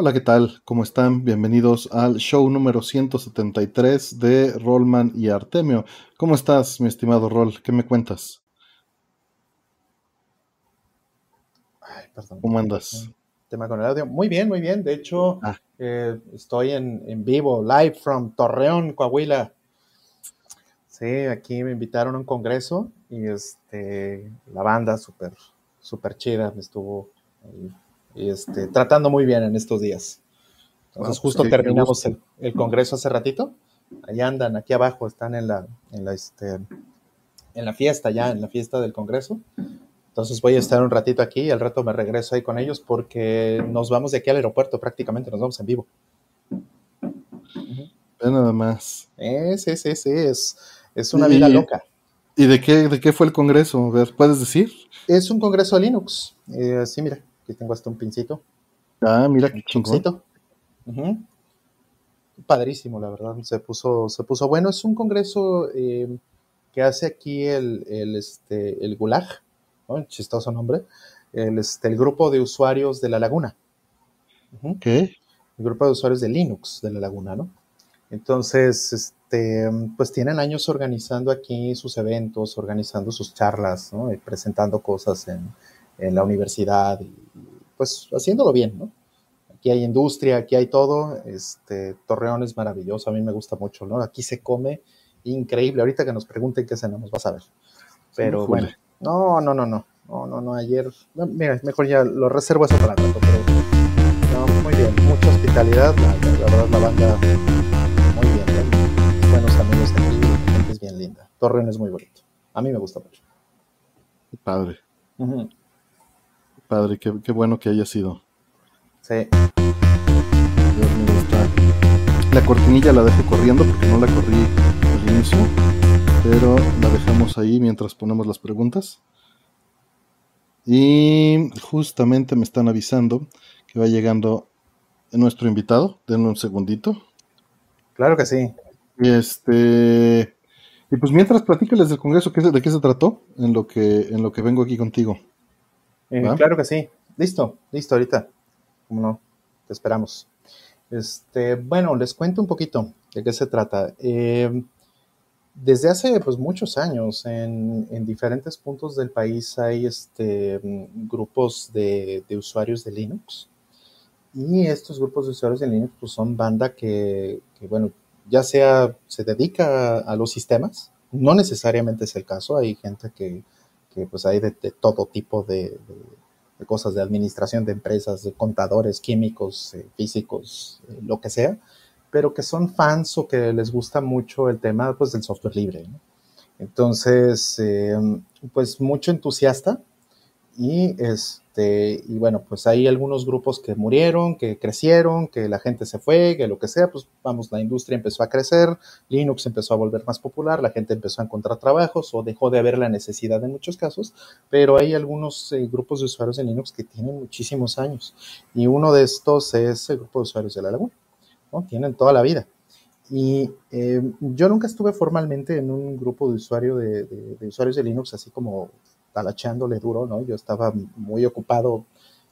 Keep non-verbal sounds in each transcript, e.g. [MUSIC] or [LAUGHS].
Hola, ¿qué tal? ¿Cómo están? Bienvenidos al show número 173 de Rollman y Artemio. ¿Cómo estás, mi estimado Roll? ¿Qué me cuentas? Ay, perdón. ¿Cómo andas? Tema con el audio. Muy bien, muy bien. De hecho, Ah. eh, estoy en, en vivo, live from Torreón, Coahuila. Sí, aquí me invitaron a un congreso y este, la banda súper, súper chida me estuvo ahí, este, tratando muy bien en estos días. Entonces, justo terminamos el, el congreso hace ratito. Ahí andan, aquí abajo, están en la, en la, este, en la fiesta ya, en la fiesta del congreso. Entonces voy a estar un ratito aquí y al rato me regreso ahí con ellos porque nos vamos de aquí al aeropuerto prácticamente, nos vamos en vivo. Nada más. Eh, sí, sí, sí, es, es una Y- vida loca. ¿Y de qué, de qué fue el congreso? A ver, ¿puedes decir? Es un congreso de Linux. Eh, sí, mira, aquí tengo hasta un pincito. Ah, mira qué chingón. pincito. Ujú. Padrísimo, la verdad. Se puso, se puso bueno. Es un congreso eh, que hace aquí el, el, este, el Gulag, ¿no? chistoso nombre, el, este, el grupo de usuarios de la Laguna. ¿Qué? el grupo de usuarios de Linux de la Laguna, ¿no? Entonces, este, pues tienen años organizando aquí sus eventos, organizando sus charlas, ¿no? Y presentando cosas en, en la universidad, y, pues haciéndolo bien, ¿no? Aquí hay industria, aquí hay todo. Este, Torreón es maravilloso, a mí me gusta mucho, ¿no? Aquí se come increíble. Ahorita que nos pregunten qué cenamos, vas a ver. Pero bueno, no, no, no, no, no, no, no, ayer, no, mira, mejor ya lo reservo eso para rato, pero no, muy bien, mucha hospitalidad, la, la- la verdad la banda muy bien, ¿no? buenos amigos aquí, gente es bien linda. Torreón es muy bonito, a mí me gusta mucho. Padre, qué padre, qué, qué bueno que haya sido. Sí, Dios mío, está- La cortinilla la dejo corriendo porque no la corrí al inicio, pero la dejamos ahí mientras ponemos las preguntas. Y justamente me están avisando que va llegando nuestro invitado. Denme un segundito. claro que sí. Y este. Y pues mientras platícales del Congreso, ¿qué, se- ¿de qué se trató? En lo que, en lo que vengo aquí contigo. Eh, claro que sí. Listo, listo ahorita. ¿Cómo no? Te esperamos. Este, bueno, les cuento un poquito de qué se trata. Eh, desde hace pues, muchos años en, en diferentes puntos del país hay este, grupos de, de usuarios de Linux. Y estos grupos de usuarios de Linux pues, son banda que, que, bueno, ya sea se dedica a, a los sistemas, no necesariamente es el caso, hay gente que, que pues hay de, de todo tipo de, de- de cosas, de administración de empresas, de contadores, químicos, eh, físicos, eh, lo que sea, pero que son fans o que les gusta mucho el tema pues, del software libre. ¿no? Entonces, eh, pues mucho entusiasta y este y bueno pues hay algunos grupos que murieron que crecieron que la gente se fue que lo que sea pues vamos la industria empezó a crecer Linux empezó a volver más popular la gente empezó a encontrar trabajos o dejó de haber la necesidad en muchos casos pero hay algunos eh, grupos de usuarios de Linux que tienen muchísimos años y uno de estos es el grupo de usuarios de la Laguna ¿no? tienen toda la vida y eh, yo nunca estuve formalmente en un grupo de, usuario de, usuarios de Linux, así como talachándole duro, ¿no? Yo estaba muy ocupado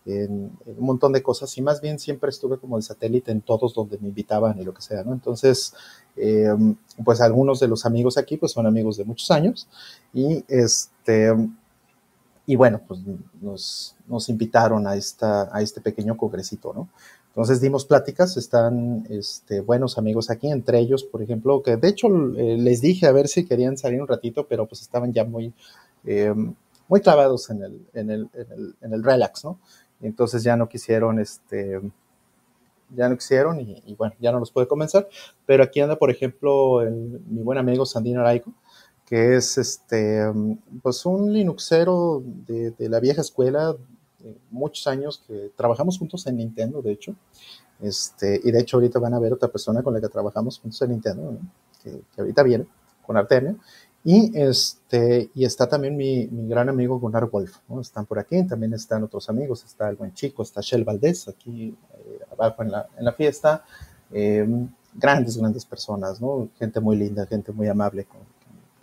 en, un montón de cosas y más bien siempre estuve como de satélite en todos donde me invitaban y lo que sea, ¿no? Entonces, eh, pues algunos de los amigos aquí pues son amigos de muchos años y este... Y bueno, pues nos, nos invitaron a, esta, a este pequeño congresito, ¿no? Entonces dimos pláticas, están este, buenos amigos aquí, entre ellos, por ejemplo, que de hecho eh, les dije a ver si querían salir un ratito, pero pues estaban ya muy, eh, muy clavados en el, en, el, en, el, en el relax, ¿no? Entonces ya no quisieron, este, ya no quisieron y, y, bueno, ya no los pude comenzar, pero aquí anda, por ejemplo, mi buen amigo Sandino Araico, que es este, pues un Linuxero de, de la vieja escuela, muchos años que trabajamos juntos en Nintendo, de hecho. Este, y de hecho ahorita van a ver otra persona con la que trabajamos juntos en Nintendo, que, que, ahorita viene, con Artemio. Y, este, y está también mi, mi gran amigo Gunnar Wolf, ¿no? Están por aquí, también están otros amigos, está el buen chico, está Shell Valdés aquí eh, abajo en la, en la fiesta. Eh, grandes, grandes personas, ¿no? Gente muy linda, gente muy amable con,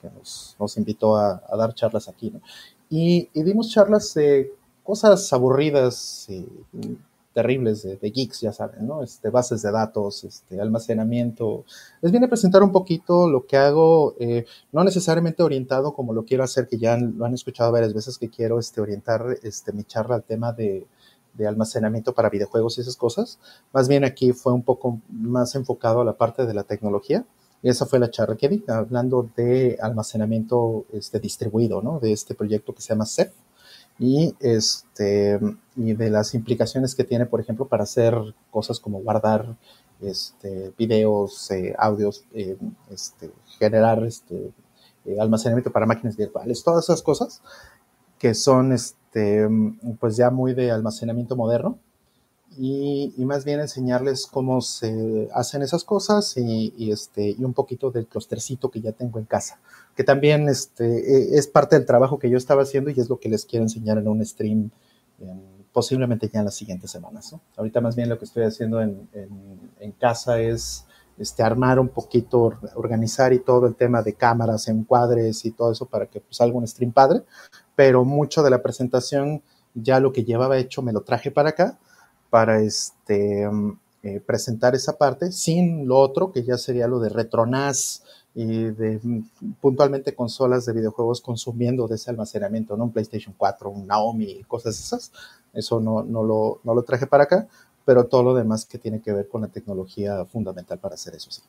que, nos, nos, invitó a, a, dar charlas aquí, ¿no? Y, y dimos charlas de cosas aburridas, y terribles de, geeks, ya saben, ¿no? Este, bases de datos, este, almacenamiento. Les viene a presentar un poquito lo que hago, eh, no necesariamente orientado como lo quiero hacer, que ya lo han escuchado varias veces que quiero este, orientar este, mi charla al tema de, de almacenamiento para videojuegos y esas cosas. Más bien aquí fue un poco más enfocado a la parte de la tecnología. Y esa fue la charla que di, hablando de almacenamiento este, distribuido, ¿no? De este proyecto que se llama CEF y, este, y de las implicaciones que tiene, por ejemplo, para hacer cosas como guardar este, videos, eh, audios, eh, este, generar este, eh, almacenamiento para máquinas virtuales, todas esas cosas que son este, pues ya muy de almacenamiento moderno y, más bien enseñarles cómo se hacen esas cosas y, este, y un poquito del clustercito que ya tengo en casa, que también este, e, es parte del trabajo que yo estaba haciendo y es lo que les quiero enseñar en un stream posiblemente ya en las siguientes semanas. Ahorita más bien lo que estoy haciendo en, en, casa es este, armar un poquito, organizar y todo el tema de cámaras, encuadres y todo eso para que pues, salga un stream padre, pero mucho de la presentación ya lo que llevaba hecho me lo traje para acá para este, mm, eh, presentar esa parte, sin lo otro, que ya sería lo de RetroNAS y de mm, puntualmente consolas de videojuegos consumiendo de ese almacenamiento, ¿no? Un PlayStation 4, un Naomi, cosas esas. Eso no, lo traje para acá, pero todo lo demás que tiene que ver con la tecnología fundamental para hacer eso, sí.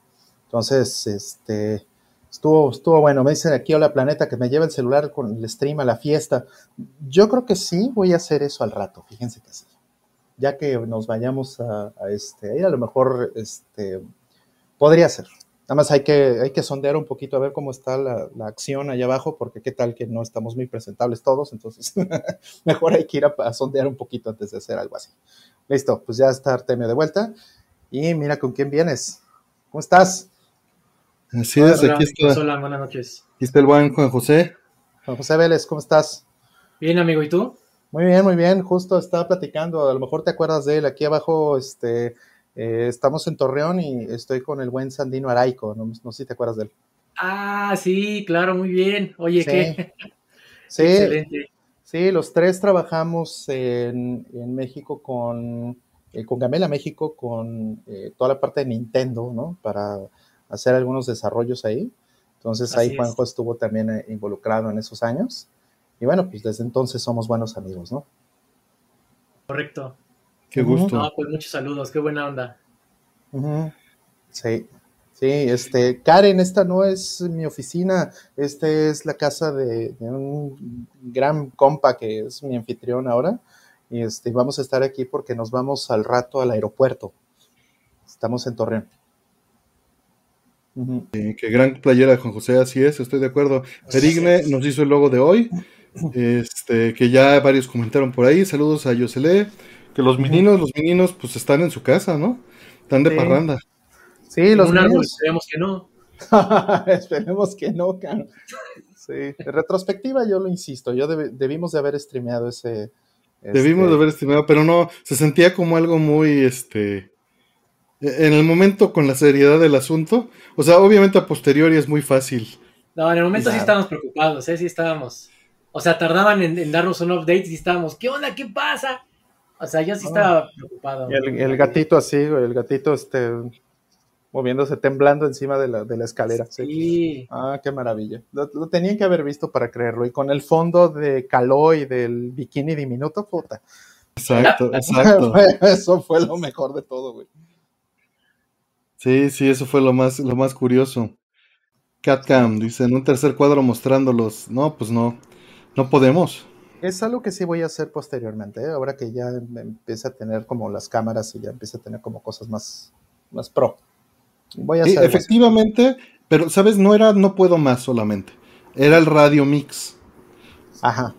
Entonces, este, estuvo, estuvo bueno. Me dicen aquí, hola planeta, que me lleve el celular con el stream a la fiesta. Yo creo que sí voy a hacer eso al rato, fíjense que sí ya que nos vayamos a, este, ir, a lo mejor este, podría ser. Nada más hay que, hay que sondear un poquito a ver cómo está la, acción allá abajo, porque qué tal que no estamos muy presentables todos, entonces [LAUGHS] mejor hay que ir a, sondear un poquito antes de hacer algo así. Listo, pues ya está Artemio de vuelta. Y mira con quién vienes. ¿Cómo estás? Así es, aquí está. Hola, buenas noches. Aquí está el buen Juan José. Juan José Vélez, ¿cómo estás? Bien, amigo, ¿y tú? Muy bien, muy bien. Justo estaba platicando, a lo mejor te acuerdas de él. Aquí abajo este, eh, estamos en Torreón y estoy con el buen Sandino Araico. No, sé si te acuerdas de él. Ah, sí, claro, muy bien. Oye, ¿qué? Sí, excelente. Sí, los tres trabajamos en, México con, eh, con Gamela México, con eh, toda la parte de Nintendo, ¿no? Para hacer algunos desarrollos ahí. Entonces ahí Juanjo estuvo también involucrado en esos años. Y bueno, pues desde entonces somos buenos amigos, ¿no? Correcto. Qué gusto. No, pues muchos saludos, qué buena onda. Sí, sí, este, Karen, esta no es mi oficina, esta es la casa de, un gran compa que es mi anfitrión ahora. Y este, vamos a estar aquí porque nos vamos al rato al aeropuerto. Estamos en Torreón. qué gran playera, Juan José, así es, estoy de acuerdo. Perigne nos hizo el logo de hoy. Este, que ya varios comentaron por ahí. Saludos a Yosele. Que los meninos, los meninos, pues están en su casa, ¿no? Están de parranda. Sí, los meninos. Esperemos que no. [LAUGHS] esperemos que no, cara. Sí, retrospectiva yo lo insisto, yo debimos de haber streameado ese... Debimos de este haber streameado, pero no, se sentía como algo muy, este... En el momento con la seriedad del asunto, o sea, obviamente a posteriori es muy fácil. No, en el momento sí estábamos preocupados, ¿eh? Sí estábamos. O sea, tardaban en, darnos un update y estábamos, ¿qué onda? ¿Qué pasa? O sea, yo sí estaba preocupado. Y el, gatito así, el gatito este moviéndose, temblando encima de la, de la escalera. Sí. Ah, qué maravilla. Lo, tenían que haber visto para creerlo. Y con el fondo de caló y del bikini diminuto, puta. Exacto, [LAUGHS] exacto. eso fue lo mejor de todo, güey. Sí, sí, eso fue lo más, lo más curioso. Catcam, dice, en un tercer cuadro mostrándolos. No, pues no. No podemos. Es algo que sí voy a hacer posteriormente, ¿eh? ahora que ya empiece a tener como las cámaras y ya empiece a tener como cosas más, más pro. Voy a hacer efectivamente, pero sabes, no era no puedo más solamente. Era el radio mix. Ajá.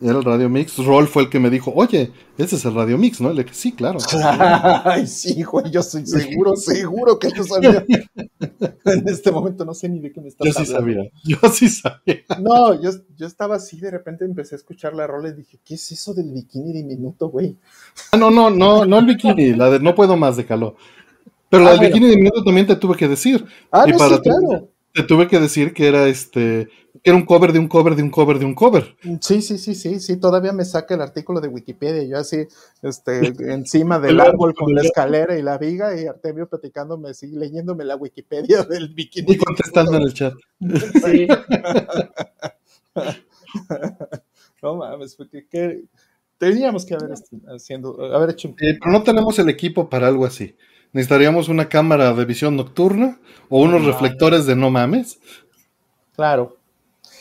Era el Radio Mix. Roll fue el que me dijo, oye, ese es el Radio Mix, ¿no? Le dije, sí, claro. [LAUGHS] Ay, sí, güey, yo soy seguro, [LAUGHS] seguro que lo sabía. [LAUGHS] en este momento no sé ni de qué me estás hablando. Yo sí sabía, yo sí sabía. No, yo, yo estaba así, de repente empecé a escuchar la rola y dije, ¿qué es eso del bikini diminuto, güey? Ah, no, no, no, no el bikini, la de no puedo más de calor. Pero la del ah, bikini diminuto también te tuve que decir. Ah, no, sí, claro te tuve que decir que era este, que era un cover de un cover de un cover de un cover. Sí, sí, sí, sí, sí, todavía me saca el artículo de Wikipedia, yo así, este, encima del árbol con la escalera y la viga y Artemio platicándome, sí, leyéndome la Wikipedia del bikini. Y contestando en el chat. Sí. [LAUGHS] no mames, porque ¿qué? teníamos que haber, haciendo, haber hecho... pero no tenemos el equipo para algo así. Necesitaríamos una cámara de visión nocturna o unos reflectores de no mames. Claro.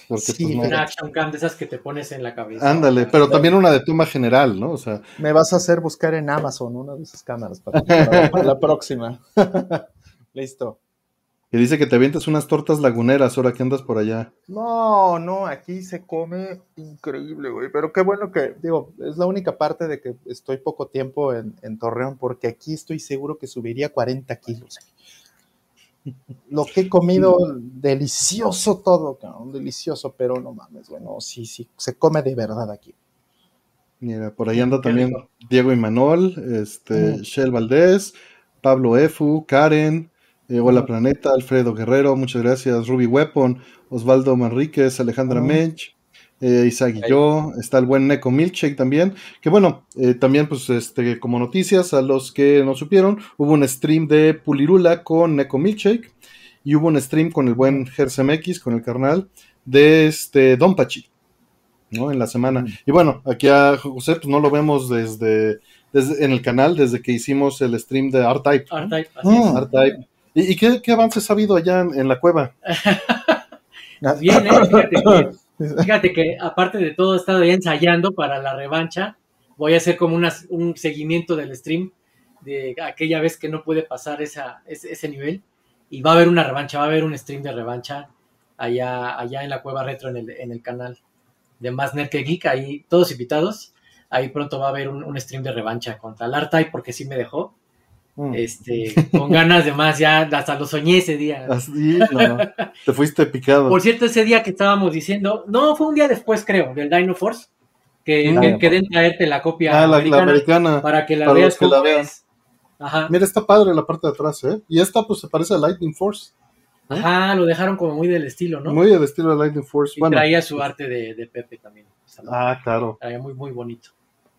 Porque, sí, pues, una action cam de esas que te pones en la cabeza. Ándale, pero también una de toma general, ¿no? O sea. Me vas a hacer buscar en Amazon una de esas cámaras para la próxima. [LAUGHS] Listo. Que dice que te avientes unas tortas laguneras ahora que andas por allá. No, no, aquí se come increíble, güey. Pero qué bueno que, digo, es la única parte de que estoy poco tiempo en, Torreón, porque aquí estoy seguro que subiría 40 kilos. Lo que he comido, delicioso todo, cabrón, delicioso, pero no mames, bueno, sí, sí, se come de verdad aquí. Mira, por ahí anda también Diego Imanol, este, mm. Shell Valdés, Pablo Efu, Karen, hola Planeta, Alfredo Guerrero, muchas gracias. Ruby Weapon, Osvaldo Manríquez, Alejandra Mench, eh, Isaac y yo, está el buen Neko Milkshake también. Que bueno, eh, también, pues, este, como noticias, a los que no supieron, hubo un stream de Pulirula con Neko Milkshake y hubo un stream con el buen X, con el carnal, de este Don Pachi, ¿no? En la semana. Y bueno, aquí a José, pues no lo vemos desde, desde en el canal, desde que hicimos el stream de R-Type. R-Type, R-Type. ¿Y, qué, avances ha habido allá en, la cueva? [LAUGHS] Bien, ¿eh? fíjate, que, aparte de todo he estado ya ensayando para la revancha. Voy a hacer como un seguimiento del stream de aquella vez que no pude pasar esa, ese, nivel. Y va a haber una revancha, va a haber un stream de revancha allá, allá en la cueva retro en el, en el canal de Más Nerd que Geek. Ahí todos invitados. Ahí pronto va a haber un, stream de revancha contra el porque sí me dejó. Mm. Este, con ganas de más, ya hasta lo soñé ese día. Así, te fuiste picado. Por cierto, ese día que estábamos diciendo, no, fue un día después, creo, del Dino Force, que, mm. que, traerte la copia ah, americana, para que la veas. Que la vean. Ajá. Mira, está padre la parte de atrás, ¿eh? Y esta, pues, se parece a Lightning Force. ¿eh? Ajá, lo dejaron como muy del estilo, ¿no? Muy del estilo de Lightning Force. Y traía su arte de, de Pepe también. Ah, claro. Traía muy, muy bonito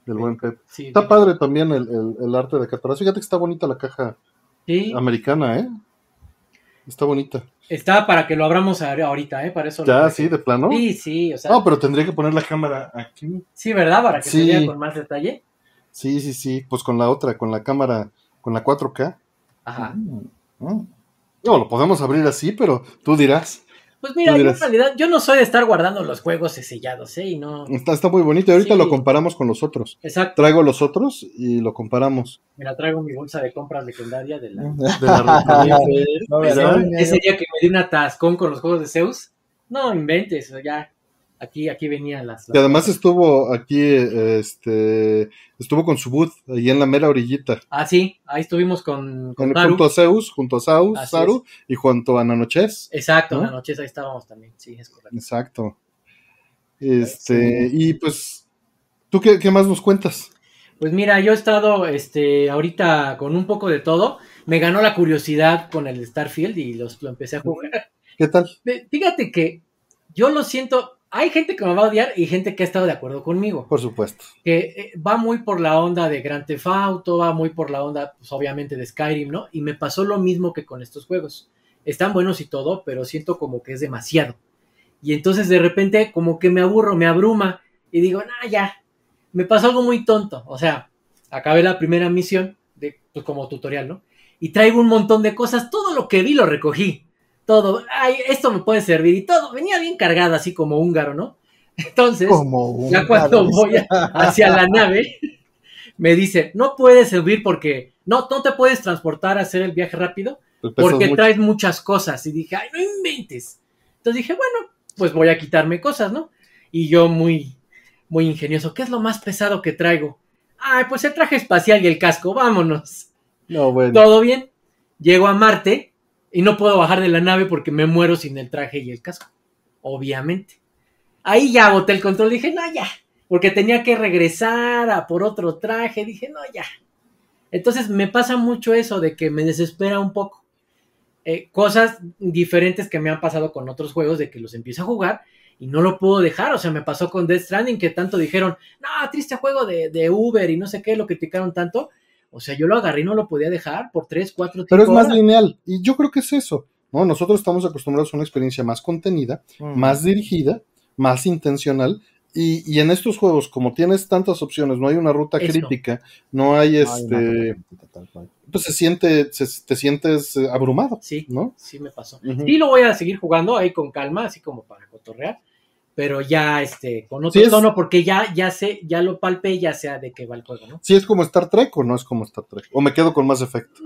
del buen Pep. está padre también el, arte de Cataraz. Fíjate que está bonita la caja americana, ¿eh? Está bonita. Está para que lo abramos ahorita, ¿eh? Para eso. Ya, sí, de plano. Sí, sí, o sea. No, pero tendría que poner la cámara aquí. Sí, ¿verdad? Para que se vea con más detalle. Sí, sí, sí. Pues con la otra, con la cámara, con la 4K. Ajá. Mm, mm. No, lo podemos abrir así, pero tú dirás. Pues mira, en realidad yo no soy de estar guardando los juegos sellados, ¿eh? Y no... Está, está muy bonito y ahorita lo comparamos con los otros. Exacto. Traigo los otros y lo comparamos. Mira, traigo mi bolsa de compras legendaria de la... [LAUGHS] De la [LAUGHS] ese día que me di un atascón con los juegos de Zeus, no inventes, ya Aquí, aquí venían las, Y además estuvo aquí, este, estuvo con su booth, ahí en la mera orillita. Ah, sí, ahí estuvimos con, con Junto a Zeus, junto a Saus, Saru, y junto a Nanoches. Exacto, Nanoches, ahí estábamos también, sí, es correcto. Exacto. Este, y pues, ¿tú qué, qué, más nos cuentas? Pues mira, yo he estado, este, ahorita con un poco de todo, me ganó la curiosidad con el Starfield y los, lo empecé a jugar. ¿Qué tal? Fíjate que yo lo siento, hay gente que me va a odiar y gente que ha estado de acuerdo conmigo. Por supuesto. Que eh, va muy por la onda de Grand Theft Auto, va muy por la onda, pues obviamente, de Skyrim, ¿no? Y me pasó lo mismo que con estos juegos. Están buenos y todo, pero siento como que es demasiado. Y entonces de repente como que me aburro, me abruma y digo, nah, ya, me pasó algo muy tonto. O sea, acabé la primera misión de, pues, como tutorial, ¿no? Y traigo un montón de cosas, todo lo que vi lo recogí todo, ay, esto me puede servir y todo, venía bien cargado así como húngaro, ¿no? Entonces, ya cuando voy hacia la nave, me dice, no puedes servir porque, no, no te puedes transportar a hacer el viaje rápido porque traes muchas cosas. Y dije, ay, no inventes. Entonces dije, bueno, pues voy a quitarme cosas, ¿no? Y yo muy, muy ingenioso, ¿qué es lo más pesado que traigo? Ay, pues el traje espacial y el casco, vámonos. No, bueno. Todo bien. Llego a Marte y no puedo bajar de la nave porque me muero sin el traje y el casco. Obviamente. Ahí ya boté el control. Dije, no, ya. Porque tenía que regresar a por otro traje. Dije, no, ya. Entonces me pasa mucho eso de que me desespera un poco. eh, cosas diferentes que me han pasado con otros juegos de que los empiezo a jugar y no lo puedo dejar. O sea, me pasó con Death Stranding que tanto dijeron, no, triste juego de, de Uber y no sé qué, lo criticaron tanto. O sea, yo lo agarré y no lo podía dejar por 3, 4, Pero es más lineal y yo creo que es eso. ¿no? Nosotros estamos acostumbrados a una experiencia más contenida, Mm. más dirigida, más intencional. Y, y en estos juegos, como tienes tantas opciones, no hay una ruta crítica, no hay Ay, este, no, pues se siente, se- te sientes eh, abrumado, Sí, ¿no? sí me pasó. Ujú. Sí lo voy a seguir jugando ahí con calma, así como para cotorrear, pero ya este con otro Sí, es- tono porque ya ya sé, ya lo palpé, ya sea de qué va el juego, ¿no? Sí es como Star Trek o no es como Star Trek. O me quedo con más efecto.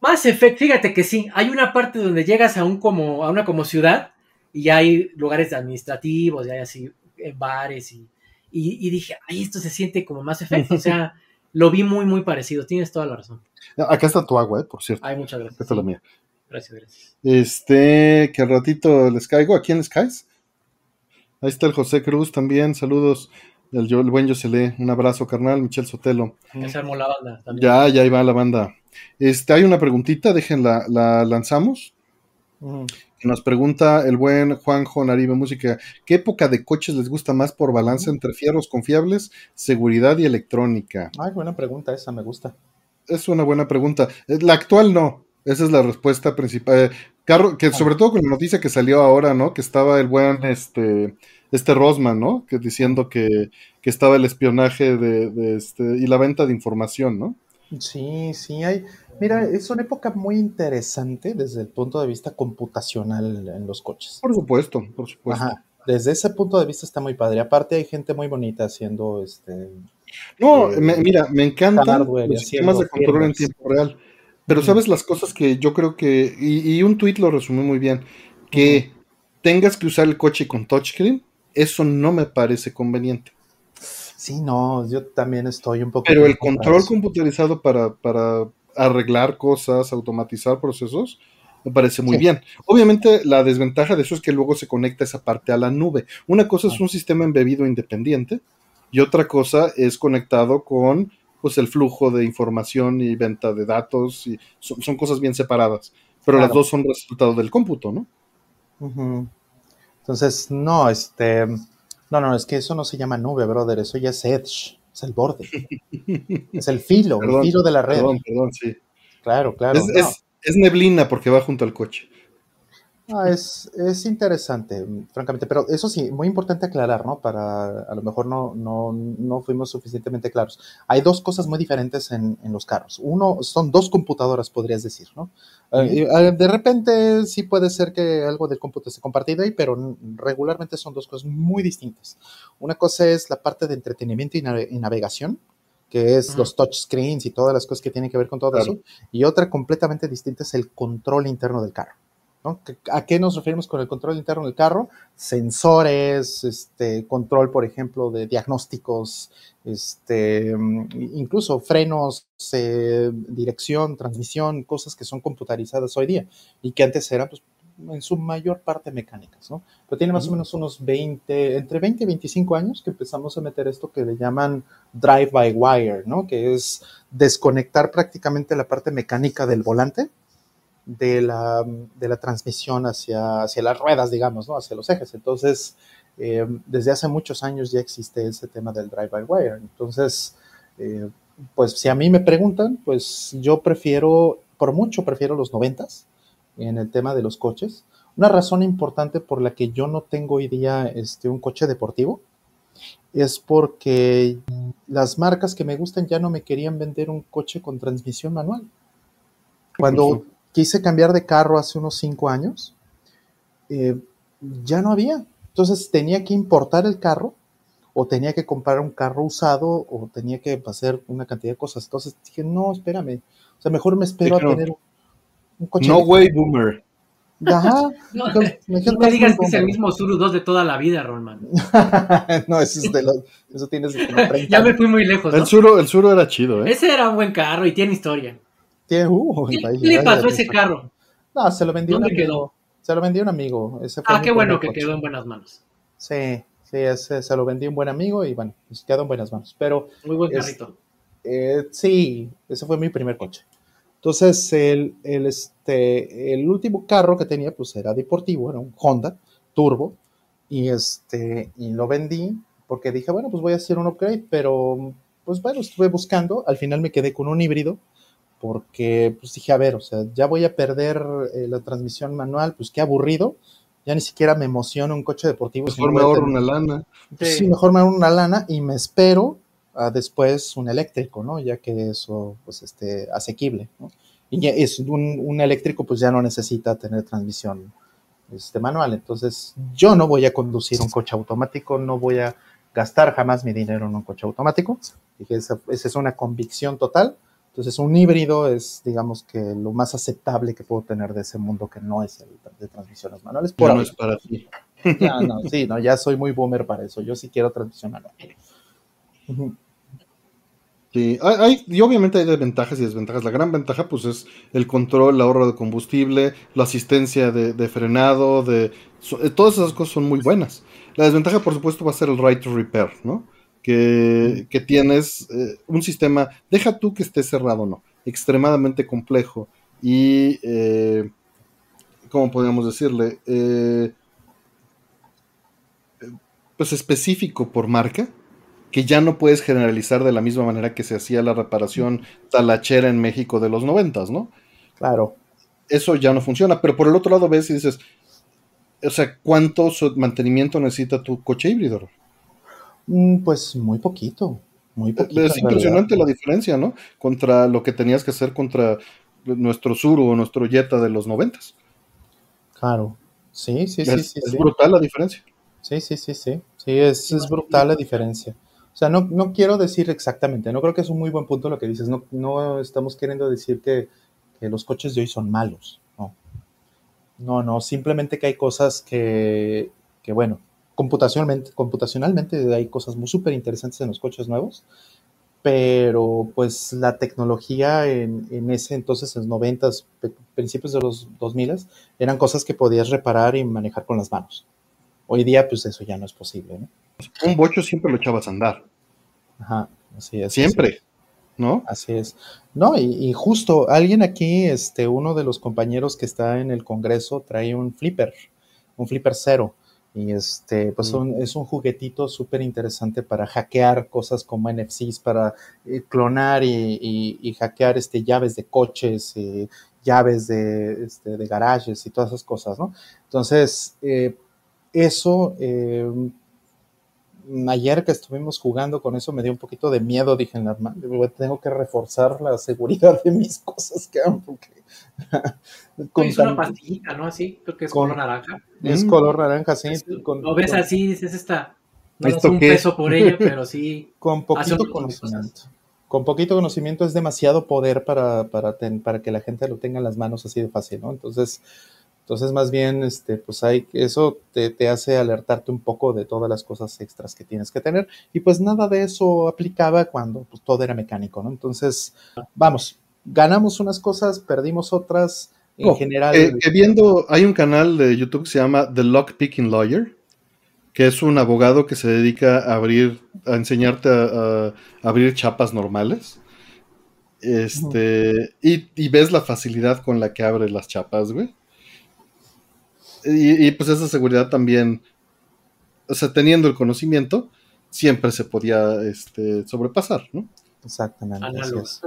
Más Effect, fíjate que sí, hay una parte donde llegas a un como a una como ciudad y hay lugares administrativos, y hay así eh, bares y, y, y dije, ay, esto se siente como más Effect, o sea, [LAUGHS] lo vi muy muy parecido, tienes toda la razón. Acá está tu agua, ¿eh? por cierto. Ay, muchas gracias. Esta es la mía. Gracias, gracias. Este, que al ratito les caigo. ¿A quién les caes? Ahí está el José Cruz también. Saludos. El, el buen Yoselé. Un abrazo, carnal. Michel Sotelo. Ya se armó la banda también. Ya, ya ahí va la banda. Este, hay una preguntita, déjenla, la lanzamos. Que nos pregunta el buen Juanjo Naribe Música. ¿Qué época de coches les gusta más por balance entre fierros confiables, seguridad y electrónica? Ay, buena pregunta esa, me gusta. Es una buena pregunta. Eh, La actual no. Esa es la respuesta principal. Carro, que sobre todo con la noticia que salió ahora, ¿no? Que estaba el buen este, este Rosman, ¿no? Que diciendo que, que estaba el espionaje de, de este, y la venta de información, ¿no? Sí, sí, hay. Mira, es una época muy interesante desde el punto de vista computacional en los coches. Por supuesto, por supuesto. Ajá. Desde ese punto de vista está muy padre. Aparte hay gente muy bonita haciendo este. No, Eh, me- mira, me encantan los sistemas de control en tiempo real. Pero sabes las cosas que yo creo que, y, y un tweet lo resumió muy bien, que tengas que usar el coche con touchscreen, eso no me parece conveniente. Sí, no, yo también estoy un poco. Pero el control computarizado para, para arreglar cosas, automatizar procesos, me parece muy Sí. bien. Obviamente la desventaja de eso es que luego se conecta esa parte a la nube. Una cosa es un sistema embebido independiente y otra cosa es conectado con pues el flujo de información y venta de datos y son, son cosas bien separadas. Pero las dos son resultado del cómputo, ¿no? Entonces, no, este. No, no, es que eso no se llama nube, brother. Eso ya es edge. Es el borde. [LAUGHS] es el filo, Perdón, el filo de la red. Perdón, perdón, sí. Claro, claro. es, no. es- es neblina porque va junto al coche. Ah, es, es interesante, francamente, pero eso sí, muy importante aclarar, ¿no? Para, a lo mejor no, no, no fuimos suficientemente claros. Hay dos cosas muy diferentes en, en los carros. Uno, son dos computadoras, podrías decir, ¿no? Eh, eh, de repente sí puede ser que algo del cómputo esté compartido ahí, pero regularmente son dos cosas muy distintas. Una cosa es la parte de entretenimiento y, nave- y navegación, que es los touchscreens y todas las cosas que tienen que ver con todo Claro. eso. Y otra completamente distinta es el control interno del carro. ¿No? ¿Qué- ¿A qué nos referimos con el control interno del carro? Sensores, este, control, por ejemplo, de diagnósticos, este, incluso frenos, eh, dirección, transmisión, cosas que son computarizadas hoy día y que antes eran, pues, en su mayor parte mecánicas, ¿no? Pero tiene más o menos unos 20, entre 20 y 25 años que empezamos a meter esto que le llaman drive-by-wire, ¿no? Que es desconectar prácticamente la parte mecánica del volante de la, de la transmisión hacia, hacia las ruedas, digamos, ¿no? Hacia los ejes. Entonces, eh, desde hace muchos años ya existe ese tema del drive-by-wire. Entonces, eh, pues si a mí me preguntan, pues yo prefiero, por mucho prefiero los noventas en el tema de los coches. Una razón importante por la que yo no tengo hoy día este, un coche deportivo es porque las marcas que me gustan ya no me querían vender un coche con transmisión manual. Cuando. Quise cambiar de carro hace unos cinco años, eh, ya no había. Entonces tenía que importar el carro o tenía que comprar un carro usado o tenía que hacer una cantidad de cosas. Entonces dije, no, espérame. O sea, mejor me espero a tener un, un coche. No way, boomer. Ajá. [LAUGHS] No, Entonces, me no dijeron, me "Estás digas que es el boomer". mismo Zuru 2 de toda la vida, Rolman. [LAUGHS] no, eso es de los, eso tienes como [LAUGHS] 30 Ya me fui muy lejos, ¿no? El suro, el suro era chido, ¿eh? Ese era un buen carro y tiene historia. Tiene- ¿Qué, le pasó a ese carro? No, se lo vendió un ¿Dónde amigo. Se lo vendió un amigo. Ese fue Ah, qué bueno que coche. quedó en buenas manos. Sí, sí, ese se lo vendió un buen amigo y bueno, pues quedó en buenas manos. Pero Muy buen Es- carrito. eh, sí, ese fue mi primer coche. Entonces, el, el, este, el último carro que tenía, pues era deportivo, era un Honda Turbo, y, este, y lo vendí porque dije, bueno, pues voy a hacer un upgrade, pero pues bueno, estuve buscando, al final me quedé con un híbrido, porque pues dije, a ver, o sea, ya voy a perder eh, la transmisión manual, pues qué aburrido, ya ni siquiera me emociona un coche deportivo. Mejor me ahorro una lana. Pues, sí. mejor me ahorro una lana y me espero a después un eléctrico, ¿no? Ya que eso, pues, esté asequible, ¿no? Y ya es un, un, eléctrico, pues ya no necesita tener transmisión este, manual. Entonces, yo no voy a conducir un coche automático, no voy a gastar jamás mi dinero en un coche automático. Dije, esa, esa es una convicción total. Entonces, un híbrido es, digamos, que lo más aceptable que puedo tener de ese mundo que no es el de transmisiones manuales. Por no es para ti. Ya, no, sí, no, ya soy muy boomer para eso. Yo sí quiero transmisión manual. Uh -huh. Sí, hay, y obviamente hay desventajas y desventajas. La gran ventaja, pues, es el control, el ahorro de combustible, la asistencia de, de frenado, de so, todas esas cosas son muy buenas. La desventaja, por supuesto, va a ser el right to repair, ¿no? Que, que tienes eh, un sistema, deja tú que esté cerrado o no, extremadamente complejo y, eh, ¿cómo podríamos decirle? Eh, pues específico por marca, que ya no puedes generalizar de la misma manera que se hacía la reparación talachera en México de los noventas, ¿no? Claro. Eso ya no funciona, pero por el otro lado ves y dices, o sea, ¿cuánto mantenimiento necesita tu coche híbrido? Pues muy poquito, muy poquito. Es impresionante la diferencia, ¿no? Contra lo que tenías que hacer contra nuestro Sur o nuestro Jetta de los noventas. Claro, sí, sí, es, sí, sí. Es sí. brutal la diferencia. Sí, sí, sí, sí. Sí, es, es brutal la diferencia. O sea, no, no, quiero decir exactamente, no creo que es un muy buen punto lo que dices, no, no estamos queriendo decir que, que, los coches de hoy son malos, no. No, no, simplemente que hay cosas que, que bueno, computacionalmente, computacionalmente hay cosas muy súper interesantes en los coches nuevos, pero pues la tecnología en, en ese entonces, en los 90, principios de los 2000, eran cosas que podías reparar y manejar con las manos. Hoy día, pues eso ya no es posible, ¿no? Un bocho siempre lo echabas a andar. Ajá, así es. Siempre, así es. ¿no? Así es. No, y, y, justo alguien aquí, este, uno de los compañeros que está en el Congreso trae un flipper, un flipper cero. Y este, pues un, es un juguetito súper interesante para hackear cosas como NFCs, para eh, clonar y, y, y, hackear este, llaves de coches, eh, llaves de, este, de garajes y todas esas cosas, ¿no? Entonces, eh, eso, eh, ayer que estuvimos jugando con eso me dio un poquito de miedo, dije, tengo que reforzar la seguridad de mis [LAUGHS] cosas que porque... con [LAUGHS] es una pastillita, ¿no? Así, creo que es con, color naranja. Es mm. color naranja, sí. Es, con, lo ves con, así, dices, esta... No es un qué? peso por ella, pero sí... [LAUGHS] Con poquito conocimiento. Con poquito conocimiento es demasiado poder para, para, ten, para que la gente lo tenga en las manos así de fácil, ¿no? Entonces, entonces, más bien, este, pues hay, eso te, te, hace alertarte un poco de todas las cosas extras que tienes que tener. Y pues nada de eso aplicaba cuando pues, todo era mecánico, ¿no? Entonces, vamos, ganamos unas cosas, perdimos otras. En general. Eh, eh, viendo, hay un canal de YouTube que se llama The Lockpicking Lawyer, que es un abogado que se dedica a abrir, a enseñarte a, a abrir chapas normales. Este, uh -huh. y, y ves la facilidad con la que abre las chapas, güey. Y, y, pues esa seguridad también, o sea, teniendo el conocimiento, siempre se podía este, sobrepasar, ¿no? Exactamente. Así es.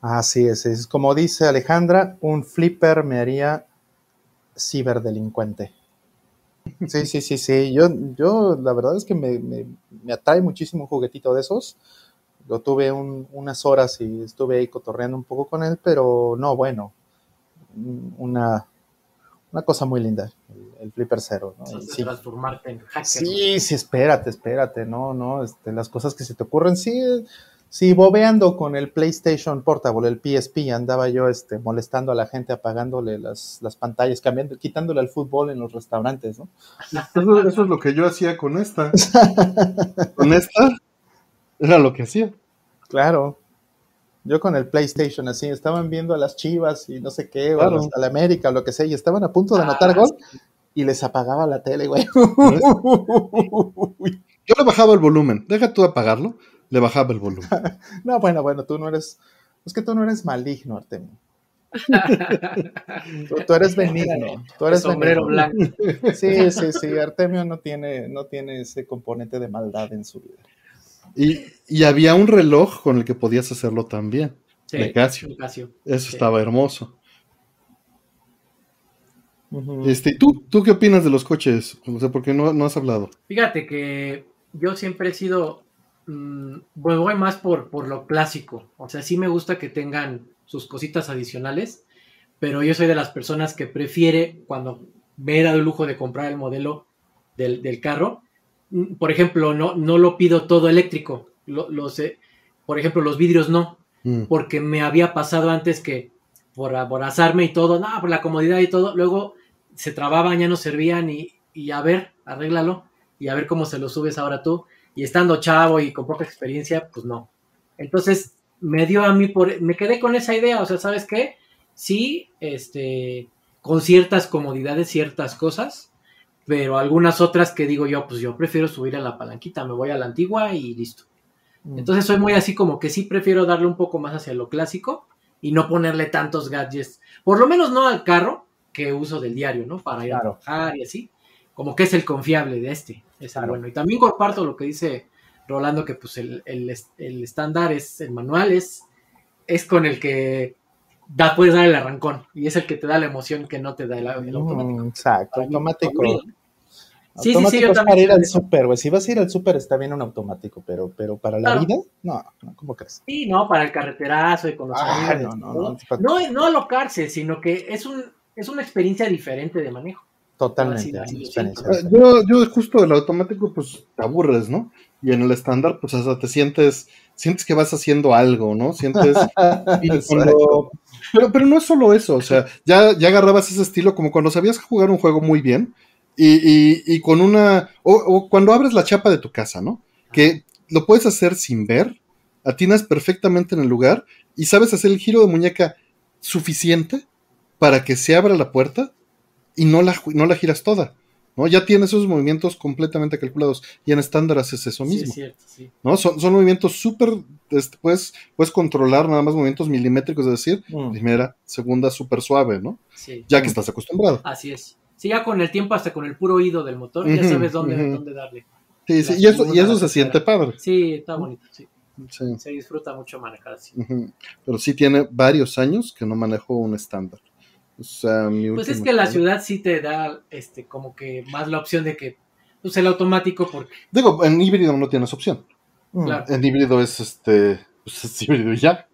así es. es. Como dice Alejandra, un flipper me haría ciberdelincuente. Sí, sí, sí, sí. Yo, yo la verdad es que me, me, me atrae muchísimo un juguetito de esos. Lo tuve un, unas horas y estuve ahí cotorreando un poco con él, pero no, bueno, una, una cosa muy linda, el, el flipper cero. ¿no? Sí, transformarte en hacker. Sí, sí, espérate, espérate, no, no, este, las cosas que se te ocurren, sí, sí, bobeando con el PlayStation Portable, el PSP, andaba yo este, molestando a la gente, apagándole las, las pantallas, cambiando, quitándole al fútbol en los restaurantes, ¿no? Eso, eso es lo que yo hacía con esta. [LAUGHS] con esta era lo que hacía. Claro, yo con el PlayStation, así, estaban viendo a las chivas y no sé qué, claro. o a la América, o lo que sea, y estaban a punto de anotar ah, gol sí. y les apagaba la tele, güey. [LAUGHS] Yo le bajaba el volumen, deja tú apagarlo, le bajaba el volumen. [LAUGHS] no, bueno, bueno, tú no eres, Es que tú no eres maligno, Artemio. [LAUGHS] tú, eres benigno. Tú eres sombrero blanco. Sí, sí, sí. Artemio no tiene, no tiene ese componente de maldad en su vida. Y, y había un reloj con el que podías hacerlo también. Sí, de Casio. Eso Sí. estaba hermoso. Este, ¿y ¿tú, ¿Tú qué opinas de los coches? O sea, porque no, no has hablado. Fíjate que yo siempre he sido, mm, me voy más por, por lo clásico. O sea, sí me gusta que tengan sus cositas adicionales, pero yo soy de las personas que prefiere cuando me he dado el lujo de comprar el modelo del, del carro. Mm, Por ejemplo, no, no lo pido todo eléctrico. Lo, los, eh, por ejemplo, los vidrios no, Mm. porque me había pasado antes que por aborazarme y todo, no, por la comodidad y todo, luego se trababan, ya no servían y, y a ver, arréglalo y a ver cómo se lo subes ahora tú. Y estando chavo y con poca experiencia, pues no. Entonces me dio a mí por, me quedé con esa idea, o sea, ¿sabes qué? Sí, este, con ciertas comodidades, ciertas cosas, pero algunas otras que digo yo, pues yo prefiero subir a la palanquita, me voy a la antigua y listo. Entonces soy muy así como que sí prefiero darle un poco más hacia lo clásico y no ponerle tantos gadgets, por lo menos no al carro que uso del diario, ¿no? Para ir Claro. a trabajar y así, como que es el confiable de este, es Claro. bueno. Y también comparto lo que dice Rolando, que pues el, el el estándar es, el manual es, es con el que da, puedes dar el arrancón y es el que te da la emoción que no te da el, el automático. Mm, exacto, Para mí, automático. Sí, sí, sí, yo es para también ir al súper, güey. Si vas a ir al súper está bien un automático, pero, pero para la Claro. vida, no, no, ¿cómo crees? Sí, no, para el carreterazo y con los Ah, amigos. no, no, no, no, no alocarse, sino que es un es una experiencia diferente de manejo. Totalmente. Ah. Yo, yo justo del automático, pues te aburres, ¿no? Y en el estándar, pues hasta te sientes, sientes que vas haciendo algo, ¿no? Sientes [LAUGHS] cuando- pero, pero no es solo eso, o sea, ya, ya agarrabas ese estilo como cuando sabías jugar un juego muy bien y, y- y con una, o, o cuando abres la chapa de tu casa, ¿no? Que lo puedes hacer sin ver, atinas perfectamente en el lugar y sabes hacer el giro de muñeca suficiente para que se abra la puerta y no la, no la giras toda, ¿no? Ya tienes esos movimientos completamente calculados y en estándar haces eso Sí, mismo. es cierto, sí. ¿no? Son, son movimientos súper, este, puedes, puedes controlar nada más movimientos milimétricos, es decir, Mm. primera, segunda, súper suave, ¿no? sí. Ya que estás acostumbrado. Así es. Sí, ya con el tiempo, hasta con el puro oído del motor, ya sabes dónde, dónde darle. Sí, sí, y eso, y eso se siente padre. Sí, está bonito, sí. Sí, Se disfruta mucho manejar así. Pero sí tiene varios años que no manejo un estándar. O sea, mi Pues es que la ciudad sí te da este como que más la opción de que pues el automático porque Digo, en híbrido no tienes opción. Claro, En híbrido es este. Pues es híbrido y ya.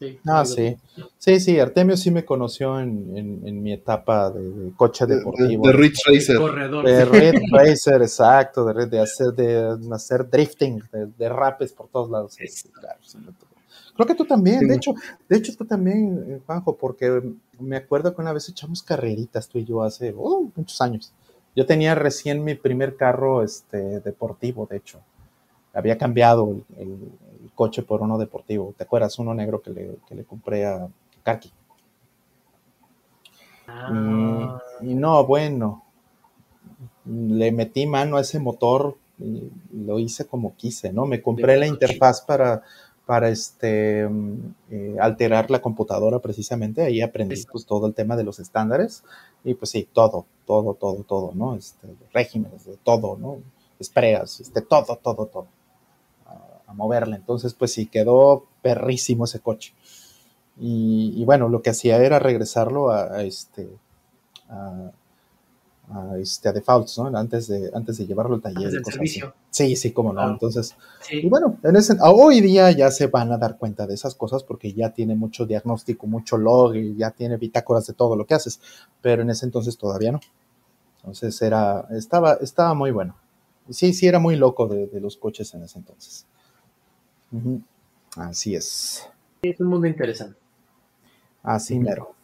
Sí. Ah, sí. Sí, sí, Artemio sí me conoció en, en- en mi etapa de, de coche De, de- deportivo. de Ridge el Racer. corredor. De [LAUGHS] Red Racer, exacto, de, de hacer, de hacer drifting, de, de rapes por todos lados. Sí, claro. Creo que tú también, Sí. de hecho, de hecho tú también, eh, Juanjo, porque me acuerdo que una vez echamos carreritas tú y yo hace oh, muchos años. Yo tenía recién mi primer carro este, deportivo, de hecho. Había cambiado el, el- el coche por uno deportivo. ¿Te acuerdas? Uno negro que le, que le compré a Kaki. Ah, Y, y no, bueno, le metí mano a ese motor y lo hice como quise, ¿no? Me compré la interfaz para, para este, mm, eh, alterar la computadora precisamente, ahí aprendí pues, todo el tema de los estándares y pues sí, todo, todo, todo, todo, ¿no? Este, regímenes, de todo, ¿no? Espreas, este, todo, todo, todo. A, moverle. Entonces, pues sí, quedó perrísimo ese coche. Y, y bueno, lo que hacía era regresarlo a, a este a, a, este a defaults, ¿no? Antes de, antes de llevarlo al taller. Antes cosas así. Sí, sí, cómo no. Entonces, sí. y bueno, en ese, hoy día ya se van a dar cuenta de esas cosas porque ya tiene mucho diagnóstico, mucho log y ya tiene bitácoras de todo lo que haces, pero en ese entonces todavía no. Entonces era, estaba, estaba muy bueno. Sí, sí, era muy loco de, de los coches en ese entonces. Ujú. Así es. es un mundo interesante. Así mero.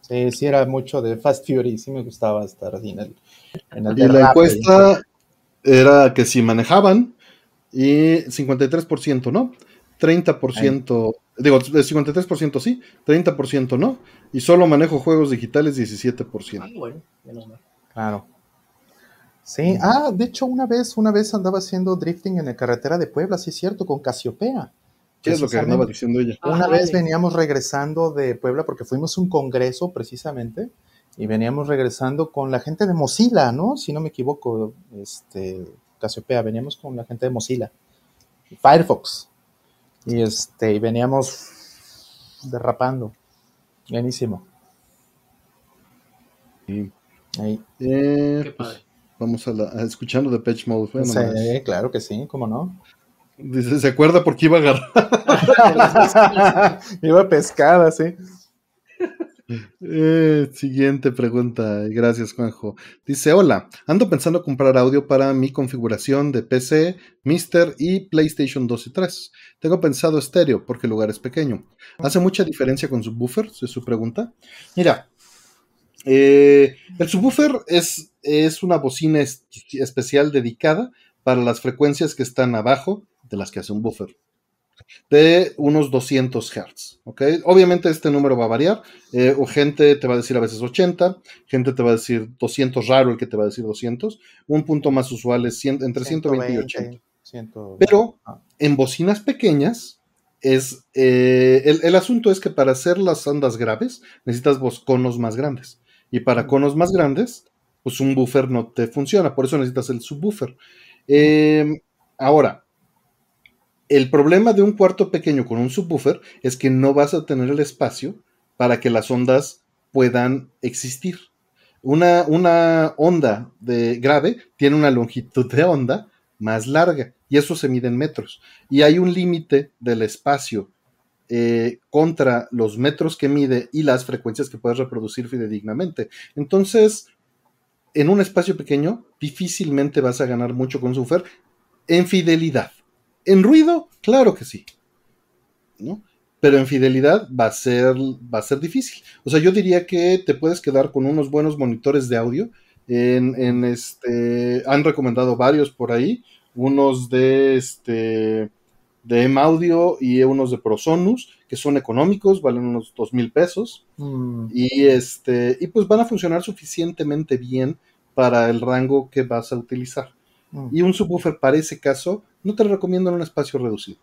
Sí, sí, era mucho de Fast Fury, sí me gustaba estar así en el, en el Y la encuesta era que si manejaban y 53%, ¿no? 30%, digo, el 53% sí, 30% no, y solo manejo juegos digitales Ah, 17%. bueno, menos mal. Claro. Sí, ah, de hecho una vez, una vez andaba haciendo drifting en la carretera de Puebla, sí es cierto, con Casiopea. ¿Qué es lo que andaba diciendo ella? Una vez veníamos regresando de Puebla porque fuimos a un congreso precisamente y veníamos regresando con la gente de Mozilla, ¿no? Si no me equivoco, este, Casiopea, veníamos con la gente de Mozilla, Firefox, y este, y veníamos derrapando, buenísimo. Sí. Ahí. Eh, Qué padre. Vamos a, la, escuchando de Patch Mode. sí, claro que sí, ¿cómo no? Dice, ¿se acuerda por qué iba a agarrar? [LAUGHS] iba a pescar, sí. Eh, siguiente pregunta, gracias Juanjo. Dice, hola, ando pensando comprar audio para mi configuración de PC, Mister y PlayStation 2 y 3. Tengo pensado estéreo porque el lugar es pequeño. ¿Hace mucha diferencia con subwoofer? Es su pregunta. Mira, eh, el subwoofer es, es una bocina especial dedicada para las frecuencias que están abajo de las que hace un buffer de unos 200 Hz. ¿ok? Obviamente este número va a variar. Eh, o gente te va a decir a veces 80, gente te va a decir 200, raro el que te va a decir 200. Un punto más usual es entre 120, y 80. Pero ah. en bocinas pequeñas es eh, el, el, asunto es que para hacer las ondas graves necesitas conos más grandes. Y para conos más grandes, pues un buffer no te funciona. Por eso necesitas el subwoofer. Eh, ahora, el problema de un cuarto pequeño con un subwoofer es que no vas a tener el espacio para que las ondas puedan existir. Una, una onda de grave tiene una longitud de onda más larga y eso se mide en metros. Y hay un límite del espacio eh, contra los metros que mide y las frecuencias que puedes reproducir fidedignamente. Entonces, en un espacio pequeño, difícilmente vas a ganar mucho con subwoofer en fidelidad. En ruido, claro que sí. ¿no? Pero en fidelidad va a ser, va a ser difícil. O sea, yo diría que te puedes quedar con unos buenos monitores de audio. En, este. Han recomendado varios por ahí. Unos de este. De M Audio y unos de ProSonus, que son económicos, valen unos dos mil pesos. Mm. Y este. Y pues van a funcionar suficientemente bien para el rango que vas a utilizar. Mm. Y un subwoofer para ese caso no te lo recomiendo en un espacio reducido.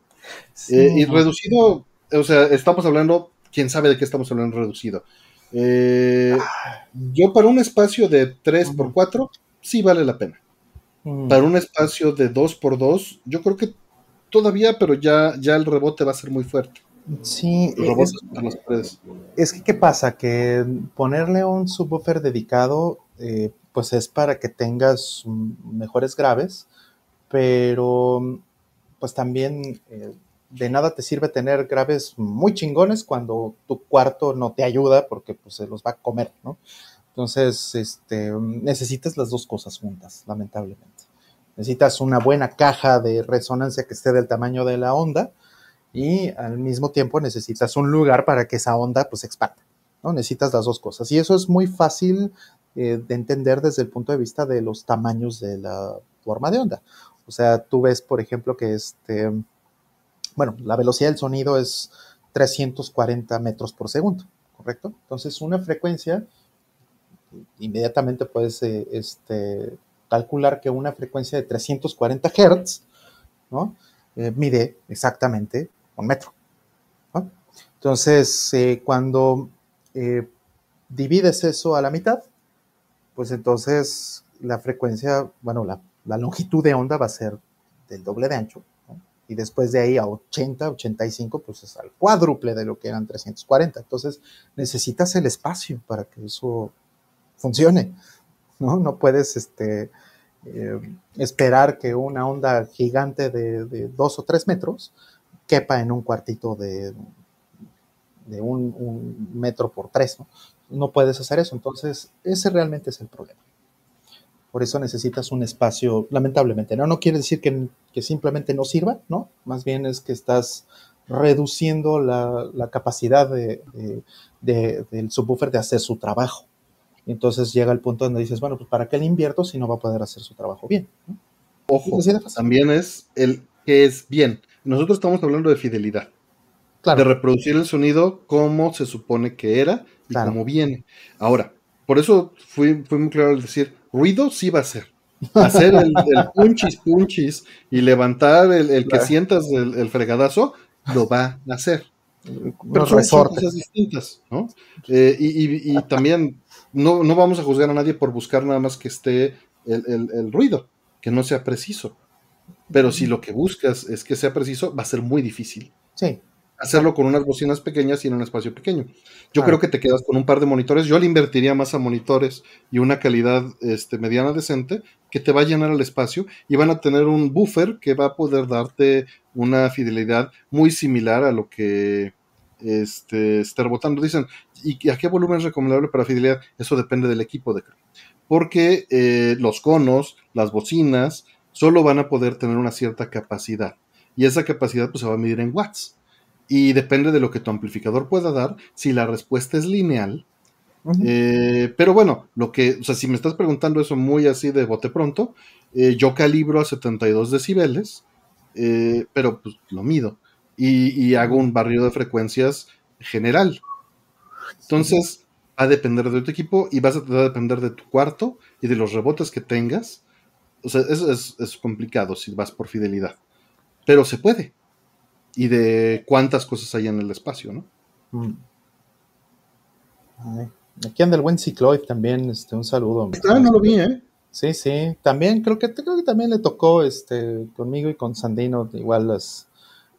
Eh, y reducido, o sea, estamos hablando, quién sabe de qué estamos hablando reducido. Eh, yo para un espacio de 3x4 sí vale la pena. Mm. Para un espacio de 2x2, yo creo que todavía, pero ya, ya el rebote va a ser muy fuerte. Sí, es, es, que ¿qué pasa? Que ponerle un subwoofer dedicado, eh, pues es para que tengas mejores graves, pero pues también eh, de nada te sirve tener graves muy chingones cuando tu cuarto no te ayuda porque pues se los va a comer, ¿no? Entonces, este, necesitas las dos cosas juntas, lamentablemente. Necesitas una buena caja de resonancia que esté del tamaño de la onda y al mismo tiempo necesitas un lugar para que esa onda pues expanda, ¿no? Necesitas las dos cosas y eso es muy fácil eh, de entender desde el punto de vista de los tamaños de la forma de onda. O sea, tú ves, por ejemplo, que este, bueno, la velocidad del sonido es 340 metros por segundo, ¿correcto? Entonces, una frecuencia, inmediatamente puedes eh, este, calcular que una frecuencia de 340 Hz, ¿no? Eh, mide exactamente un metro. Entonces, eh, cuando divides eso a la mitad, pues entonces la frecuencia, bueno, la la longitud de onda va a ser del doble de ancho. Y después de ahí a 80, 85, pues es al cuádruple de lo que eran 340. Entonces necesitas el espacio para que eso funcione. No, no puedes este, eh, esperar que una onda gigante de, dos o tres metros quepa en un cuartito de, de un, metro por tres. ¿no? no puedes hacer eso. Entonces, ese realmente es el problema. Por eso necesitas un espacio, lamentablemente, ¿no? No quiere decir que, simplemente no sirva, ¿no? Más bien es que estás reduciendo la, capacidad de, del subwoofer de hacer su trabajo. Entonces llega el punto donde dices, bueno, pues ¿para qué le invierto si no va a poder hacer su trabajo bien? Ojo, también es el que es bien. Nosotros estamos hablando de fidelidad. De reproducir el sonido como se supone que era y como viene. Ahora, por eso fui, fui muy claro al decir, ruido sí va a ser. [LAUGHS] Hacer el, punchis punchis y levantar el, que sientas el, fregadazo, lo va a hacer. Pero son, cosas distintas, ¿no? Eh, y, también no, no, vamos a juzgar a nadie por buscar nada más que esté el, ruido, que no sea preciso. Pero si lo que buscas es que sea preciso, va a ser muy difícil. Sí. Hacerlo con unas bocinas pequeñas y en un espacio pequeño. Yo creo que te quedas con un par de monitores. Yo le invertiría más a monitores y una calidad este, mediana decente que te va a llenar el espacio y van a tener un buffer que va a poder darte una fidelidad muy similar a lo que este, rebotando. Dicen, ¿y a qué volumen es recomendable para fidelidad? Eso depende del equipo de Porque eh, los conos, las bocinas, solo van a poder tener una cierta capacidad. Y esa capacidad pues, se va a medir en watts. Y depende de lo que tu amplificador pueda dar. Si la respuesta es lineal, eh, pero bueno, lo que, o sea, si me estás preguntando eso muy así de bote pronto, eh, yo calibro a 72 decibeles, eh, pero pues lo mido y, hago un barrio de frecuencias general. Entonces, va a depender de tu equipo y vas a, depender de tu cuarto y de los rebotes que tengas. O sea, eso es, complicado si vas por fidelidad, pero se puede. Y de cuántas cosas hay en el espacio, ¿no? Mm. Aquí anda el buen Cicloid también, este, un saludo. Ah, no lo vi, ¿eh? Sí, sí, también creo que creo que también le tocó este conmigo y con Sandino igual las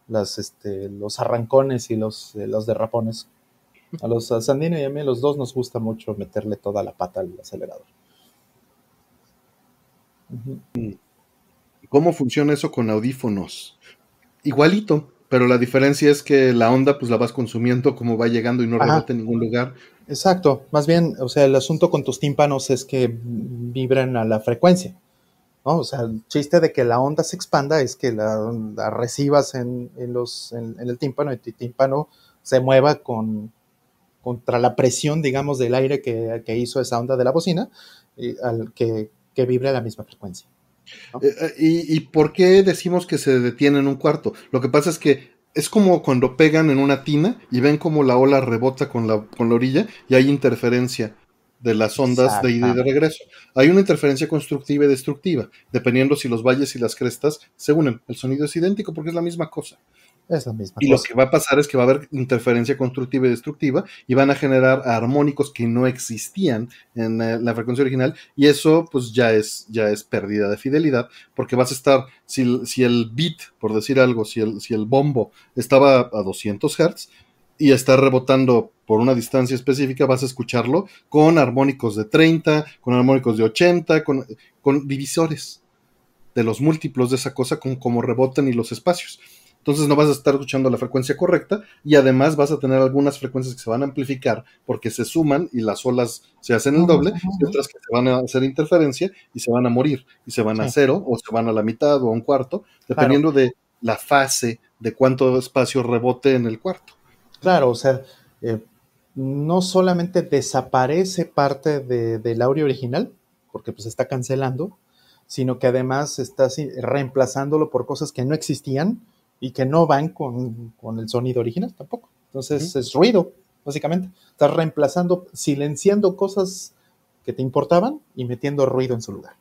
las este los arrancones y los los derrapones. A los Sandino y a mí los dos nos gusta mucho meterle toda la pata al acelerador. ¿Cómo funciona eso con audífonos? Igualito, pero la diferencia es que la onda pues la vas consumiendo como va llegando y no rebota en ningún lugar. Exacto, más bien, o sea, el asunto con tus tímpanos es que vibran a la frecuencia, ¿no? O sea, el chiste de que la onda se expanda es que la, recibas en, los, en, el tímpano y tu tímpano se mueva con, contra la presión, digamos, del aire que, hizo esa onda de la bocina, y al que, que vibre a la misma frecuencia. Eh, eh, ¿Y, ¿Y por qué decimos que se detiene en un cuarto? Lo que pasa es que es como cuando pegan en una tina y ven como la ola rebota con la, con la orilla y hay interferencia de las ondas de ida y de regreso. Hay una interferencia constructiva y destructiva, dependiendo si los valles y las crestas se unen. El sonido es idéntico porque es la misma cosa. Es la misma y lo que va a pasar es que va a haber interferencia constructiva y destructiva y van a generar armónicos que no existían en eh, la frecuencia original y eso pues ya es, ya es pérdida de fidelidad porque vas a estar, si, si el beat, por decir algo, si el, si el bombo estaba a 200 Hz y está rebotando por una distancia específica, vas a escucharlo con armónicos de 30, con armónicos de 80, con, con divisores de los múltiplos de esa cosa, con cómo rebotan y los espacios. Entonces no vas a estar escuchando la frecuencia correcta y además vas a tener algunas frecuencias que se van a amplificar porque se suman y las olas se hacen el doble y otras que se van a hacer interferencia y se van a morir y se van a cero o se van a la mitad o a un cuarto, dependiendo de la fase de cuánto espacio rebote en el cuarto. Claro, o sea, eh, no solamente desaparece parte del audio original, porque pues está cancelando, sino que además estás reemplazándolo por cosas que no existían y que no van con, el sonido original tampoco. Entonces es ruido, básicamente. Estás reemplazando, silenciando cosas que te importaban y metiendo ruido en su lugar.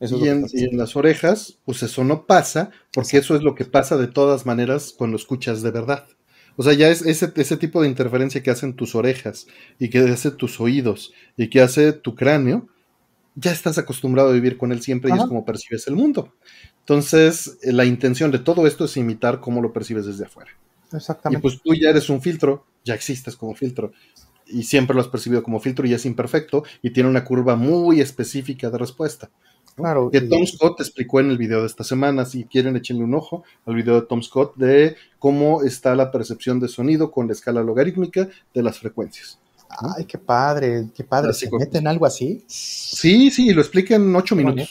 y, en, las orejas, pues eso no pasa, porque eso es lo que pasa de todas maneras cuando escuchas de verdad. O sea, ya es ese, ese tipo de interferencia que hacen tus orejas y que hace tus oídos y que hace tu cráneo, ya estás acostumbrado a vivir con él siempre y es como percibes el mundo. Entonces, eh, la intención de todo esto es imitar cómo lo percibes desde afuera. Exactamente. Y pues tú ya eres un filtro, ya existes como filtro. Y siempre lo has percibido como filtro y es imperfecto y tiene una curva muy específica de respuesta. Claro. Que Tom Scott explicó en el video de esta semana. Si quieren, échenle un ojo al video de Tom Scott de cómo está la percepción de sonido con la escala logarítmica de las frecuencias. Ay, qué padre, qué padre. ¿Se meten algo así? Sí, sí, lo explica en ocho minutos.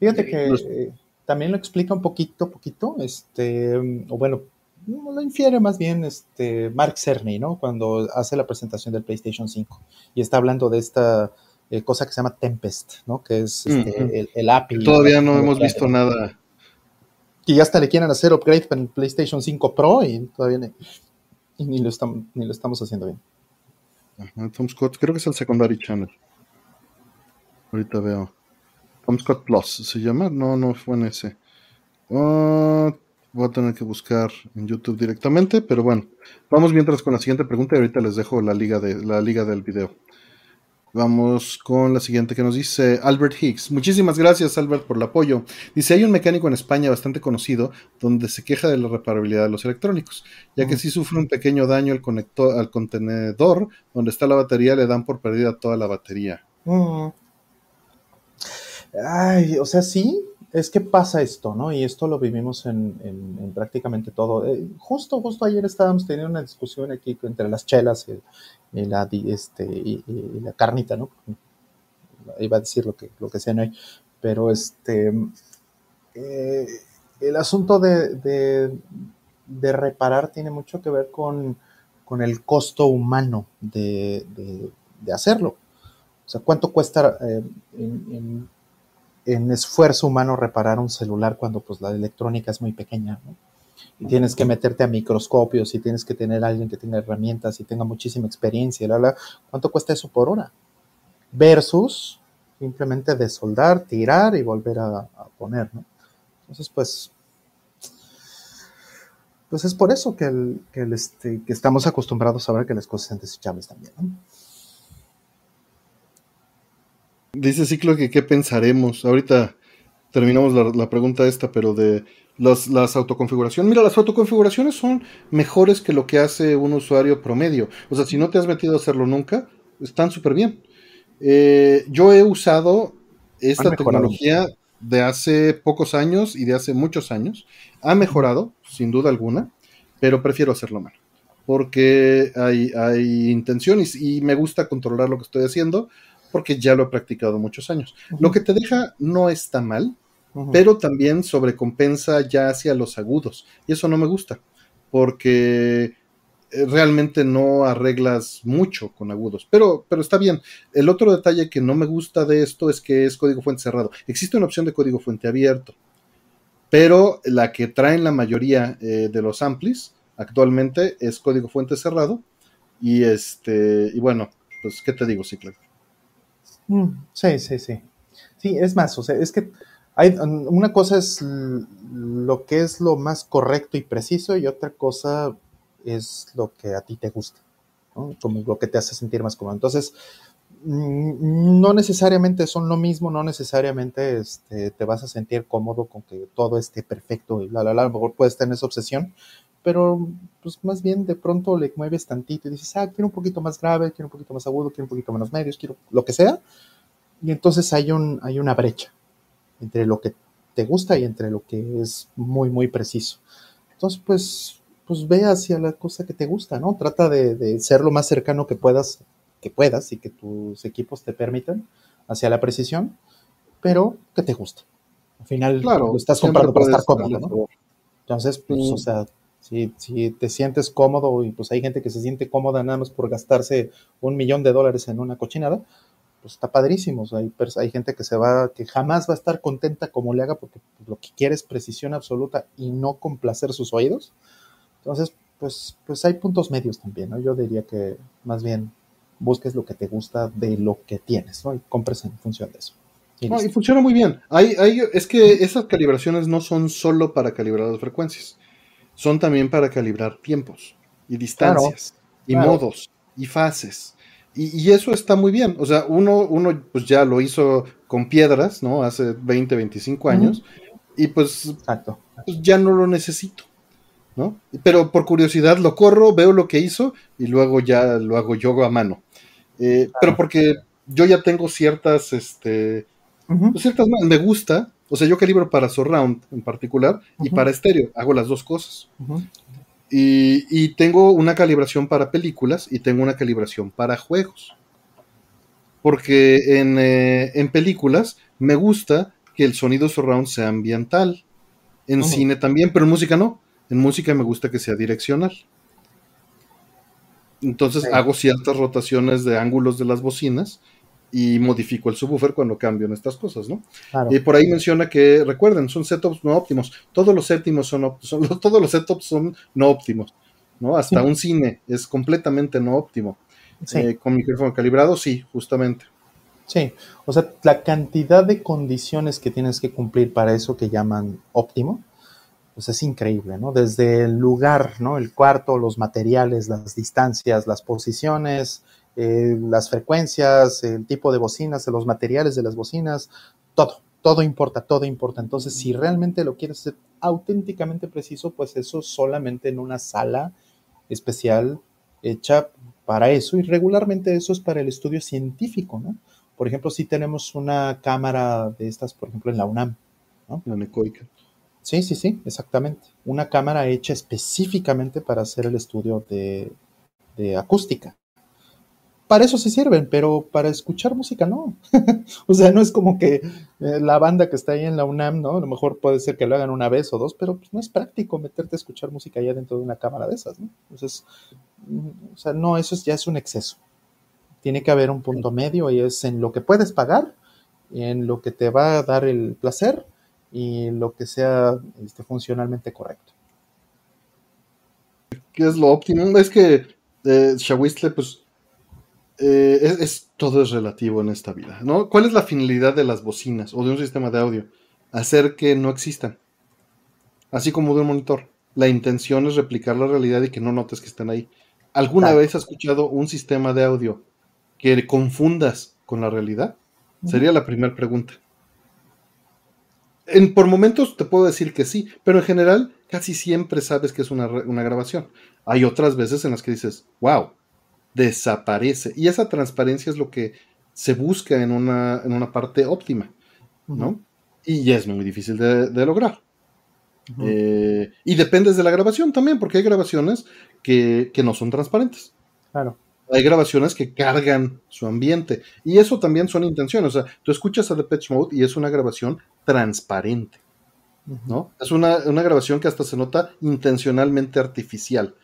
Fíjate que también lo explica un poquito, poquito, este, o bueno, lo infiere más bien este Mark Cerny, ¿no? Cuando hace la presentación del PlayStation 5 y está hablando de esta eh, cosa que se llama Tempest, ¿no? Que es este, el, API. Todavía no hemos visto nada. Y hasta le quieren hacer upgrade para el PlayStation 5 Pro y todavía ni, lo, estamos, ni lo estamos haciendo bien. Tom Scott, creo que es el secondary channel. Ahorita veo. Tom Scott Plus se llama. No, no fue en ese. Ah, Voy a tener que buscar en YouTube directamente, pero bueno, vamos mientras con la siguiente pregunta y ahorita les dejo la liga, de, la liga del video. Vamos con la siguiente que nos dice Albert Higgs. Muchísimas gracias, Albert, por el apoyo. Dice: Hay un mecánico en España bastante conocido donde se queja de la reparabilidad de los electrónicos, ya que si sufre un pequeño daño al, conector, al contenedor donde está la batería, le dan por perdida toda la batería. Ay, o sea, sí, es que pasa esto, ¿no? Y esto lo vivimos en, prácticamente todo. Eh, justo, justo ayer estábamos teniendo una discusión aquí entre las chelas y, la, este, y, la carnita, ¿no? Iba a decir lo que, lo que sea no hay. Pero este, eh, el asunto de, reparar tiene mucho que ver con, el costo humano de, hacerlo. O sea, ¿cuánto cuesta eh, en en esfuerzo humano reparar un celular cuando pues la electrónica es muy pequeña, Y tienes que meterte a microscopios y tienes que tener a alguien que tenga herramientas y tenga muchísima experiencia, la, ¿cuánto cuesta eso por hora? Versus simplemente desoldar, tirar y volver a, poner, ¿no? Entonces, pues, pues es por eso que, el, que, este, que estamos acostumbrados a ver que las cosas son desechables también, ¿no? Dice Ciclo que qué pensaremos. Ahorita terminamos la, pregunta esta, pero de las, las autoconfiguraciones. Mira, las autoconfiguraciones son mejores que lo que hace un usuario promedio. O sea, si no te has metido a hacerlo nunca, están súper bien. Eh, yo he usado esta tecnología de hace pocos años y de hace muchos años. Ha mejorado, sin duda alguna, pero prefiero hacerlo mal. Porque hay, hay intenciones y me gusta controlar lo que estoy haciendo porque ya lo he practicado muchos años. Lo que te deja no está mal, pero también sobrecompensa ya hacia los agudos. Y eso no me gusta, porque eh, realmente no arreglas mucho con agudos, pero, pero está bien. El otro detalle que no me gusta de esto es que es código fuente cerrado. Existe una opción de código fuente abierto, pero la que traen la mayoría eh, de los amplis actualmente es código fuente cerrado. Y este, y bueno, pues, ¿qué te digo, Ciclo? Mm, sí, sí, sí. Sí, es más, o sea, es que hay, una cosa es lo que es lo más correcto y preciso y otra cosa es lo que a ti te gusta, ¿no? como lo que te hace sentir más cómodo. Entonces, mm, no necesariamente son lo mismo, no necesariamente este, te vas a sentir cómodo con que todo esté perfecto y la, la, la, a lo mejor puedes tener esa obsesión, pero pues más bien de pronto le mueves tantito y dices, ah, quiero un poquito más grave, quiero un poquito más agudo, quiero un poquito menos medios, quiero lo que sea, y entonces hay, un, hay una brecha entre lo que te gusta y entre lo que es muy, muy preciso. Entonces, pues, pues ve hacia la cosa que te gusta, ¿no? Trata de, ser lo más cercano que puedas, que puedas y que tus equipos te permitan hacia la precisión, pero que te guste. Al final lo estás comprando para estar cómodo, ¿no? Entonces, pues, o sea, si, si te sientes cómodo y pues hay gente que se siente cómoda nada más por gastarse un millón de dólares en una cochinada, pues está padrísimo. hay, hay gente que se va, que jamás va a estar contenta como le haga porque lo que quiere es precisión absoluta y no complacer sus oídos. Entonces, pues, pues hay puntos medios también, ¿no? Yo diría que más bien busques lo que te gusta de lo que tienes, ¿no? Y compres en función de eso. Y, y funciona muy bien. Hay, hay, es que esas calibraciones no son solo para calibrar las frecuencias son también para calibrar tiempos y distancias y modos y fases. Y, eso está muy bien. O sea, uno, uno pues ya lo hizo con piedras, ¿no? Hace 20, 25 años. Y pues, Exacto. Pues, ya no lo necesito, ¿no? Pero por curiosidad lo corro, veo lo que hizo y luego ya lo hago yo a mano. Eh, pero porque yo ya tengo ciertas, este, pues, ciertas, me gusta, o sea, yo calibro para surround en particular y para estéreo. Hago las dos cosas. y, tengo una calibración para películas y tengo una calibración para juegos. Porque en, eh, en películas me gusta que el sonido surround sea ambiental. En cine también, pero en música no. En música me gusta que sea direccional. Entonces hago ciertas rotaciones de ángulos de las bocinas y modifico el subwoofer cuando cambio en estas cosas, ¿no? Y por ahí menciona que, recuerden, son setups no óptimos. Todos los séptimos son, son todos los setups son no óptimos, ¿no? Hasta un cine es completamente no óptimo. Eh, con micrófono calibrado, sí, justamente. Sí, o sea, la cantidad de condiciones que tienes que cumplir para eso que llaman óptimo pues es increíble, ¿no? Desde el lugar, ¿no? El cuarto, los materiales, las distancias, las posiciones, eh, las frecuencias, el tipo de bocinas, los materiales de las bocinas, todo, todo importa, todo importa. Entonces, si realmente lo quieres ser auténticamente preciso, pues eso solamente en una sala especial hecha para eso y regularmente eso es para el estudio científico, ¿no? Por ejemplo, si tenemos una cámara de estas, por ejemplo, en la UNAM, ¿no? La necoica. Sí, sí, sí, exactamente. Una cámara hecha específicamente para hacer el estudio de, de acústica para eso sí sirven, pero para escuchar música no. [LAUGHS] o sea, no es como que eh, la banda que está ahí en la UNAM, ¿no? A lo mejor puede ser que lo hagan una vez o dos, pero pues, no es práctico meterte a escuchar música allá dentro de una cámara de esas, ¿no? Entonces, mm, o sea, no, eso ya es un exceso. Tiene que haber un punto medio y es en lo que puedes pagar, en lo que te va a dar el placer y lo que sea este, funcionalmente correcto. ¿Qué es lo óptimo? Es que eh, pues eh, es, todo es relativo en esta vida, ¿no? ¿Cuál es la finalidad de las bocinas o de un sistema de audio? Hacer que no existan. Así como de un monitor. La intención es replicar la realidad y que no notes que están ahí. ¿Alguna vez has escuchado un sistema de audio que confundas con la realidad? Sería la primera pregunta. En, por momentos te puedo decir que sí, pero en general casi siempre sabes que es una, una grabación. Hay otras veces en las que dices, wow, desaparece. Y esa transparencia es lo que se busca en una, en una parte óptima, ¿no? Y es muy difícil de, lograr. Eh, y dependes de la grabación también, porque hay grabaciones que, no son transparentes. Claro. Hay grabaciones que cargan su ambiente. Y eso también son intenciones. O sea, tú escuchas a The Patch Mode y es una grabación transparente. ¿no? Es una, grabación que hasta se nota intencionalmente artificial.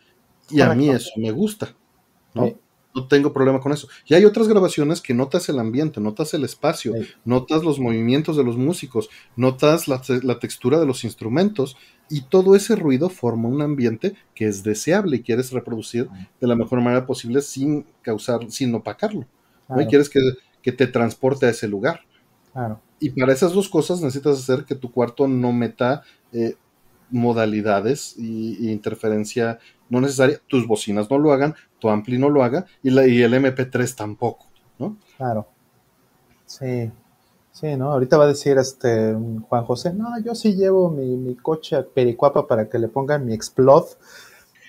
Y a mí eso me gusta. ¿No? No tengo problema con eso. Y hay otras grabaciones que notas el ambiente, notas el espacio, notas los movimientos de los músicos, notas la, textura de los instrumentos y todo ese ruido forma un ambiente que es deseable y quieres reproducir de la mejor manera posible sin causar, sin opacarlo. Y quieres que, te transporte a ese lugar. Y para esas dos cosas necesitas hacer que tu cuarto no meta eh, modalidades y, interferencia no necesaria. Tus bocinas no lo hagan, tu ampli no lo haga y, la, y el MP3 tampoco, ¿no? Claro. Sí. Sí, ¿no? Ahorita va a decir este Juan José, no, yo sí llevo mi, coche a Pericuapa para que le pongan mi Explode.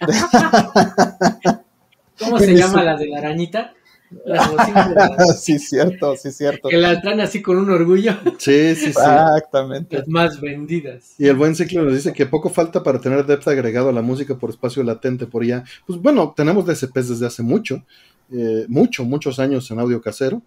[LAUGHS] ¿Cómo [LAUGHS] se llama la de la arañita? [LAUGHS] sí, cierto, sí, cierto. Que la traen así con un orgullo. Sí, sí, sí. Exactamente. Las más vendidas. Y el buen ciclo nos dice que poco falta para tener depth agregado a la música por espacio latente por allá. Pues bueno, tenemos DSPs desde hace mucho, eh, mucho, muchos años en audio casero.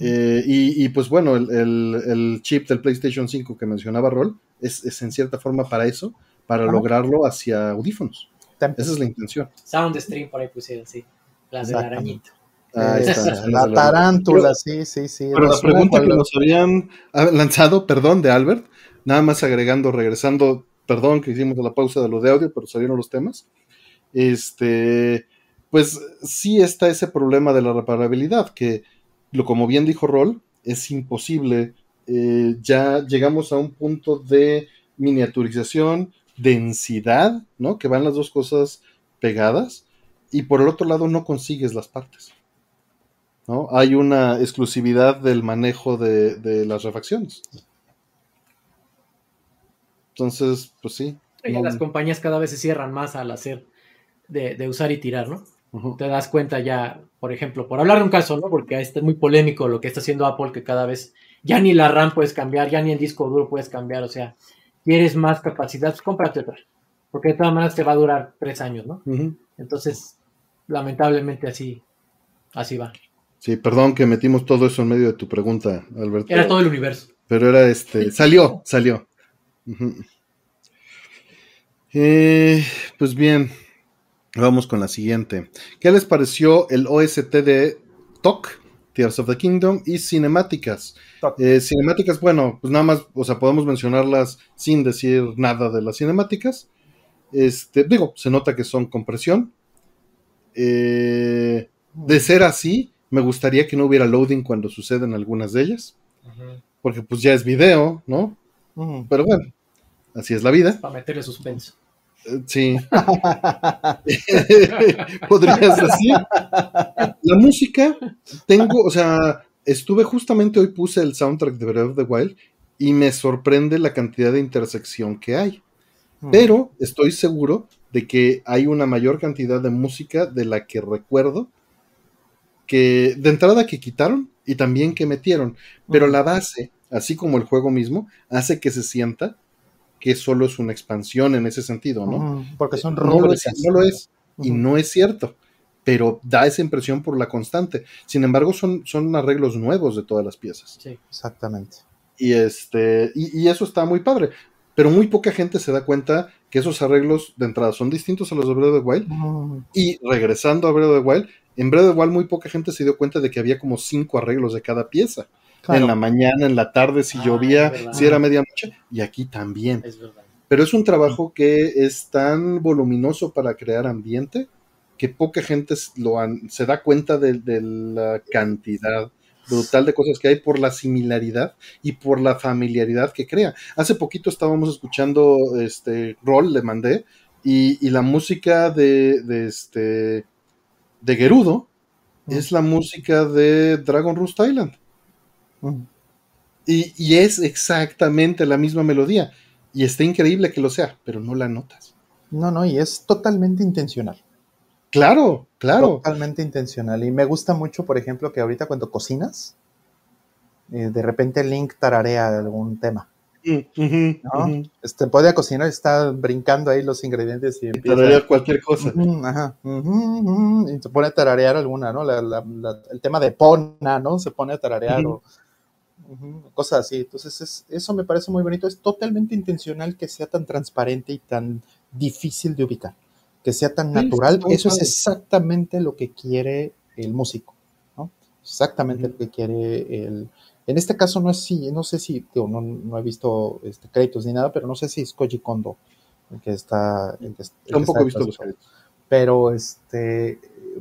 Eh, y, pues bueno, el, chip del PlayStation 5 que mencionaba Rol es, en cierta forma para eso, para lograrlo hacia audífonos. Esa es la intención. SoundStream por ahí pusieron, sí. Las de la arañita. [LAUGHS] La tarántula, sí, sí, sí. Pero la pregunta que nos habían lanzado, perdón, de Albert, nada más agregando, regresando, perdón que hicimos la pausa de lo de audio, pero salieron los temas. Este, pues sí está ese problema de la reparabilidad, que lo como bien dijo Roll, es imposible. Eh, ya llegamos a un punto de miniaturización, densidad, ¿no? Que van las dos cosas pegadas, y por el otro lado no consigues las partes. ¿No? Hay una exclusividad del manejo de, las refacciones. Entonces, pues sí. Las compañías cada vez se cierran más al hacer de, usar y tirar, ¿no? Te das cuenta ya, por ejemplo, por hablar de un caso, ¿no? Porque este es muy polémico lo que está haciendo Apple, que cada vez ya ni la RAM puedes cambiar, ya ni el disco duro puedes cambiar, o sea, quieres más capacidad, pues cómprate otra. Porque de todas maneras te va a durar tres años, ¿no? Entonces, lamentablemente así, así va. Sí, perdón que metimos todo eso en medio de tu pregunta, Alberto. Era todo el universo. Pero era este, salió, salió. Eh, pues bien, vamos con la siguiente. ¿Qué les pareció el OST de TOC, Tears of the Kingdom y cinemáticas? Eh, cinemáticas, bueno, pues nada más, o sea, podemos mencionarlas sin decir nada de las cinemáticas. Este, digo, se nota que son compresión. Eh, de ser así, me gustaría que no hubiera loading cuando suceden algunas de ellas, porque pues ya es video, ¿no? Pero bueno, así es la vida. Para meterle suspenso. Eh, Sí. [LAUGHS] Podrías decir. La música, tengo, o sea, estuve justamente hoy puse el soundtrack de Breath of the Wild y me sorprende la cantidad de intersección que hay. Pero estoy seguro de que hay una mayor cantidad de música de la que recuerdo que de entrada que quitaron y también que metieron. Pero la base, así como el juego mismo, hace que se sienta que solo es una expansión en ese sentido, ¿no? Porque son No lo es, rúbricas. no lo es, y no es cierto, pero da esa impresión por la constante. Sin embargo, son, son arreglos nuevos de todas las piezas. Sí. Exactamente. Y, este, y, y eso está muy padre. Pero muy poca gente se da cuenta que esos arreglos de entrada son distintos a los de Breath of the Wild. Mm, Y regresando a Breath of the Wild, en Breath of the Wild muy poca gente se dio cuenta de que había como cinco arreglos de cada pieza. claro. En la mañana, en la tarde, si Ah, llovía, si era medianoche, y aquí también. Es verdad. Pero es un trabajo que es tan voluminoso para crear ambiente que poca gente s- lo han- se da cuenta de, de la cantidad brutal de cosas que hay por la similaridad y por la familiaridad que crea. Hace poquito estábamos escuchando este Roll, le mandé, y, y la música de, de este de Gerudo es la música de Dragon Roost Island. Y, y es exactamente la misma melodía. Y está increíble que lo sea, pero no la notas. No, no, y es totalmente intencional. Claro, claro. Totalmente intencional. Y me gusta mucho, por ejemplo, que ahorita cuando cocinas, eh, de repente Link tararea algún tema. ¿No? Este, puede cocinar, está brincando ahí los ingredientes y Y empieza. tararía cualquier cosa. Ajá, y se pone a tararear alguna, ¿no? La- la- la- el tema de Pona, ¿no? Se pone a tararear o cosas así. Entonces, es- eso me parece muy bonito. Es totalmente intencional que sea tan transparente y tan difícil de ubicar, que sea tan Sí, natural. Eso es exactamente lo que quiere el músico, ¿no? Exactamente lo que quiere el. En este caso no es si, no sé si, digo, no, no he visto este, créditos ni nada, pero no sé si es Koji Kondo el que está. el que- el que Tampoco está he visto los créditos. pero este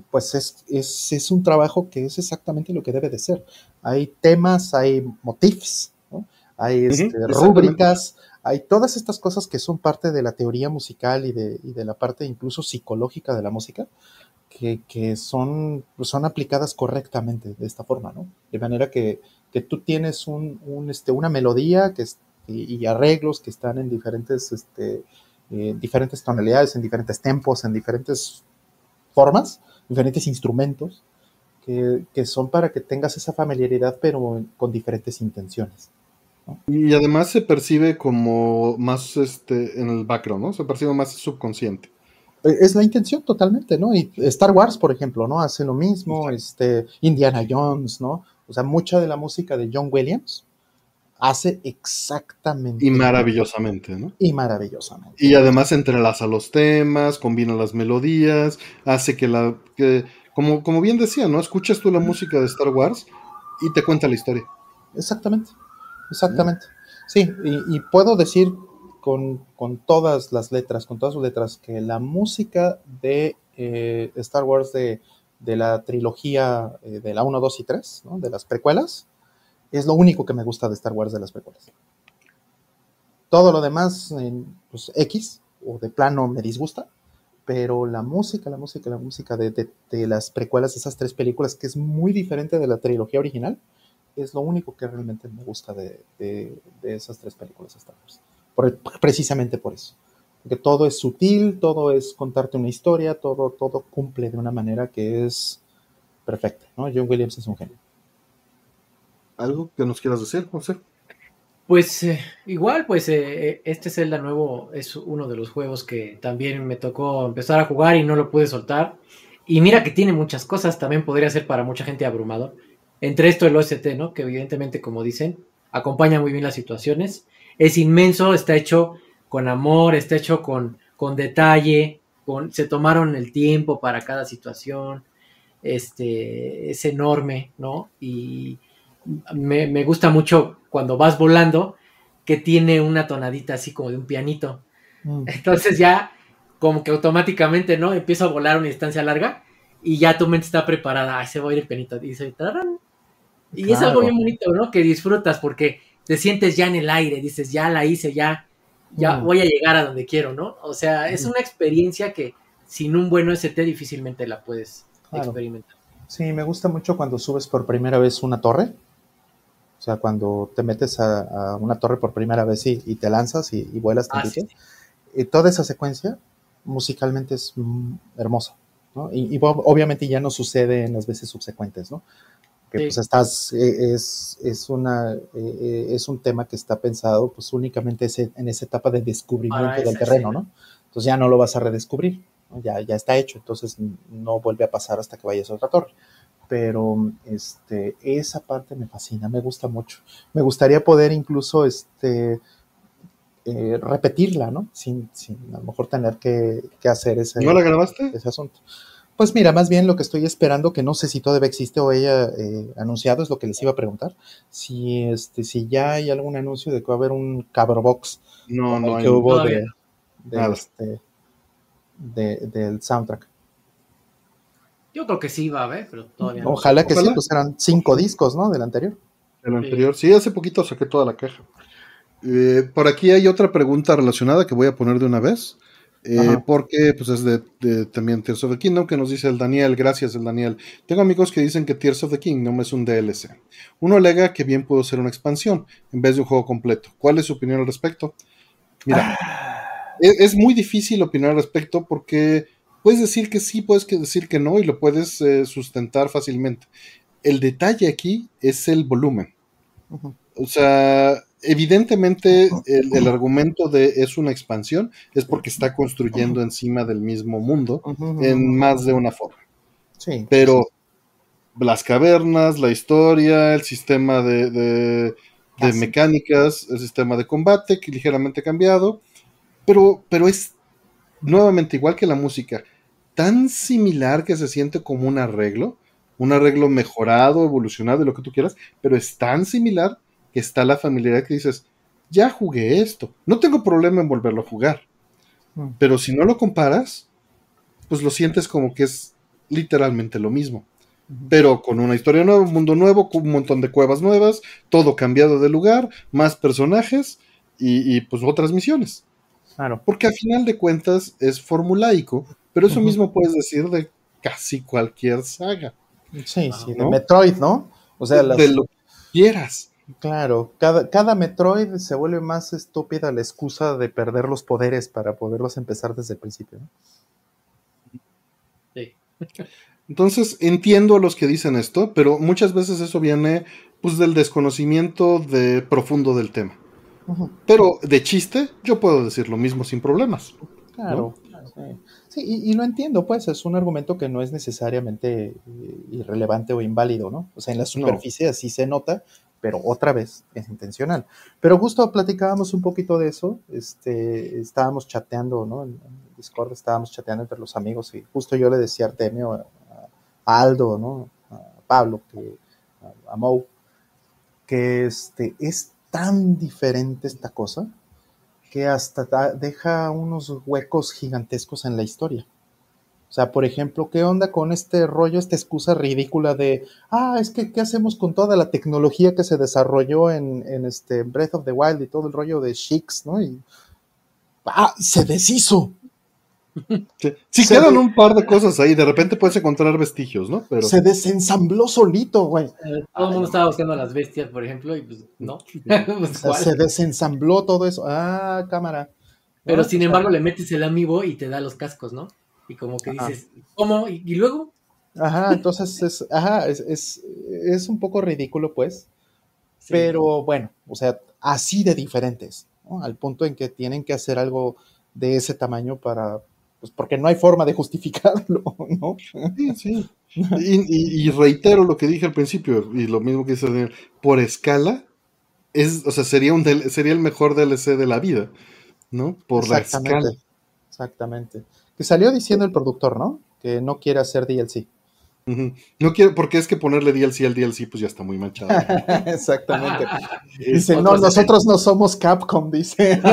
pues es, es, es un trabajo que es exactamente lo que debe de ser. Hay temas, hay motifs, ¿no? hay este, rúbricas, hay todas estas cosas que son parte de la teoría musical y de, y de la parte incluso psicológica de la música, que, que son, son aplicadas correctamente de esta forma, ¿no? De manera que, que tú tienes un, un, este, una melodía que es- y, y arreglos que están en diferentes, este, eh, diferentes tonalidades, en diferentes tempos, en diferentes formas, diferentes instrumentos, que, que son para que tengas esa familiaridad, pero con diferentes intenciones. Y además se percibe como más este en el background, ¿no? Se percibe más subconsciente. Eh, Es la intención totalmente, ¿no? Y Star Wars, por ejemplo, ¿no? Hace lo mismo, este, Indiana Jones, ¿no? O sea, mucha de la música de John Williams hace exactamente Y maravillosamente, ¿no? y maravillosamente. Y además entrelaza los temas, combina las melodías, hace que la. Que, como, como bien decía, ¿no? Escuchas tú la música de Star Wars y te cuenta la historia. Exactamente, exactamente. Sí, y, y puedo decir con, con todas las letras, con todas sus letras, que la música de eh, Star Wars de, de la trilogía eh, de la 1, 2 y 3, ¿no? de las precuelas, es lo único que me gusta de Star Wars de las precuelas. Todo lo demás, en, pues X, o de plano me disgusta, pero la música, la música, la música de, de, de las precuelas de esas tres películas, que es muy diferente de la trilogía original, es lo único que realmente me gusta de, de esas tres películas de Star Wars. Por, precisamente por eso. Porque todo es sutil, todo es contarte una historia, todo, todo cumple de una manera que es perfecta. ¿no? John Williams es un genio. ¿Algo que nos quieras decir, José? Pues eh, igual, pues eh, este Zelda nuevo es uno de los juegos que también me tocó empezar a jugar y no lo pude soltar. Y mira que tiene muchas cosas, también podría ser para mucha gente abrumador. Entre esto el OST, ¿no? Que evidentemente, como dicen, acompaña muy bien las situaciones. Es inmenso, está hecho con amor, está hecho con, con detalle, con, se tomaron el tiempo para cada situación. Este, es enorme, ¿no? Y me, me gusta mucho cuando vas volando, que tiene una tonadita así como de un pianito. Mm. Entonces ya como que automáticamente, ¿no? Empiezo a volar una distancia larga y ya tu mente está preparada. Ay, se va a ir el pianito. Y. Y es algo bien bonito, ¿no? Que disfrutas porque te sientes ya en el aire, dices, ya la hice, ya, ya Mm. voy a llegar a donde quiero, ¿no? O sea, es una experiencia que sin un buen OST difícilmente la puedes Claro. experimentar. Sí, me gusta mucho cuando subes por primera vez una torre. O sea, cuando te metes a, a una torre por primera vez y, y te lanzas y, y vuelas Ah, sí, Y toda esa secuencia musicalmente es mm, hermosa. ¿no? Y, y ob- obviamente ya no sucede en las veces subsecuentes, ¿no? Que Sí. pues estás, eh, es, es, una, eh, eh, es un tema que está pensado pues únicamente ese- en esa etapa de descubrimiento del terreno. ¿no? Entonces ya no lo vas a redescubrir, ¿no? ya, ya está hecho, entonces no vuelve a pasar hasta que vayas a otra torre. Pero este, esa parte me fascina, me gusta mucho. Me gustaría poder incluso este, eh, repetirla, ¿no? Sin, sin a lo mejor tener que, que hacer ese, ¿No la grabaste? ese asunto. Pues mira, más bien lo que estoy esperando, que no sé si todavía existe o haya eh, anunciado, es lo que les iba a preguntar. Si, este, si ya hay algún anuncio de que va a haber un Cabrobox No, no el hay. que hubo de, no. de Nada. este, de- del soundtrack. Yo creo que sí va a haber, pero todavía no. Ojalá que sí, pues eran cinco discos, ¿no? Del anterior. El anterior. Sí, hace poquito saqué toda la caja. Eh, por aquí hay otra pregunta relacionada que voy a poner de una vez. Eh, porque pues es de, de también Tears of the Kingdom que nos dice el Daniel, gracias el Daniel. Tengo amigos que dicen que Tears of the Kingdom es un DLC. Uno alega que bien pudo ser una expansión en vez de un juego completo. ¿Cuál es su opinión al respecto? Mira, es, es muy difícil opinar al respecto porque puedes decir que sí, puedes decir que no y lo puedes eh, sustentar fácilmente. El detalle aquí es el volumen. O sea, evidentemente el, el argumento de es una expansión es porque está construyendo encima del mismo mundo en más de una forma. Sí. Pero las cavernas, la historia, el sistema de, de- mecánicas, el sistema de combate, que ligeramente cambiado, pero, pero es nuevamente igual que la música, tan similar que se siente como un arreglo, un arreglo mejorado, evolucionado, y lo que tú quieras, pero es tan similar que está la familiaridad que dices, ya jugué esto, no tengo problema en volverlo a jugar, Mm. pero si no lo comparas, pues lo sientes como que es literalmente lo mismo pero con una historia nueva, un mundo nuevo, con un montón de cuevas nuevas, todo cambiado de lugar, más personajes y, y, pues otras misiones. Claro. Porque a final de cuentas es formulaico, pero eso mismo puedes decir de casi cualquier saga, Sí, sí, de. Metroid, ¿no? O sea, las- de lo que quieras. Claro, cada, cada Metroid se vuelve más estúpida la excusa de perder los poderes para poderlos empezar desde el principio. ¿no? Sí. Entonces entiendo a los que dicen esto, pero muchas veces eso viene pues del desconocimiento de profundo del tema. Pero de chiste, yo puedo decir lo mismo sin problemas. Claro. Sí, Sí, y, y lo entiendo, pues es un argumento que no es necesariamente eh, irrelevante o inválido, ¿no? O sea, en la superficie así se nota, pero otra vez es intencional. Pero justo platicábamos un poquito de eso, este, estábamos chateando, ¿no? En, en Discord estábamos chateando entre los amigos y justo yo le decía a Artemio, a, Aldo, ¿no? A Pablo, que, a, a Mo, que este, es tan diferente esta cosa que hasta deja unos huecos gigantescos en la historia. O sea, por ejemplo, ¿qué onda con este rollo, esta excusa ridícula de, ah, es que, ¿qué hacemos con toda la tecnología que se desarrolló en, en este Breath of the Wild y todo el rollo de Shix, ¿no? Y, ah, se deshizo, [LAUGHS] Sí, [LAUGHS] sí Se quedan un par de cosas ahí, de repente puedes encontrar vestigios, ¿no? Pero se desensambló solito, güey. Eh, todo el mundo estaba buscando a las bestias, por ejemplo, y pues no. Pues, [LAUGHS] O sea, ¿cuál? se desensambló todo eso. Ah, cámara. Pero ¿No? sin sea, embargo le metes el amiibo y te da los cascos, ¿no? Y como que Ajá. dices, ¿cómo? ¿Y, y luego? Ajá, entonces es, ajá, es, es, es un poco ridículo, pues. Sí. Pero bueno, o sea, así de diferentes, ¿no? Al punto en que tienen que hacer algo de ese tamaño para, pues porque no hay forma de justificarlo, [LAUGHS] ¿no? Sí, sí. [LAUGHS] Y, y- y reitero lo que dije al principio, y lo mismo que dice Daniel, por escala, es, o sea, sería, un sería el mejor DLC de la vida, ¿no? Por la escala. Exactamente. Que salió diciendo el productor, ¿no? Que no quiere hacer DLC. No quiero, porque es que ponerle DLC al DLC, pues ya está muy manchado. [LAUGHS] Exactamente. [LAUGHS] Dice, no, otros nosotros no somos Capcom, dice. [LAUGHS]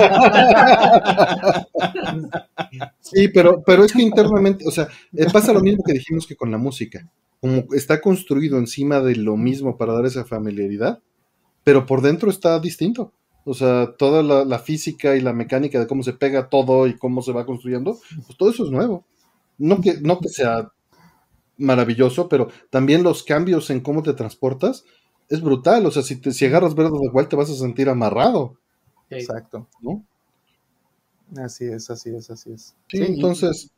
Sí, pero, pero es que internamente, o sea, eh, pasa lo mismo que dijimos que con la música. Como está construido encima de lo mismo para dar esa familiaridad, pero por dentro está distinto. O sea, toda la, la, física y la mecánica de cómo se pega todo y cómo se va construyendo, pues todo eso es nuevo. No que, no que sea maravilloso, pero también los cambios en cómo te transportas es brutal. O sea, si, te, si agarras verde de igual te vas a sentir amarrado. Exacto. ¿no? Así es, así es, así es. Sí, entonces.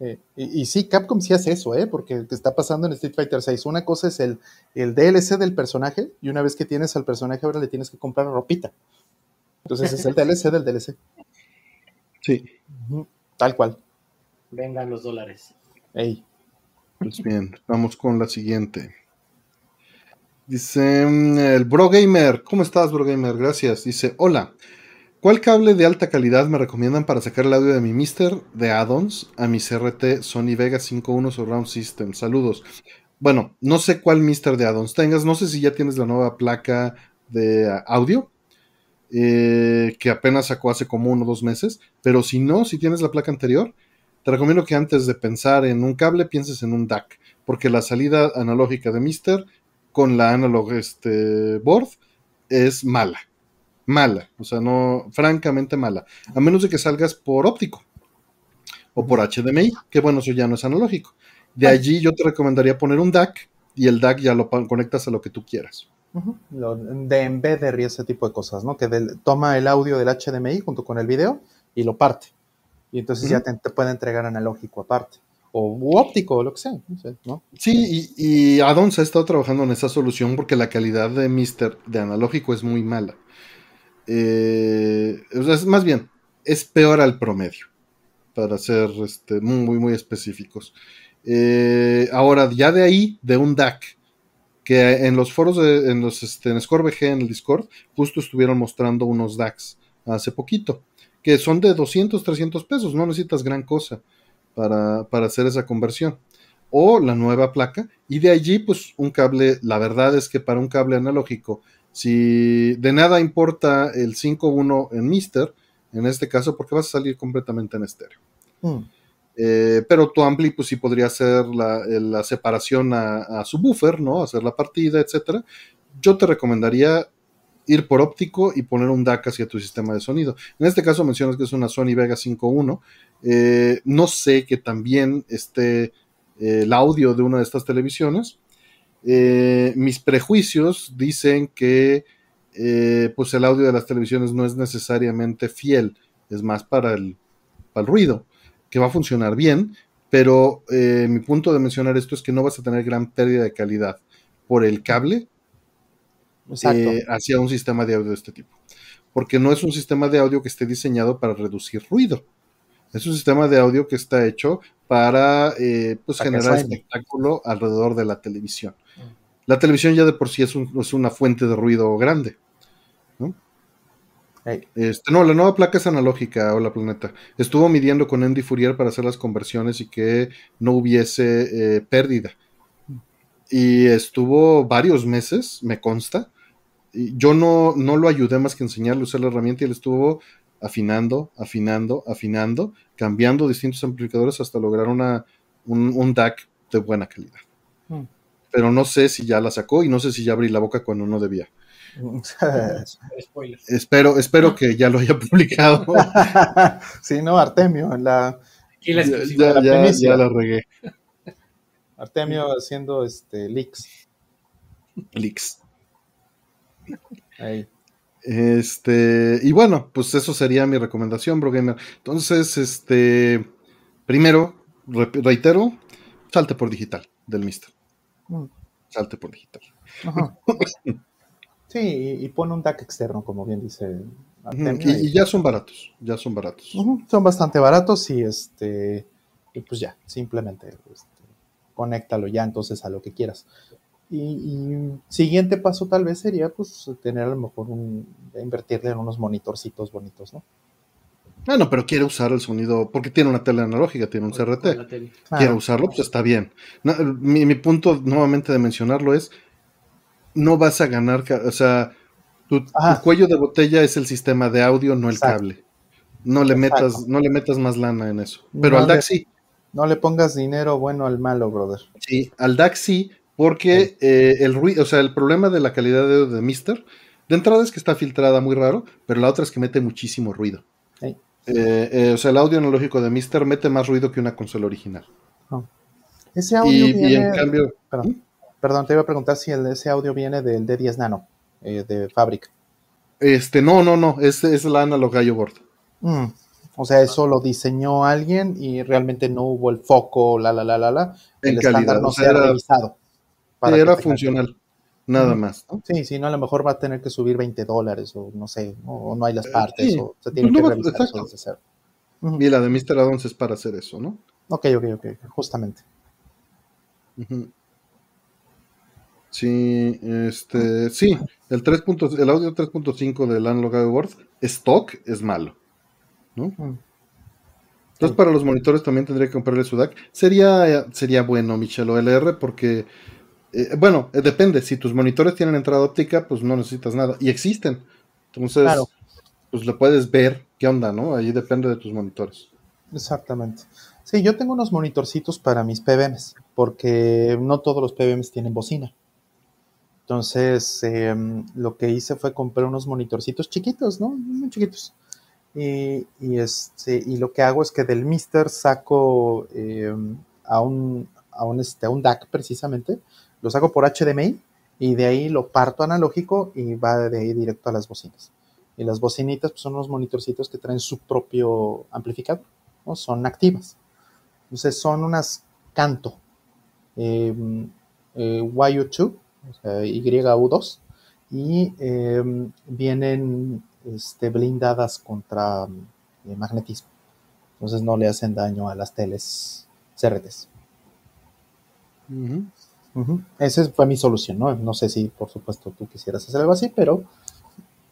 Eh, y, y, sí, Capcom sí hace eso, ¿eh? Porque está pasando en Street Fighter 6. Una cosa es el, el DLC del personaje, y una vez que tienes al personaje, ahora le tienes que comprar ropita. Entonces es el DLC del DLC. Sí. Tal cual. Vengan los dólares. Ey. Pues bien, vamos con la siguiente. Dice mm, el Bro Gamer, ¿cómo estás, Bro Gamer? Gracias. Dice, hola. ¿Cuál cable de alta calidad me recomiendan para sacar el audio de mi Mister de addons a mi CRT Sony Vega 5.1 Surround System? Saludos. Bueno, no sé cuál Mister de addons tengas, no sé si ya tienes la nueva placa de audio, eh, que apenas sacó hace como uno o dos meses, pero si no, si tienes la placa anterior, te recomiendo que antes de pensar en un cable pienses en un DAC, porque la salida analógica de Mister con la analog este, board es mala. Mala, o sea, no, francamente mala. A menos de que salgas por óptico o por HDMI, que bueno, eso ya no es analógico. De ah. allí yo te recomendaría poner un DAC y el DAC ya lo conectas a lo que tú quieras. de embedder y ese tipo de cosas, ¿no? Que toma el audio del HDMI junto con el video y lo parte. Y entonces ya te, puede entregar analógico aparte. O óptico, o lo que sea. ¿no? Sí, y, y Addons ha estado trabajando en esa solución porque la calidad de Mister de analógico es muy mala. Eh, es más bien, es peor al promedio, para ser este, muy, muy específicos. Eh, ahora, ya de ahí, de un DAC, que en los foros, de, en los este, en ScoreBG, en el Discord, justo estuvieron mostrando unos DACs hace poquito que son de 200, 300 pesos, no necesitas gran cosa para, hacer esa conversión. O la nueva placa, y de allí, pues un cable, la verdad es que para un cable analógico, si de nada importa el 5.1 en Mister, en este caso, porque vas a salir completamente en estéreo. Mm. Eh, pero tu ampli, pues sí podría hacer la, separación a, a, su buffer, ¿no? Hacer la partida, etcétera. Yo te recomendaría ir por óptico y poner un DAC hacia tu sistema de sonido. En este caso mencionas que es una Sony Vega 5.1. Eh, no sé que también esté eh, el audio de una de estas televisiones. Eh, mis prejuicios dicen que pues el audio de las televisiones no es necesariamente fiel, es más para el, para el ruido, que va a funcionar bien, pero mi punto de mencionar esto es que no vas a tener gran pérdida de calidad por el cable eh, hacia un sistema de audio de este tipo. Porque no es un sistema de audio que esté diseñado para reducir ruido. Es un sistema de audio que está hecho para, eh, pues, generar espectáculo alrededor de la televisión. Mm. La televisión ya de por sí es, una fuente de ruido grande. ¿no? Este, no, la nueva placa es analógica, Hola Planeta. Estuvo midiendo con Andy Fourier para hacer las conversiones y que no hubiese eh, pérdida. Y estuvo varios meses, me consta, yo no, no lo ayudé más que enseñarle a usar la herramienta y él estuvo afinando, afinando, afinando, cambiando distintos amplificadores hasta lograr una, un, DAC de buena calidad. Hmm. Pero no sé si ya la sacó y no sé si ya abrí la boca cuando no debía. espero espero que ya lo haya [LAUGHS] publicado. [LAUGHS] sí, no, Artemio, en la, ya, ya, ya, la regué. Artemio haciendo este leaks. Leaks. Este, y bueno, pues eso sería mi recomendación, Bro Gamer. Entonces, este, primero, reitero, salte por digital del Mister. Mm. Salte por digital. [LAUGHS] sí, y, pone un DAC externo, como bien dice. y, ya son baratos, ya son baratos. Son bastante baratos y este, y pues ya, simplemente este, conéctalo ya entonces a lo que quieras. Y, siguiente paso tal vez sería pues tener a lo mejor un, invertirle en unos monitorcitos bonitos, ¿no? Bueno, ah, pero quiere usar el sonido, porque tiene una tele analógica, tiene un CRT. Quiere ah. usarlo, pues está bien. mi, punto nuevamente de mencionarlo es, no vas a ganar, o sea, tu, cuello de botella es el sistema de audio, no el cable. No le metas, no le metas más lana en eso. Pero al DAC sí. No le pongas dinero bueno al malo, brother. Sí, al DAC sí, porque eh, el ruido, o sea, el problema de la calidad de, de Mister De entrada es que está filtrada muy raro, pero la otra es que mete muchísimo ruido. Sí. Eh, eh, o sea, el audio analógico de Mister mete más ruido que una consola original. Ese audio Y, viene... y en cambio, Perdón, perdón, te iba a preguntar si el, ese audio viene del D10 Nano, eh, de fábrica. este, no, no, no, es, es la Analog IO Board. Mm, O sea, eso lo diseñó alguien y realmente no hubo el foco, la, la, la, la, la. En el estándar calidad, no o sea, se ha revisado. para Era funcional, nada más. ¿no? Sí, sí, no, a lo mejor va a tener que subir 20 dólares o no sé, o, o no hay las Eh, partes, sí. o se tiene que revisar exacto. eso. Y la de Mr. Addons es para hacer eso, ¿no? Ok, ok, ok, justamente. Sí, este, sí, el 3. punto- el audio 3.5 del Analog IO Board, stock es malo. ¿no? Entonces, Sí. para los monitores también tendría que comprarle su DAC. Sería, sería bueno, Michel OLR, porque, eh, bueno, eh, depende. Si tus monitores tienen entrada óptica, pues no necesitas nada. Y existen. Entonces, Claro. pues le puedes ver qué onda, ¿no? Ahí depende de tus monitores. Exactamente. Sí, yo tengo unos monitorcitos para mis PBMs, porque no todos los PBMs tienen bocina. Entonces, em, lo que hice fue comprar unos monitorcitos chiquitos, ¿no? Muy chiquitos. Y, y, este, y lo que hago es que del Mister saco em, a, un, a, un, este, a un DAC precisamente, lo saco por HDMI y de ahí lo parto analógico y va de ahí directo a las bocinas. Y las bocinitas pues, son unos monitorcitos que traen su propio amplificador, ¿no? son activas. Entonces son unas canto eh, eh, YU2, o sea, YU2, y eh, vienen este, blindadas contra eh, magnetismo. Entonces no le hacen daño a las teles CRTs. Ujú. Esa fue mi solución, ¿no? No sé si, por supuesto, tú quisieras hacer algo así, pero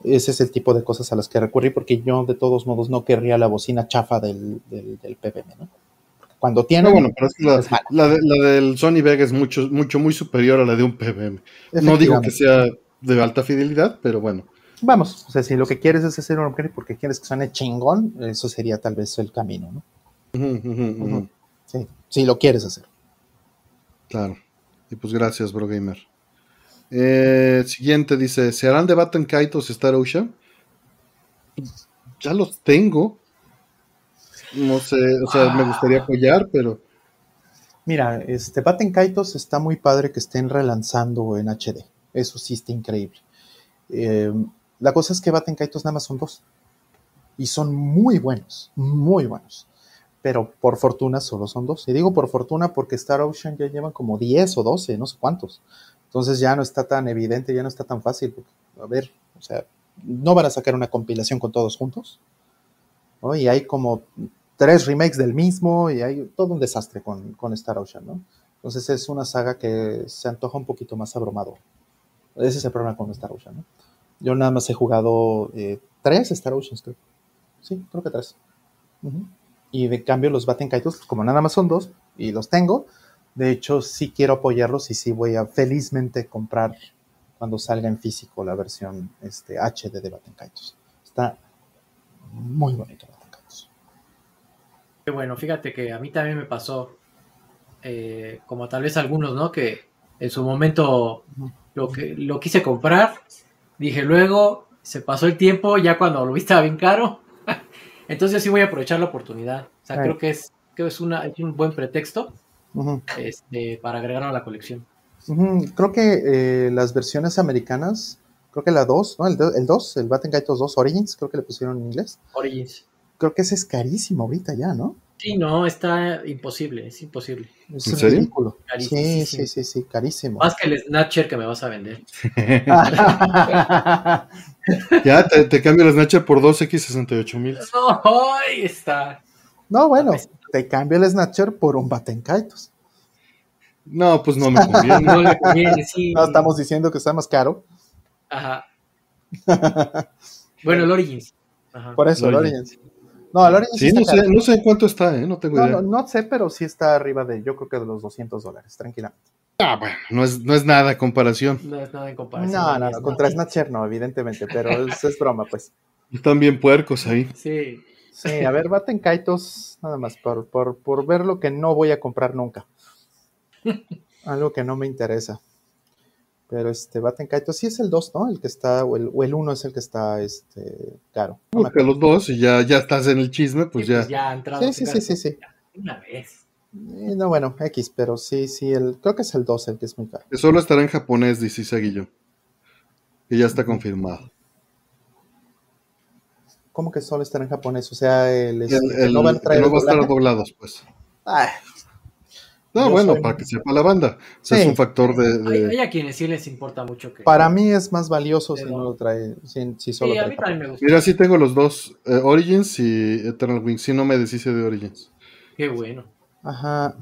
ese es el tipo de cosas a las que recurrí porque yo, de todos modos, no querría la bocina chafa del, del, del PPM, ¿no? Cuando tiene... No, bueno, pero es que la, es mala. la de- la del Sony Vega es mucho, mucho, muy superior a la de un PBM. No digo que sea de alta fidelidad, pero bueno. Vamos, o sea, si lo que quieres es hacer un upgrade porque quieres que suene chingón, eso sería tal vez el camino, ¿no? Ujú. Sí, si lo quieres hacer. Claro. Y pues gracias, Bro Gamer. Eh, siguiente dice: ¿Se harán de Batten Kaitos Star Ocean? Ya los tengo. No sé, o sea, me gustaría apoyar, pero Mira, este Batten Kaitos está muy padre que estén relanzando en HD. Eso sí está increíble. Eh, la cosa es que Batten Kaitos nada más son dos. Y son muy buenos, muy buenos. Pero por fortuna solo son dos. Y digo por fortuna porque Star Ocean ya llevan como 10 o 12, no sé cuántos. Entonces ya no está tan evidente, ya no está tan fácil. a ver, o sea, no van a sacar una compilación con todos juntos. ¿no? Y hay como tres remakes del mismo y hay todo un desastre con, con Star Ocean, ¿no? Entonces es una saga que se antoja un poquito más abrumador. Ese es el problema con Star Ocean, ¿no? Yo nada más he jugado eh, tres Star Oceans, creo. Sí, creo que tres. Y de cambio los Batten Kaitos, pues, como nada más son dos, y los tengo, de hecho sí quiero apoyarlos y sí voy a felizmente comprar cuando salga en físico la versión este, HD de Batten Kaitos. Está muy bonito Batten Kaitos. Qué bueno, fíjate que a mí también me pasó, eh, como tal vez algunos, ¿no? Que en su momento lo, que, lo quise comprar, dije luego, se pasó el tiempo, ya cuando lo vi estaba bien caro, entonces sí voy a aprovechar la oportunidad. O sea, creo que es, creo que es, una, es un buen pretexto este, para agregarlo a la colección. Creo que eh, las versiones americanas, creo que la 2, ¿no? El, el 2, el Batten Kaitos 2 Origins, creo que le pusieron en inglés. Origins. Creo que ese es carísimo ahorita ya, ¿no? Sí, no, está imposible, es imposible. Es ¿En serio? ridículo. Sí, Carísimo. sí, sí, sí, carísimo. Más que el Snatcher que me vas a vender. [LAUGHS] ya te, te cambio el Snatcher por 2X68 mil. No, ahí está. no, bueno, te cambio el Snatcher por un Batten Kaitos. No, pues no me conviene. No le conviene, sí. No estamos diciendo que está más caro. Ajá. Bueno, el Origins. Ajá. Por eso, El el Origins. No, Sí, está no sé, no sé en cuánto está, ¿eh? No tengo No, idea. no, no sé, pero sí está arriba de, yo creo que de los 200 dólares, tranquilamente. Ah, bueno, no es, no es nada comparación. No es nada en comparación. No, no, contra Snatcher no, evidentemente, pero es, es broma, pues. Están bien puercos ahí. Sí. Sí, a ver, Batten Kaitos, nada más, por, por, por ver lo que no voy a comprar nunca. [LAUGHS] Algo que no me interesa. Pero este Baten Kaitos sí es el 2, ¿no? El que está, o el, o el 1 es el que está este, caro. No Busca los dos y ya, ya estás en el chisme, pues Sí, ya. pues ya entrado. Sí, sí, sí, sí, sí. Una vez. Eh, no, bueno, X, pero sí, sí, el, creo que es el 2 el que es muy caro. Que solo estará en japonés, dice Seguillo. Que ya está confirmado. ¿Cómo que solo estará en japonés? O sea, el, El, este, el- no van a que traer no va a estar doblados, pues. Ay, No, Yo bueno, soy- para que sepa la banda. O sea, Sí. es un factor de. de- Hay, hay a quienes sí les importa mucho que. para mí es más valioso si no lo trae, si, si solo Sí, a mí también me gusta. Mira, sí tengo los dos, eh, Origins y Eternal Wings. Sí, no me deshice de Origins. Qué bueno. Ajá.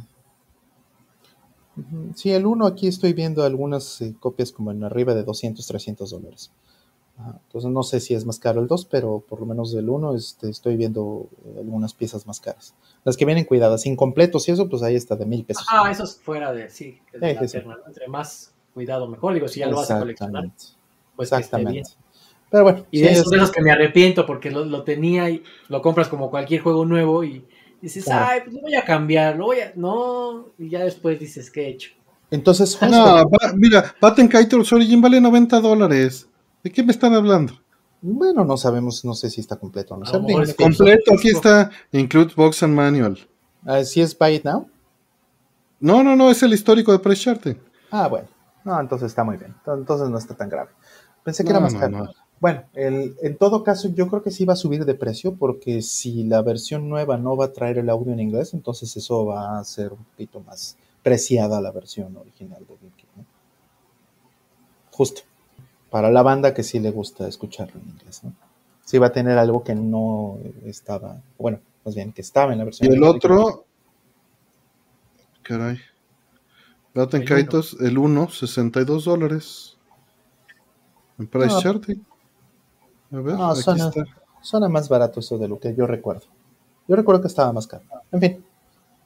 Sí, el 1 aquí estoy viendo algunas eh, copias como en arriba de 200, 300 dólares. Ajá. Entonces no sé si es más caro el 2, pero por lo menos del 1 este, estoy viendo eh, algunas piezas más caras. Las que vienen cuidadas, incompletos y eso, pues ahí está de mil pesos. Ah, eso es fuera de. Sí, de Sí, la sí. Entre más cuidado, mejor. Digo, si ya lo vas a coleccionar, Exactamente. pues que esté bien. Exactamente. Pero bueno, Y sí, de esos es- de los que me arrepiento porque lo, lo tenía y lo compras como cualquier juego nuevo y dices, Claro. ay, pues lo voy a cambiar, lo voy a. No, y ya después dices, ¿qué he hecho? entonces, No, va- mira, Batten Kaitos Origin vale 90 dólares. ¿De qué me están hablando? bueno, no sabemos, no sé si está completo o no. Dime, es Completo, aquí está. Include Box and Manual. ah, ¿Si es Buy It Now? No, no, no, es el histórico de Price Charting. Ah, bueno. No, entonces está muy bien. Entonces no está tan grave. Pensé que No, era más no, caro. no. Bueno, el- en todo caso, yo creo que sí va a subir de precio porque si la versión nueva no va a traer el audio en inglés, entonces eso va a ser un poquito más preciada la versión original de Vicky. ¿no? Justo. Para la banda que sí le gusta escucharlo en inglés. ¿no? Sí va a tener algo que no estaba, bueno, más bien que estaba en la versión Y el otro. Caray. Batten El Kaitos, el 1, 62 dólares. En Price No. Charting. A ver, No, aquí suena- está. Suena más barato eso de lo que yo recuerdo. Yo recuerdo que estaba más caro. En fin,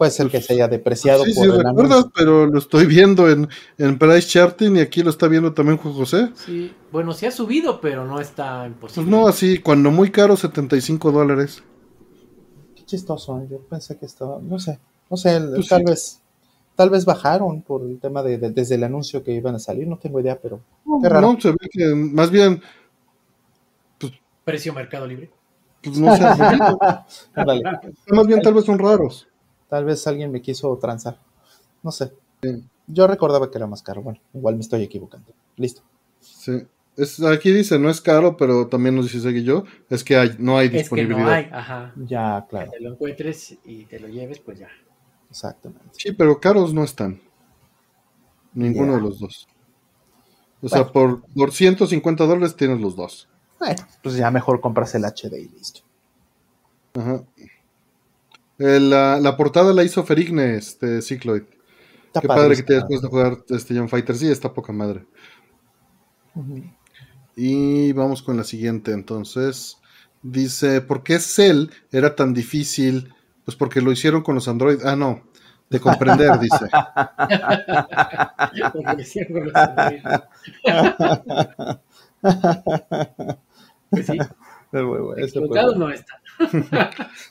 puede ser que se haya depreciado Sí, por sí, el recuerdas, anuncio. pero lo estoy viendo en, en Price Charting y aquí lo está viendo también Juan José. Sí, bueno, sí ha subido, pero no está Pues imposible. no, así, cuando muy caro, 75 dólares. Qué chistoso, ¿eh? yo pensé que estaba, no sé, no sé, Pues tal sí. vez, tal vez bajaron por el tema de, de- desde el anuncio que iban a salir, no tengo idea, pero Qué raro. No, se ve que más bien, Precio Mercado Libre. pues no sé, [LAUGHS] más bien tal vez son raros. Tal vez alguien me quiso transar, no sé. Yo recordaba que era más caro, bueno, igual me estoy equivocando. Listo. Sí. Es, aquí dice, no es caro, pero también nos dice Segui yo, es que hay, no hay Es que disponibilidad. no hay, ajá. Ya, Que claro, te lo encuentres y te lo lleves, pues ya. exactamente. Sí, pero caros no están. Ninguno de los dos. O sea, por, por 150 dólares tienes los dos. Bueno, pues ya mejor compras el HD y listo. Ajá. El, la, la portada la hizo Ferigne, este Cycloid. Está Qué padre que te después de jugar este Young Fighter. Sí, está poca madre. Y vamos con la siguiente. Entonces, dice: ¿Por qué Cell era tan difícil? Pues porque lo hicieron con los Android. Ah, no, de comprender, [LAUGHS] dice. Androides. [LAUGHS] Pues sí, muy bueno, no está.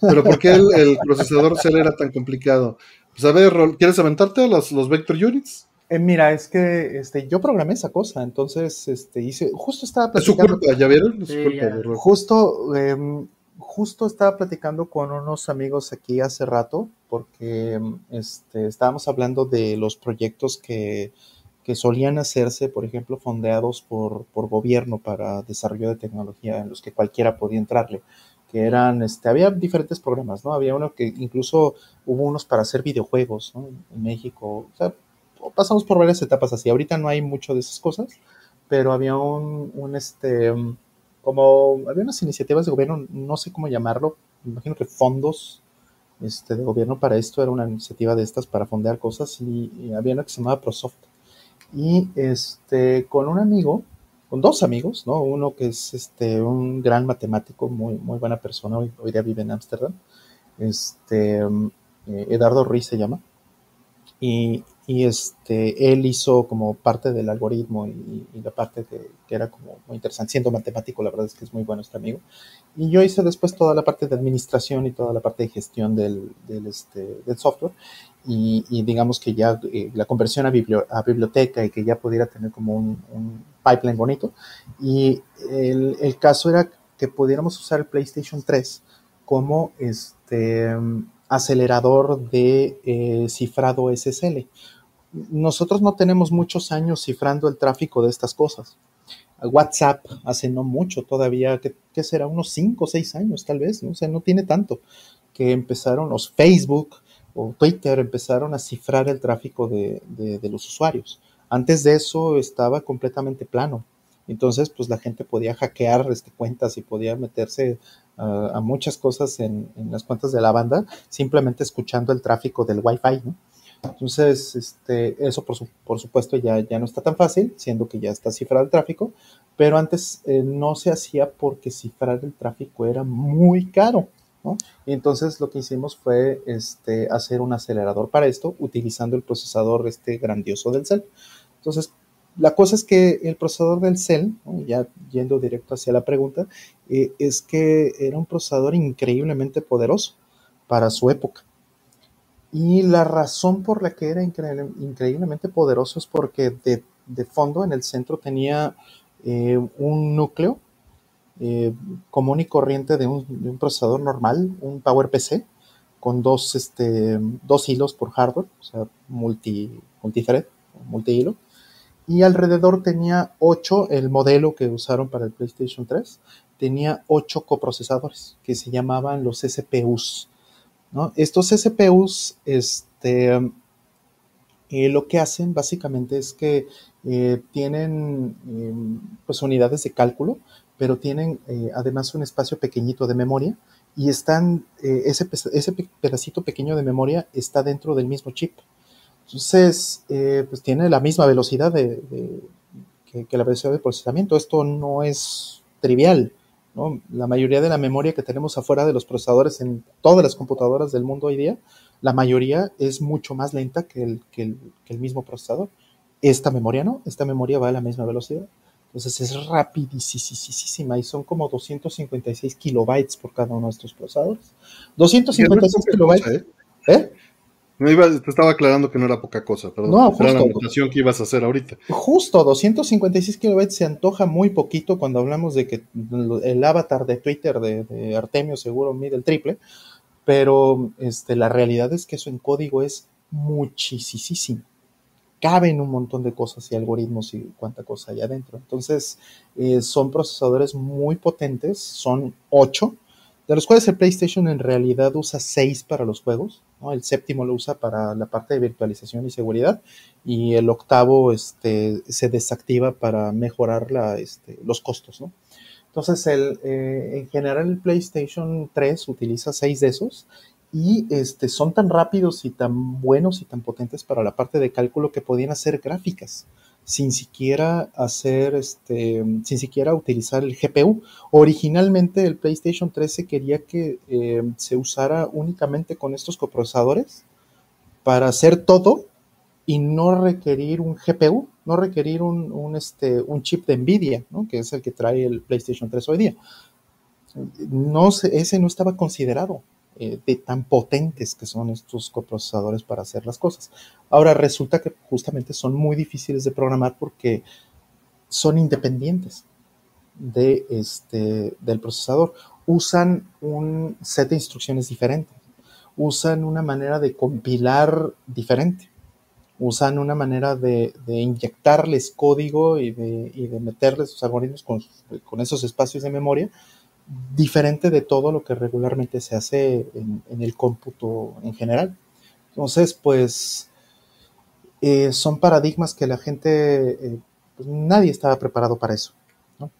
Pero ¿por qué el, el procesador Cell era tan complicado? Pues a ver, Rol, ¿quieres aventarte a los, los Vector Units? Eh, mira, es que este, yo programé esa cosa, entonces este, hice, justo estaba Es su platicando, culpa, ¿ya vieron? Es su Sí, culpa, ya. justo, em, justo estaba platicando con unos amigos aquí hace rato, porque em, este, estábamos hablando de los proyectos que, que solían hacerse, por ejemplo, fondeados por, por gobierno para desarrollo de tecnología, en los que cualquiera podía entrarle que eran, este, había diferentes programas, ¿no? Había uno que incluso hubo unos para hacer videojuegos, ¿no? En México, o sea, pasamos por varias etapas así. Ahorita no hay mucho de esas cosas, pero había un, un este, como, había unas iniciativas de gobierno, no sé cómo llamarlo, me imagino que fondos este, de gobierno para esto, era una iniciativa de estas para fondear cosas y, y había una que se llamaba ProSoft. Y este, con un amigo, con dos amigos, ¿no? Uno que es este, un gran matemático, muy, muy buena persona, hoy, hoy día vive en Ámsterdam, este, um, eh, Eduardo Ruiz se llama, y, y este, él hizo como parte del algoritmo y, la parte que, era como muy interesante, siendo matemático, la verdad es que es muy bueno este amigo. Y yo hice después toda la parte de administración y toda la parte de gestión del, del, este, del software. Y, digamos que ya eh, la conversión a, biblioteca y que ya pudiera tener como un, pipeline bonito. Y el, el, caso era que pudiéramos usar el PlayStation 3 como este acelerador de eh, cifrado SSL nosotros no tenemos muchos años cifrando el tráfico de estas cosas. WhatsApp hace no mucho todavía, ¿qué, será? Unos 5 o 6 años tal vez, ¿no? o sea, no tiene tanto, que empezaron los Facebook o Twitter empezaron a cifrar el tráfico de, los usuarios. Antes de eso estaba completamente plano. Entonces, pues la gente podía hackear este, cuentas y podía meterse a muchas cosas en, en, las cuentas de la banda simplemente escuchando el tráfico del Wi-Fi, ¿no? Entonces, este, eso por, supuesto ya, ya no está tan fácil, siendo que ya está cifrado el tráfico, pero antes eh, no se hacía porque cifrar el tráfico era muy caro. ¿no? Y entonces lo que hicimos fue este, hacer un acelerador para esto, utilizando el procesador este grandioso del Cell. Entonces, la cosa es que el procesador del Cell, ya yendo directo hacia la pregunta, eh, es que era un procesador increíblemente poderoso para su época. Y la razón por la que era increíblemente poderoso es porque de, fondo en el centro tenía eh, un núcleo eh, común y corriente de un, procesador normal, un PowerPC, con dos, este, dos hilos por hardware, o sea, multi, multithread, multi hilo. Y alrededor tenía ocho, el modelo que usaron para el PlayStation 3, tenía ocho coprocesadores que se llamaban los SPUs. Estos SPUs, este, eh, lo que hacen básicamente es que eh, tienen em, pues unidades de cálculo, pero tienen eh, además un espacio pequeñito de memoria y están, ese, pedacito pequeño de memoria está dentro del mismo chip. Entonces, pues tiene la misma velocidad de, que, la velocidad de procesamiento. Esto no es trivial. La mayoría de la memoria que tenemos afuera de los procesadores en todas las computadoras del mundo hoy día, la mayoría es mucho más lenta que el, que el, mismo procesador. Esta memoria no, esta memoria va a la misma velocidad. Entonces es rapidísima y son como 256 kilobytes por cada uno de estos procesadores. 256 kilobytes. ¿eh? ¿Eh? Me iba, te estaba aclarando que no era poca cosa, perdón. No, justo. Era la anotación que ibas a hacer ahorita. Justo, 256 kilobytes se antoja muy poquito cuando hablamos de que el avatar de Twitter de, Artemio seguro mide el triple, pero este, la realidad es que eso en código es muchísimo. Caben un montón de cosas y algoritmos y cuánta cosa hay adentro. Entonces, eh, son procesadores muy potentes, son 8 de los cuales el PlayStation en realidad usa 6 para los juegos, el séptimo lo usa para la parte de virtualización y seguridad, y el octavo este, se desactiva para mejorar la, este, los costos. ¿no? Entonces, el, eh, en general el PlayStation 3 utiliza 6 de esos, y este, son tan rápidos y tan buenos y tan potentes para la parte de cálculo que podían hacer gráficas sin siquiera hacer, este, sin siquiera utilizar el GPU. Originalmente el PlayStation 3 se quería que eh, se usara únicamente con estos coprocesadores para hacer todo y no requerir un GPU, no requerir un, este, un chip de Nvidia, que es el que trae el PlayStation 3 hoy día. No, ese no estaba considerado. Eh, de tan potentes que son estos coprocesadores para hacer las cosas. Ahora resulta que justamente son muy difíciles de programar porque son independientes de este, del procesador. Usan un set de instrucciones diferentes. Usan una manera de compilar diferente. Usan una manera de, inyectarles código y de, meterles sus algoritmos con esos espacios de memoria diferente de todo lo que regularmente se hace en, el cómputo en general. Entonces, pues eh, son paradigmas que la gente, eh, pues, nadie estaba preparado para eso.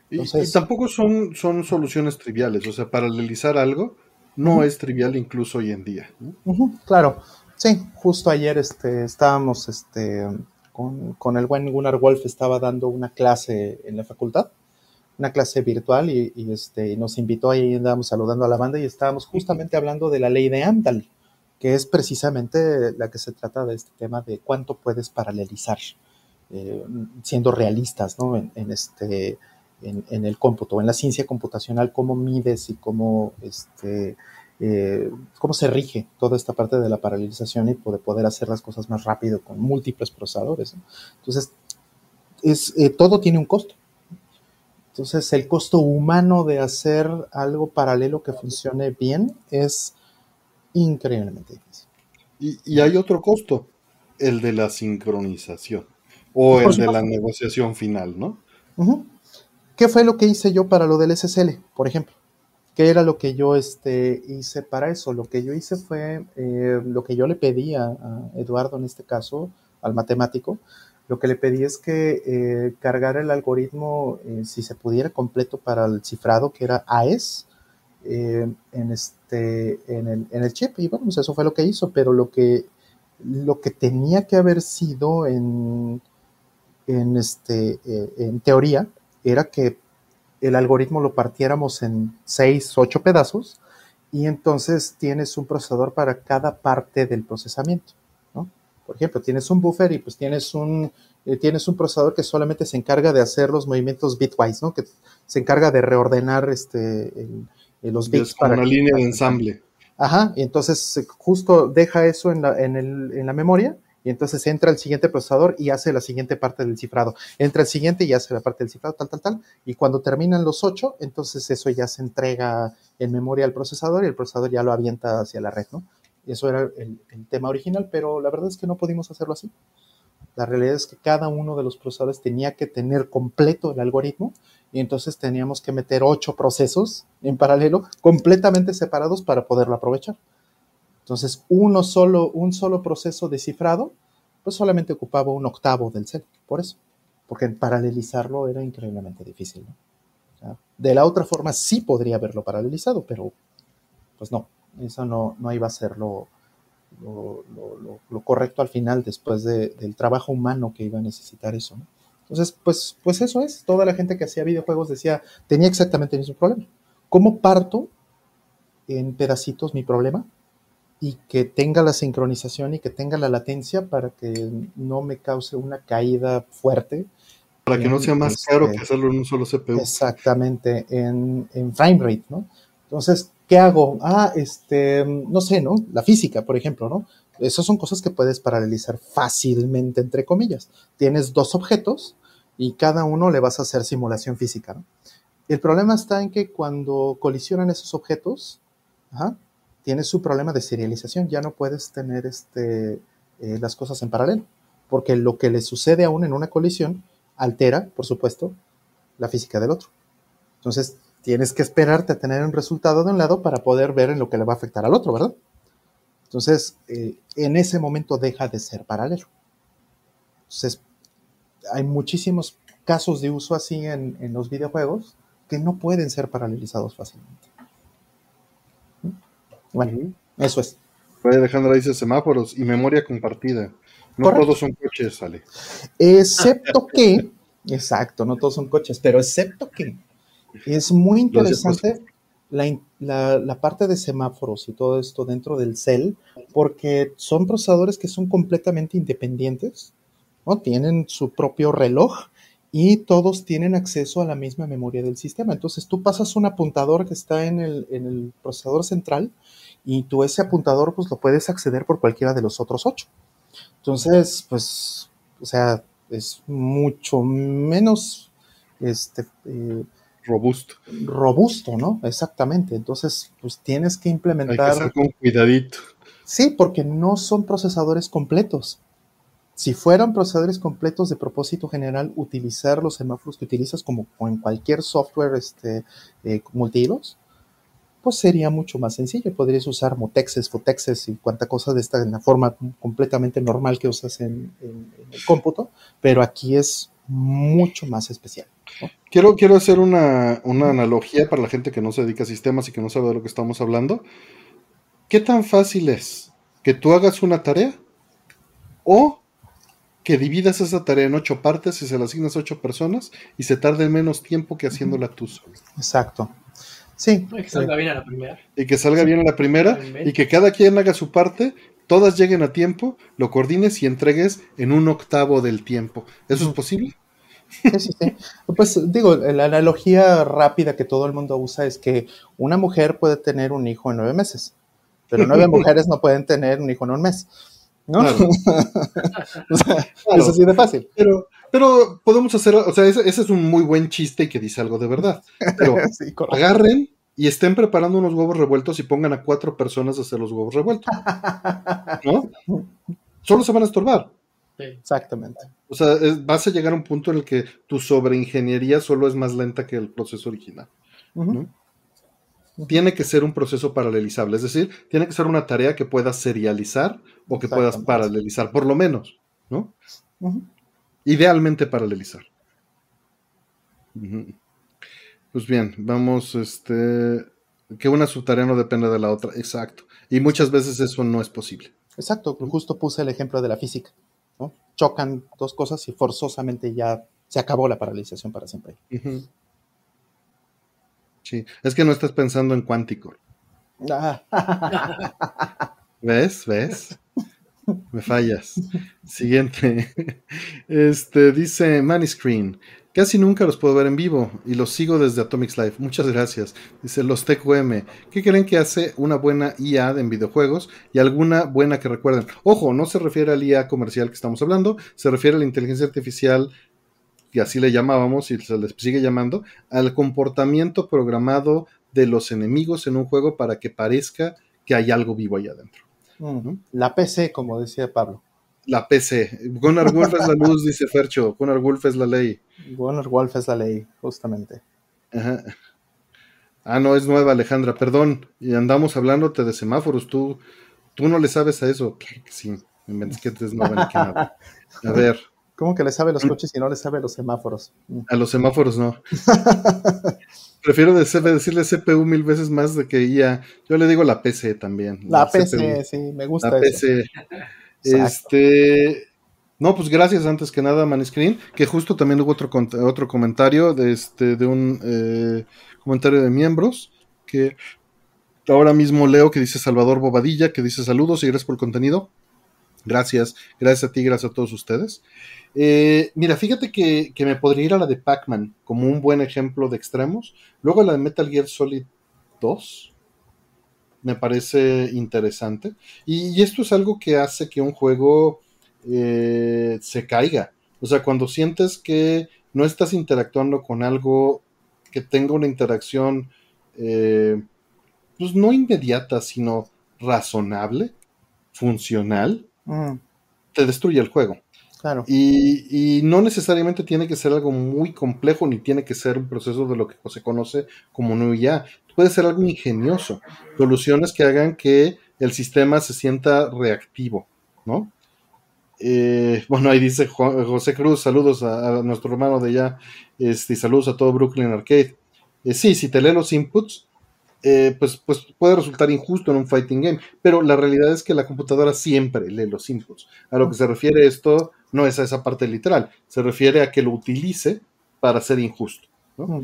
y, tampoco son, son soluciones triviales, o sea, paralelizar algo no es trivial incluso hoy en día. claro, sí, justo ayer este, estábamos este, con, con el buen Gunnar Wolf, estaba dando una clase en la facultad una clase virtual y, este, nos invitó ahí, andábamos saludando a la banda y estábamos justamente hablando de la ley de Amdahl, que es precisamente la que se trata de este tema de cuánto puedes paralelizar, eh, siendo realistas ¿no? en, este, en, el cómputo, en la ciencia computacional, cómo mides y cómo, este, eh, cómo se rige toda esta parte de la paralelización y poder, poder hacer las cosas más rápido con múltiples procesadores. Entonces, es, eh, todo tiene un costo. Entonces, el costo humano de hacer algo paralelo que funcione bien es increíblemente difícil. Y, hay otro costo, el de la sincronización o el de la negociación final, ¿no? ¿Qué fue lo que hice yo para lo del SSL, por ejemplo? ¿Qué era lo que yo este, hice para eso? Lo que yo hice fue eh, lo que yo le pedí a, Eduardo en este caso, al matemático, lo que le pedí es que eh, cargara el algoritmo, eh, si se pudiera, completo para el cifrado, que era AES, en, este, en, el, chip. Y bueno, pues eso fue lo que hizo, pero lo que, lo que tenía que haber sido en, en, este, en teoría era que el algoritmo lo partiéramos en seis, ocho pedazos y entonces tienes un procesador para cada parte del procesamiento. Por ejemplo, tienes un buffer y pues tienes un, eh, tienes un procesador que solamente se encarga de hacer los movimientos bitwise, ¿no? que se encarga de reordenar este, los bits. para una línea de ensamble. Ajá, y entonces justo deja eso en la, en, el, en la memoria y entonces entra el siguiente procesador y hace la siguiente parte del cifrado. Entra el siguiente y hace la parte del cifrado, tal, tal, tal. Y cuando terminan los ocho, entonces eso ya se entrega en memoria al procesador y el procesador ya lo avienta hacia la red, ¿no? Eso era el, tema original, pero la verdad es que no pudimos hacerlo así. La realidad es que cada uno de los procesadores tenía que tener completo el algoritmo y entonces teníamos que meter ocho procesos en paralelo completamente separados para poderlo aprovechar. Entonces, uno solo, un solo proceso de cifrado, pues solamente ocupaba un octavo del cel, por eso, porque paralelizarlo era increíblemente difícil. de la otra forma sí podría haberlo paralelizado, pero pues no, eso no, no iba a ser lo, lo, correcto al final después del trabajo humano que iba a necesitar eso. Entonces, pues, pues eso es, toda la gente que hacía videojuegos decía, tenía exactamente el mismo problema. ¿Cómo parto en pedacitos mi problema? y que tenga la sincronización y que tenga la latencia para que no me cause una caída fuerte. Para que no sea más caro que este, hacerlo en un solo CPU. Exactamente, en, en frame rate, ¿no? Entonces, ¿qué hago? Ah, este, no sé, ¿no? La física, por ejemplo, ¿no? Esas son cosas que puedes paralelizar fácilmente, entre comillas. Tienes dos objetos y cada uno le vas a hacer simulación física, ¿no? El problema está en que cuando colisionan esos objetos, tienes su problema de serialización, ya no puedes tener este, eh, las cosas en paralelo, porque lo que le sucede a uno en una colisión altera, por supuesto, la física del otro. Entonces, tienes que esperarte a tener un resultado de un lado para poder ver en lo que le va a afectar al otro, ¿verdad? Entonces, eh, en ese momento deja de ser paralelo. Entonces, hay muchísimos casos de uso así en, en los videojuegos que no pueden ser paralelizados fácilmente. Bueno, eso es. Alejandra dice semáforos y memoria compartida. No todos son coches, sale. Excepto que, [LAUGHS] exacto, no todos son coches, pero excepto que es muy interesante la, parte de semáforos y todo esto dentro del cel, porque son procesadores que son completamente independientes, ¿no? Tienen su propio reloj y todos tienen acceso a la misma memoria del sistema. Entonces tú pasas un apuntador que está en el, en el procesador central y tú ese apuntador pues lo puedes acceder por cualquiera de los otros ocho. Entonces, pues, o sea, es mucho menos este, eh, robusto. Robusto, ¿no? Exactamente. Entonces, pues tienes que implementar. Hay que con cuidadito. Sí, porque no son procesadores completos. Si fueran procesadores completos de propósito general, utilizar los semáforos que utilizas como, en cualquier software este, eh, multihilos, pues sería mucho más sencillo. Podrías usar motexes, fotexes y cuánta cosa de esta en la forma completamente normal que usas en, el cómputo, pero aquí es mucho más especial. Quiero, quiero hacer una, una, analogía para la gente que no se dedica a sistemas y que no sabe de lo que estamos hablando. ¿Qué tan fácil es que tú hagas una tarea o que dividas esa tarea en ocho partes y se la asignas a ocho personas y se tarde menos tiempo que haciéndola tú solo? Exacto. Sí. Que salga bien a la primera. Y que salga bien a la primera y que cada quien haga su parte, todas lleguen a tiempo, lo coordines y entregues en un octavo del tiempo. ¿Eso es posible? Sí, sí, sí. Pues digo, la analogía rápida que todo el mundo usa es que una mujer puede tener un hijo en nueve meses, pero nueve [LAUGHS] mujeres no pueden tener un hijo en un mes. ¿No? Claro. [LAUGHS] o sea, Claro. Es así de fácil. Pero, pero podemos hacer, o sea, ese, ese es un muy buen chiste y que dice algo de verdad. Pero [LAUGHS] Sí, agarren y estén preparando unos huevos revueltos y pongan a cuatro personas a hacer los huevos revueltos, ¿no? Solo se van a estorbar. Sí. Exactamente. O sea, es- vas a llegar a un punto en el que tu sobreingeniería solo es más lenta que el proceso original. ¿no? Tiene que ser un proceso paralelizable, es decir, tiene que ser una tarea que puedas serializar o que puedas paralelizar, por lo menos, ¿no? Idealmente paralelizar. Pues bien, vamos, este, que una subtarea no depende de la otra, exacto. Y muchas veces eso no es posible. Exacto, justo puse el ejemplo de la física. ¿No? Chocan dos cosas y forzosamente ya se acabó la paralización para siempre. Sí, es que no estás pensando en cuántico. Ah, ¿Ves? ¿Ves? Me fallas. Siguiente. Este dice Maniscreen. Casi nunca los puedo ver en vivo y los sigo desde Atomics Life. Muchas gracias. Dice los TQM. ¿Qué creen que hace una buena IA en videojuegos y alguna buena que recuerden? Ojo, no se refiere al IA comercial que estamos hablando, se refiere a la inteligencia artificial, que así le llamábamos y se les sigue llamando, al comportamiento programado de los enemigos en un juego para que parezca que hay algo vivo ahí adentro. mm, la PC, como decía Pablo. La PC. Gunnar Wolf es la [LAUGHS] luz, dice Fercho. Gunnar Wolf es la ley. Gunnar Wolf es la ley, justamente. Ajá. Ah, no, es nueva, Alejandra. Perdón. Y andamos hablándote de semáforos. Tú, tú no le sabes a eso. Claro que sí. Me que es nueva. A ver, ¿Cómo que le sabe Mm. los coches y no le sabe los semáforos? Mm. a los semáforos no. [LAUGHS] Prefiero de- decirle CPU mil veces más de que IA. Yo le digo la PC también. La. PC, sí, me gusta La eso. PC. Este. No, pues gracias antes que nada, Maniscreen, que justo también hubo otro, otro comentario de, este, de un eh, comentario de miembros que ahora mismo leo que dice Salvador Bobadilla, que dice saludos y gracias por el contenido. Gracias, gracias a ti, gracias a todos ustedes. Eh, mira, fíjate que, que me podría ir a la de Pac-Man como un buen ejemplo de extremos. Luego a la de Metal Gear Solid 2. Me parece interesante. Y, y esto es algo que hace que un juego eh, se caiga. O sea, cuando sientes que no estás interactuando con algo que tenga una interacción, eh, pues no inmediata, sino razonable, funcional, Mm, te destruye el juego. claro. Y, y no necesariamente tiene que ser algo muy complejo, ni tiene que ser un proceso de lo que se conoce como no ya. Puede ser algo ingenioso, soluciones que hagan que el sistema se sienta reactivo, ¿no? Eh, bueno, ahí dice Jo- José Cruz, saludos a, nuestro hermano de allá, este, y saludos a todo Brooklyn Arcade. Eh, sí, si te lee los inputs, eh, pues, pues puede resultar injusto en un fighting game, pero la realidad es que la computadora siempre lee los inputs. A lo que se refiere esto no es a esa parte literal, se refiere a que lo utilice para ser injusto. ¿no?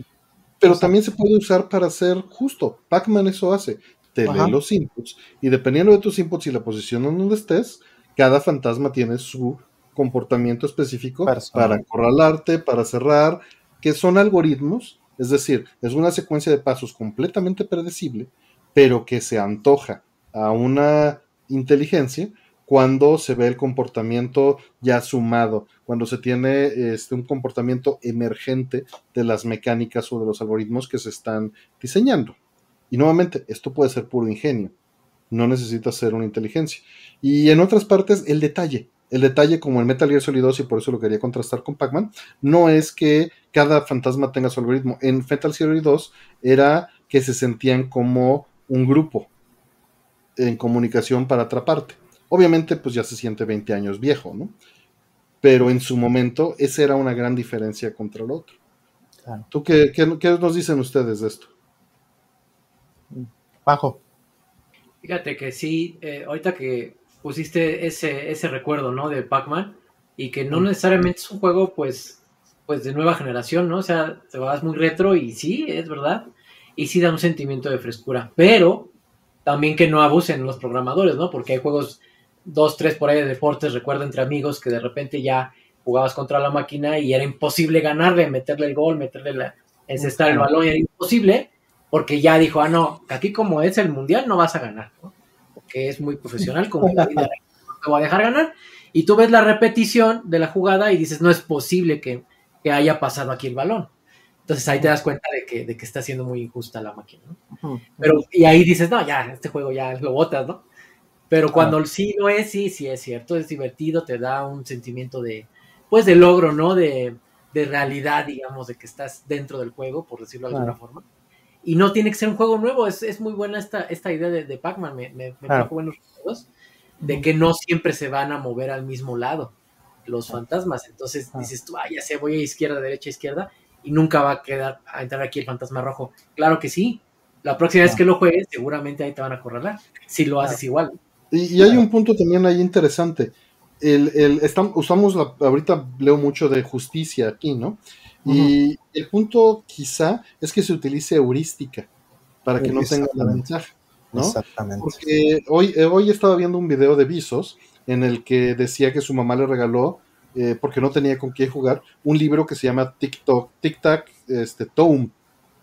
Pero también se puede usar para ser justo. Pac-Man eso hace. Te Ajá. lee los inputs y dependiendo de tus inputs y la posición en donde estés, cada fantasma tiene su comportamiento específico Personal. para acorralarte, para cerrar, que son algoritmos, es decir, es una secuencia de pasos completamente predecible, pero que se antoja a una inteligencia cuando se ve el comportamiento ya sumado, cuando se tiene este, un comportamiento emergente de las mecánicas o de los algoritmos que se están diseñando. Y nuevamente, esto puede ser puro ingenio, no necesita ser una inteligencia. Y en otras partes, el detalle. El detalle, como en Metal Gear Solid 2, y por eso lo quería contrastar con Pac-Man, no es que cada fantasma tenga su algoritmo. En Metal Gear Solid 2 era que se sentían como un grupo en comunicación para atraparte. Obviamente, pues ya se siente 20 años viejo, ¿no? Pero en su momento, esa era una gran diferencia contra el otro. claro. ¿Tú qué, qué- qué nos dicen ustedes de esto? Bajo. Fíjate que sí, eh, ahorita que pusiste ese, ese recuerdo, ¿no? De Pac-Man y que no necesariamente es un juego, pues, pues de nueva generación, ¿no? O sea, te vas muy retro y sí, es verdad. y sí da un sentimiento de frescura, pero también que no abusen los programadores, ¿no? Porque hay juegos, dos, tres por ahí de deportes, recuerdo entre amigos que de repente ya jugabas contra la máquina y era imposible ganarle, meterle el gol, meterle la, encestar el balón, era imposible, porque ya dijo, ah, no, aquí como es el mundial no vas a ganar, ¿no? Porque es muy profesional, como la vida no te voy a dejar ganar. Y tú ves la repetición de la jugada y dices, no es posible que, que haya pasado aquí el balón. Entonces ahí te das cuenta de que, de que está siendo muy injusta la máquina, ¿no? Pero, y ahí dices, no, ya, este juego ya lo botas, ¿no? Pero cuando sí lo es, sí, sí es cierto, es divertido, te da un sentimiento de, pues, de logro, ¿no? De, de realidad, digamos, de que estás dentro del juego, por decirlo de alguna forma. Y no tiene que ser un juego nuevo, es, es muy buena esta, esta idea de, de Pac-Man, me, me, me trajo buenos recuerdos, de que no siempre se van a mover al mismo lado los fantasmas. Entonces dices tú, ah, ya sé, voy a izquierda, derecha, izquierda, y nunca va a quedar a entrar aquí el fantasma rojo. Claro que sí. La próxima vez que lo juegues, seguramente ahí te van a correr si lo haces igual. Y, y, hay un punto también ahí interesante. El, el, estamos, usamos la, ahorita leo mucho de justicia aquí, ¿no? Uh -huh. Y el punto quizá es que se utilice heurística para que no tenga la ventaja, ¿no? Exactamente. Porque hoy, eh, hoy estaba viendo un video de Visos en el que decía que su mamá le regaló eh, porque no tenía con quién jugar, un libro que se llama TikTok, Tic Tac este, Tome.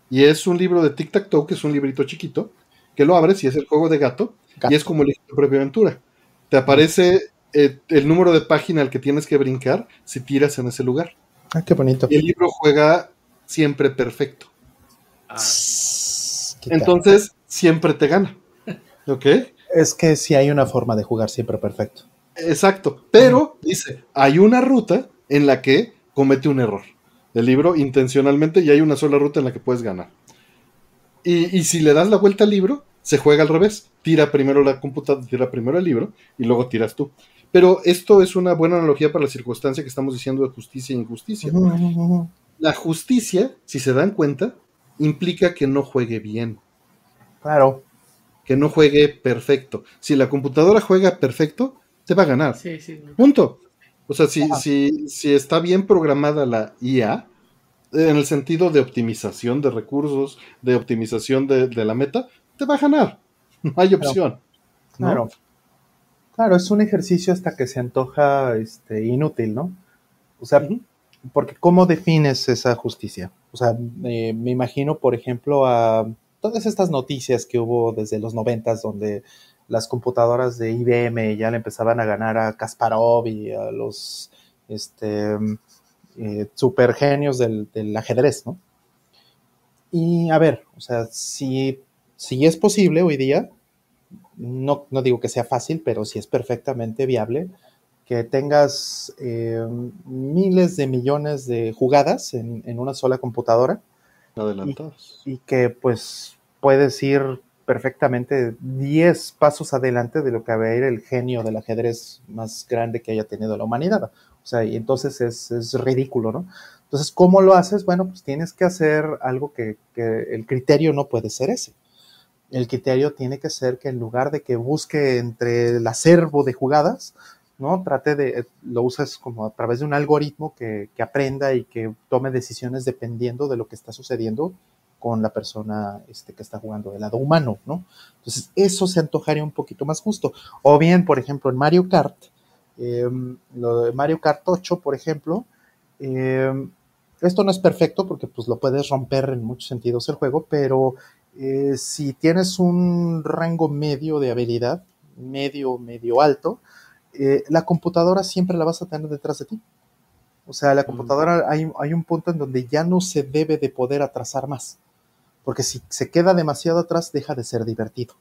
Y es un libro de Tic Tac Toe, que es un librito chiquito, que lo abres y es el juego de gato, gato. y es como el tu propia aventura. Te aparece eh, el número de página al que tienes que brincar si tiras en ese lugar. Ah, qué bonito. Y el libro juega siempre perfecto. Ah. Entonces, siempre te gana. [LAUGHS] ¿Ok? Es que sí hay una forma de jugar siempre perfecto. Exacto, pero dice, hay una ruta en la que comete un error. El libro intencionalmente y hay una sola ruta en la que puedes ganar. Y, y si le das la vuelta al libro, se juega al revés. Tira primero la computadora, tira primero el libro y luego tiras tú. Pero esto es una buena analogía para la circunstancia que estamos diciendo de justicia e injusticia. Uh -huh. La justicia, si se dan cuenta, implica que no juegue bien. Claro. Que no juegue perfecto. Si la computadora juega perfecto, te va a ganar. Sí, sí. Punto. O sea, si, si, si, está bien programada la IA, en el sentido de optimización de recursos, de optimización de, de la meta, te va a ganar. [LAUGHS] No hay opción. Claro. ¿no? Claro, es un ejercicio hasta que se antoja este, inútil, ¿no? O sea, uh -huh. porque ¿cómo defines esa justicia? O sea, eh, me imagino, por ejemplo, a todas estas noticias que hubo desde los noventas donde las computadoras de IBM ya le empezaban a ganar a Kasparov y a los este, eh, super genios del, del, ajedrez, ¿no? Y a ver, o sea, si, si es posible hoy día, no, no, digo que sea fácil, pero si es perfectamente viable, que tengas eh, miles de millones de jugadas en, en una sola computadora. Adelantados. Y, y, que pues puedes ir perfectamente 10 pasos adelante de lo que va a ir el genio del ajedrez más grande que haya tenido la humanidad. O sea, y entonces es, es ridículo, ¿no? Entonces, ¿cómo lo haces? Bueno, pues tienes que hacer algo que, que, el criterio no puede ser ese. El criterio tiene que ser que en lugar de que busque entre el acervo de jugadas, ¿no? Trate de, lo usas como a través de un algoritmo que, que aprenda y que tome decisiones dependiendo de lo que está sucediendo con la persona este, que está jugando del lado humano, ¿no? Entonces, eso se antojaría un poquito más justo. O bien, por ejemplo, en Mario Kart, eh, lo de Mario Kart 8, por ejemplo, eh, esto no es perfecto porque pues lo puedes romper en muchos sentidos el juego, pero eh, si tienes un rango medio de habilidad, medio, medio alto, eh, la computadora siempre la vas a tener detrás de ti. O sea, la computadora hay, hay un punto en donde ya no se debe de poder atrasar más porque si se queda demasiado atrás deja de ser divertido.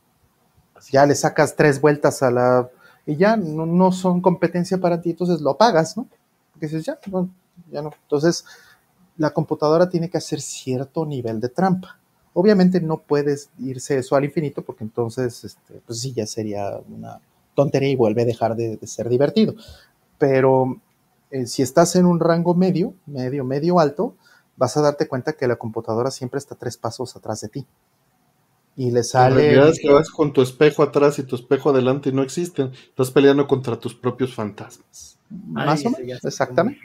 Ya le sacas tres vueltas a la... y ya no, no son competencia para ti, entonces lo apagas, ¿no? Porque dices, ya, ya no. Entonces, la computadora tiene que hacer cierto nivel de trampa. Obviamente no puedes irse eso al infinito porque entonces, este, pues sí, ya sería una tontería y vuelve a dejar de, de ser divertido. Pero eh, si estás en un rango medio, medio, medio alto, vas a darte cuenta que la computadora siempre está tres pasos atrás de ti. Y le sale. La realidad es que vas con tu espejo atrás y tu espejo adelante y no existen. Estás peleando contra tus propios fantasmas. Más o menos, exactamente.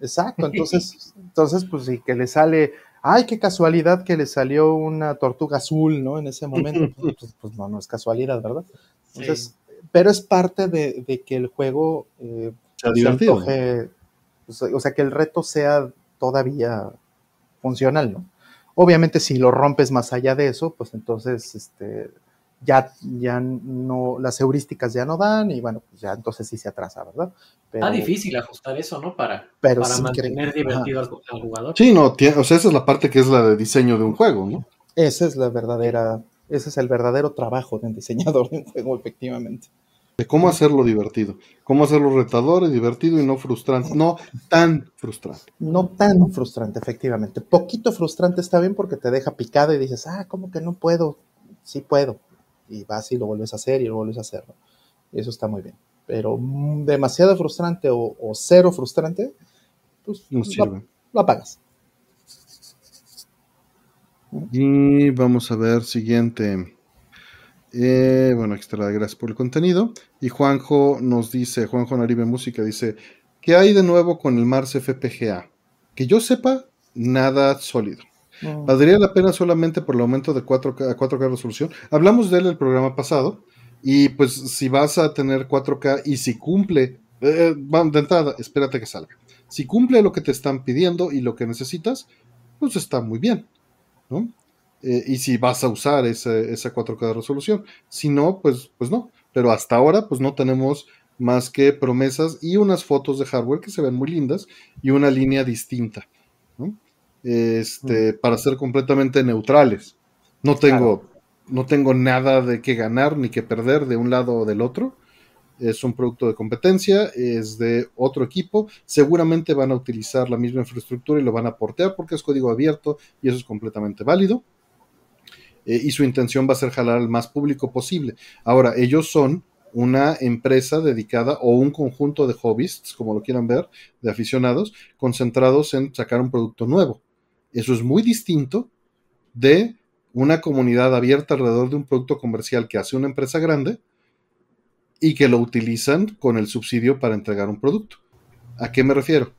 Exacto, [LAUGHS] entonces, entonces, pues sí, que le sale, ay, qué casualidad que le salió una tortuga azul, ¿no? En ese momento, [LAUGHS] pues, pues, pues no, no es casualidad, ¿verdad? Entonces, pero es parte de, que el juego eh, sea divertido. O sea, que el reto sea todavía funcional, ¿no? Obviamente, si lo rompes más allá de eso, pues entonces, este, ya, ya no, las heurísticas ya no dan y bueno, pues ya entonces sí se atrasa, ¿verdad? Pero, Está difícil ajustar eso, ¿no? Para, para mantener divertido al, jugador. Sí, no, o sea, esa es la parte que es la de diseño de un juego, ¿no? Esa es la verdadera, ese es el verdadero trabajo del diseñador de un juego, efectivamente. De cómo hacerlo divertido, cómo hacerlo retador y divertido y no frustrante, no tan frustrante. No tan frustrante, efectivamente. Poquito frustrante está bien porque te deja picado y dices, ah, ¿cómo que no puedo? Sí puedo y vas y lo vuelves a hacer y lo vuelves a hacer. Eso está muy bien. Pero mm, demasiado frustrante o, cero frustrante, pues no sirve. Lo, apagas. Y vamos a ver, siguiente. Eh, bueno, aquí está la gracias por el contenido. Y Juanjo nos dice, Juanjo Naribe Música dice, ¿qué hay de nuevo con el Mars FPGA? Que yo sepa, nada sólido. Valdría la pena solamente por el aumento de 4K, 4K resolución. Hablamos de él el programa pasado. Y pues si vas a tener 4K y si cumple, eh, de entrada, espérate que salga. Si cumple lo que te están pidiendo y lo que necesitas, pues está muy bien. ¿no? Eh, y si vas a usar ese, esa 4K de resolución. Si no, pues, pues no. Pero hasta ahora, pues no tenemos más que promesas y unas fotos de hardware que se ven muy lindas y una línea distinta este, para ser completamente neutrales. No tengo, no tengo nada de que ganar ni que perder de un lado o del otro. Es un producto de competencia, es de otro equipo. Seguramente van a utilizar la misma infraestructura y lo van a portear porque es código abierto y eso es completamente válido. Eh, y su intención va a ser jalar al más público posible. Ahora, ellos son una empresa dedicada o un conjunto de hobbyists, como lo quieran ver, de aficionados, concentrados en sacar un producto nuevo. Eso es muy distinto de una comunidad abierta alrededor de un producto comercial que hace una empresa grande y que lo utilizan con el subsidio para entregar un producto. ¿A qué me refiero?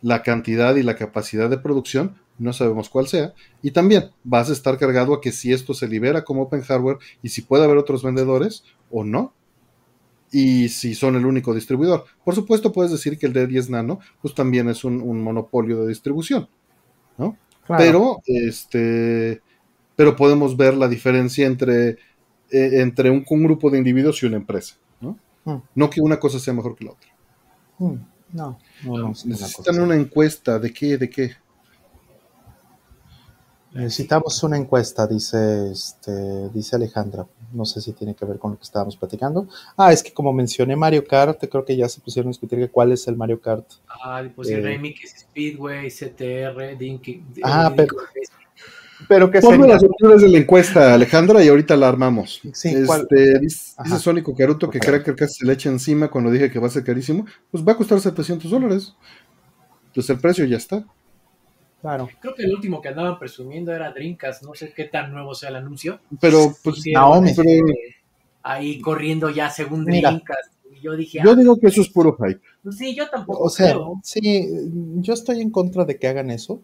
La cantidad y la capacidad de producción, no sabemos cuál sea, y también vas a estar cargado a que si esto se libera como open hardware y si puede haber otros vendedores o no, y si son el único distribuidor. Por supuesto, puedes decir que el D10 Nano pues también es un, un monopolio de distribución, ¿no? Pero, este, pero podemos ver la diferencia entre, eh, entre un, grupo de individuos y una empresa, ¿no? Hmm. No que una cosa sea mejor que la otra. Hmm. No, no, no. Necesitan una encuesta, ¿de qué? ¿De qué? Necesitamos una encuesta, dice, este, dice Alejandra. No sé si tiene que ver con lo que estábamos platicando. Ah, es que como mencioné Mario Kart, creo que ya se pusieron a discutir cuál es el Mario Kart. Ah, pues el Remix, Speedway, CTR, Dinky. Ah, pero, pero que Ponme las opciones de la encuesta, Alejandra, y ahorita la armamos. Sí, este, dice, Sónico Caruto que cree que casi se le echa encima cuando dije que va a ser carísimo. Pues va a costar 700 dólares. Entonces el precio ya está. Creo que el último que andaban presumiendo era Drinkas, no sé qué tan nuevo sea el anuncio. Pero, pues, Naomi. Este, ahí corriendo ya según Drinkas. yo dije. Yo ah, digo que eso es puro hype. Pues sí, yo tampoco. O sea, sí, yo estoy en contra de que hagan eso,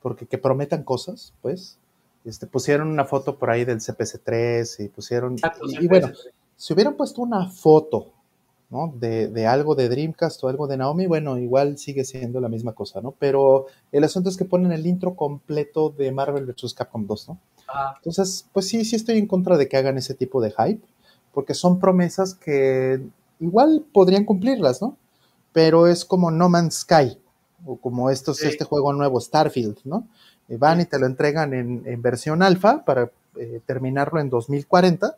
porque que prometan cosas, pues. Este, pusieron una foto por ahí del CPC3 y pusieron. y bueno, si hubieran puesto una foto de, algo de Dreamcast o algo de Naomi, bueno, igual sigue siendo la misma cosa, ¿no? Pero el asunto es que ponen el intro completo de Marvel vs. Capcom 2, ¿no? Ah. Entonces, pues sí, sí estoy en contra de que hagan ese tipo de hype, porque son promesas que igual podrían cumplirlas, ¿no? Pero es como No Man's Sky, o como estos, este juego nuevo, Starfield, ¿no? van y te lo entregan en, versión alfa para eh, terminarlo en 2040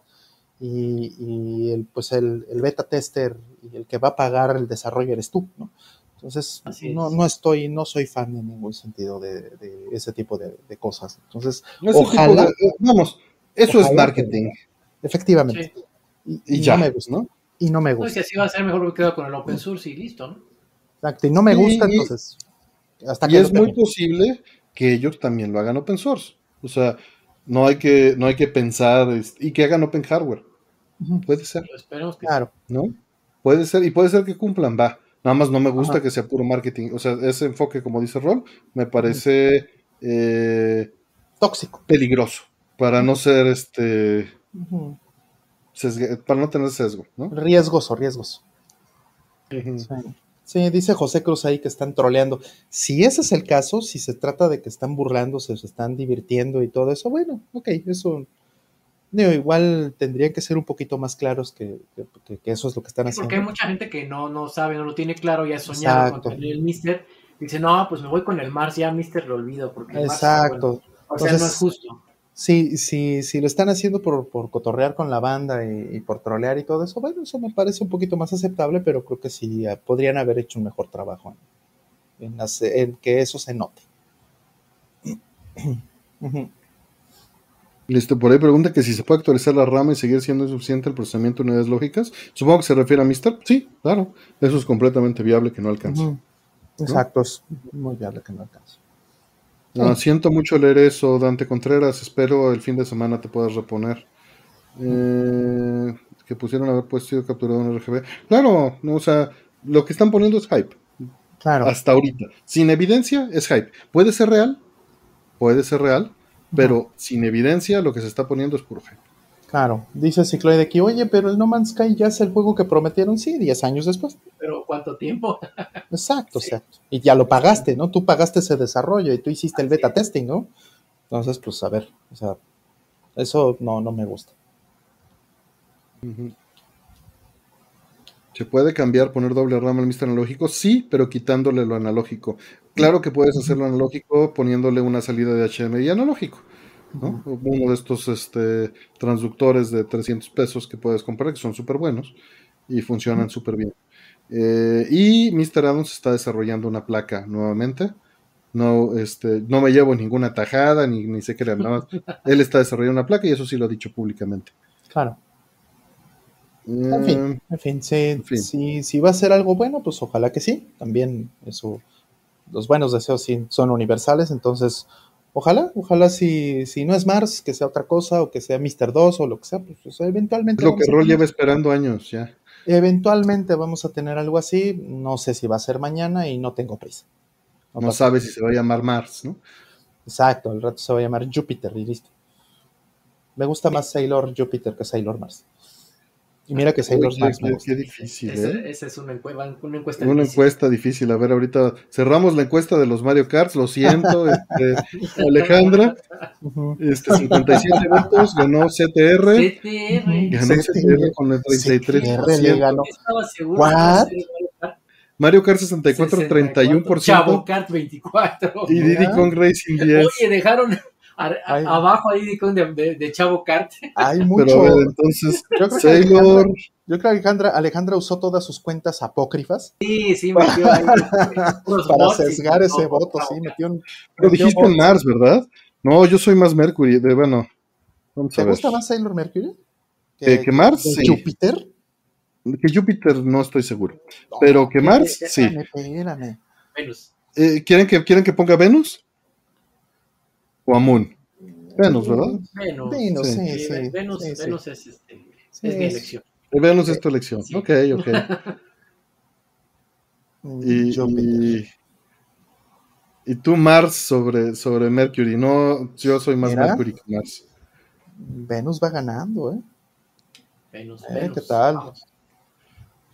y, el, pues el, beta tester y el que va a pagar el desarrollo eres tú, ¿no? Entonces, no, no, estoy, no soy fan en ningún sentido de, ese tipo de, cosas. Entonces, ojalá. Eh, vamos, eso es marketing. efectivamente. Y, ya, me gusta, ¿no? Y no me gusta. No, si así va a ser, mejor me quedo con el open source y listo, ¿no? Exacto, y no me gusta, entonces. Hasta y es muy posible que ellos también lo hagan open source. O sea, no hay que, no hay que pensar y que hagan open hardware. Puede ser. Esperemos claro. ¿No? Puede ser, y puede ser que cumplan, va. Nada más no me gusta que sea puro marketing. O sea, ese enfoque, como dice Rol, me parece eh, tóxico. Peligroso. Para no ser este. para no tener sesgo, ¿no? Riesgoso, riesgoso. Sí, dice José Cruz ahí que están troleando. Si ese es el caso, si se trata de que están burlándose, se están divirtiendo y todo eso, bueno, ok, eso. igual tendrían que ser un poquito más claros que, eso es lo que están haciendo. Porque hay mucha gente que no, no sabe, no lo tiene claro, ya ha soñado con el Mister. Dice, no, pues me voy con el Mars, ya Mister lo olvido. Porque Exacto. o sea, no es justo. Sí, sí, sí lo están haciendo por, por cotorrear con la banda y, por trolear y todo eso, bueno, eso me parece un poquito más aceptable, pero creo que sí eh, podrían haber hecho un mejor trabajo en, que eso se note. [CLEARS THROAT] Listo, por ahí pregunta que si se puede actualizar la rama y seguir siendo suficiente el procesamiento de unidades lógicas. Supongo que se refiere a Mister. Sí, claro. Eso es completamente viable que no alcance. Exacto, es muy viable que no alcance. No, siento mucho leer eso, Dante Contreras. Espero el fin de semana te puedas reponer. Eh, que pusieron haber puesto sido capturado en RGB. Claro, no, o sea, lo que están poniendo es hype. Claro. Hasta ahorita. Sin evidencia es hype. Puede ser real, puede ser real, pero sin evidencia lo que se está poniendo es puro hype. Claro, dice Cicloide que, oye, pero el No Man's Sky ya es el juego que prometieron, sí, 10 años después. Pero ¿cuánto tiempo? [LAUGHS] exacto, exacto. Y ya lo pagaste, ¿no? Tú pagaste ese desarrollo y tú hiciste el beta testing, ¿no? Entonces, pues a ver, o sea, eso no, no me gusta. ¿Se puede cambiar, poner doble RAM al Mr. Analógico? Sí, pero quitándole lo analógico. Claro que puedes hacerlo analógico poniéndole una salida de HDMI analógico. Uno de estos este, transductores de 300 pesos que puedes comprar, que son súper buenos y funcionan súper bien. Eh, y Mr. Adams está desarrollando una placa nuevamente. No, este, no me llevo ninguna tajada, ni, ni sé qué le nada [LAUGHS] Él está desarrollando una placa y eso sí lo ha dicho públicamente. Claro. en fin, en fin, Si, va a ser algo bueno, pues ojalá que sí. También eso, los buenos deseos sí son universales, entonces Ojalá, ojalá si, si no es Mars, que sea otra cosa, o que sea Mr. 2 o lo que sea, pues eventualmente. lo que Roll lleva esperando años ya. Eventualmente vamos a tener algo así, no sé si va a ser mañana y no tengo prisa. No, no sabes si se va a llamar Mars, ¿no? Exacto, el rato se va a llamar Júpiter y listo. Me gusta más Sailor Júpiter que Sailor Mars. Y mira que Sailor Mars. Qué, difícil, ¿eh? Esa es una, encuesta. Una encuesta difícil. A ver, ahorita cerramos la encuesta de los Mario Kart. Lo siento, [LAUGHS] este, Alejandra. Este, 57 votos, ganó CTR. CTR. Ganó CTR, con el 33%. ganó. ¿What? Mario Kart 64, 31%. Chavo Kart 24. Y Diddy Kong Racing 10. Oye, dejaron abajo ahí de, de, Chavo Kart. Hay mucho. Pero entonces, yo creo Sailor. yo creo que Alejandra, Alejandra usó todas sus cuentas apócrifas. Sí, sí, metió ahí. [LAUGHS] para sesgar ese voto, sí, metió. Pero dijiste Mars, ¿verdad? No, yo soy más Mercury, de, bueno. ¿Te gusta más Sailor Mercury? ¿Que, que Mars? Sí. ¿Júpiter? Que Júpiter no estoy seguro. pero que Mars, sí. Espérame. Venus. Eh, ¿quieren, que, ¿Quieren que ponga Venus? O a Moon. Venus, ¿verdad? Venus. Venus, sí, sí. Venus, Venus es, este, es mi elección. Venus es tu elección. Ok, ok. [LAUGHS] y, y, y, tú, Mars, sobre, sobre Mercury. No, yo soy más Mercury que Mars. Venus va ganando, ¿eh? Venus, eh, Venus. ¿Qué tal?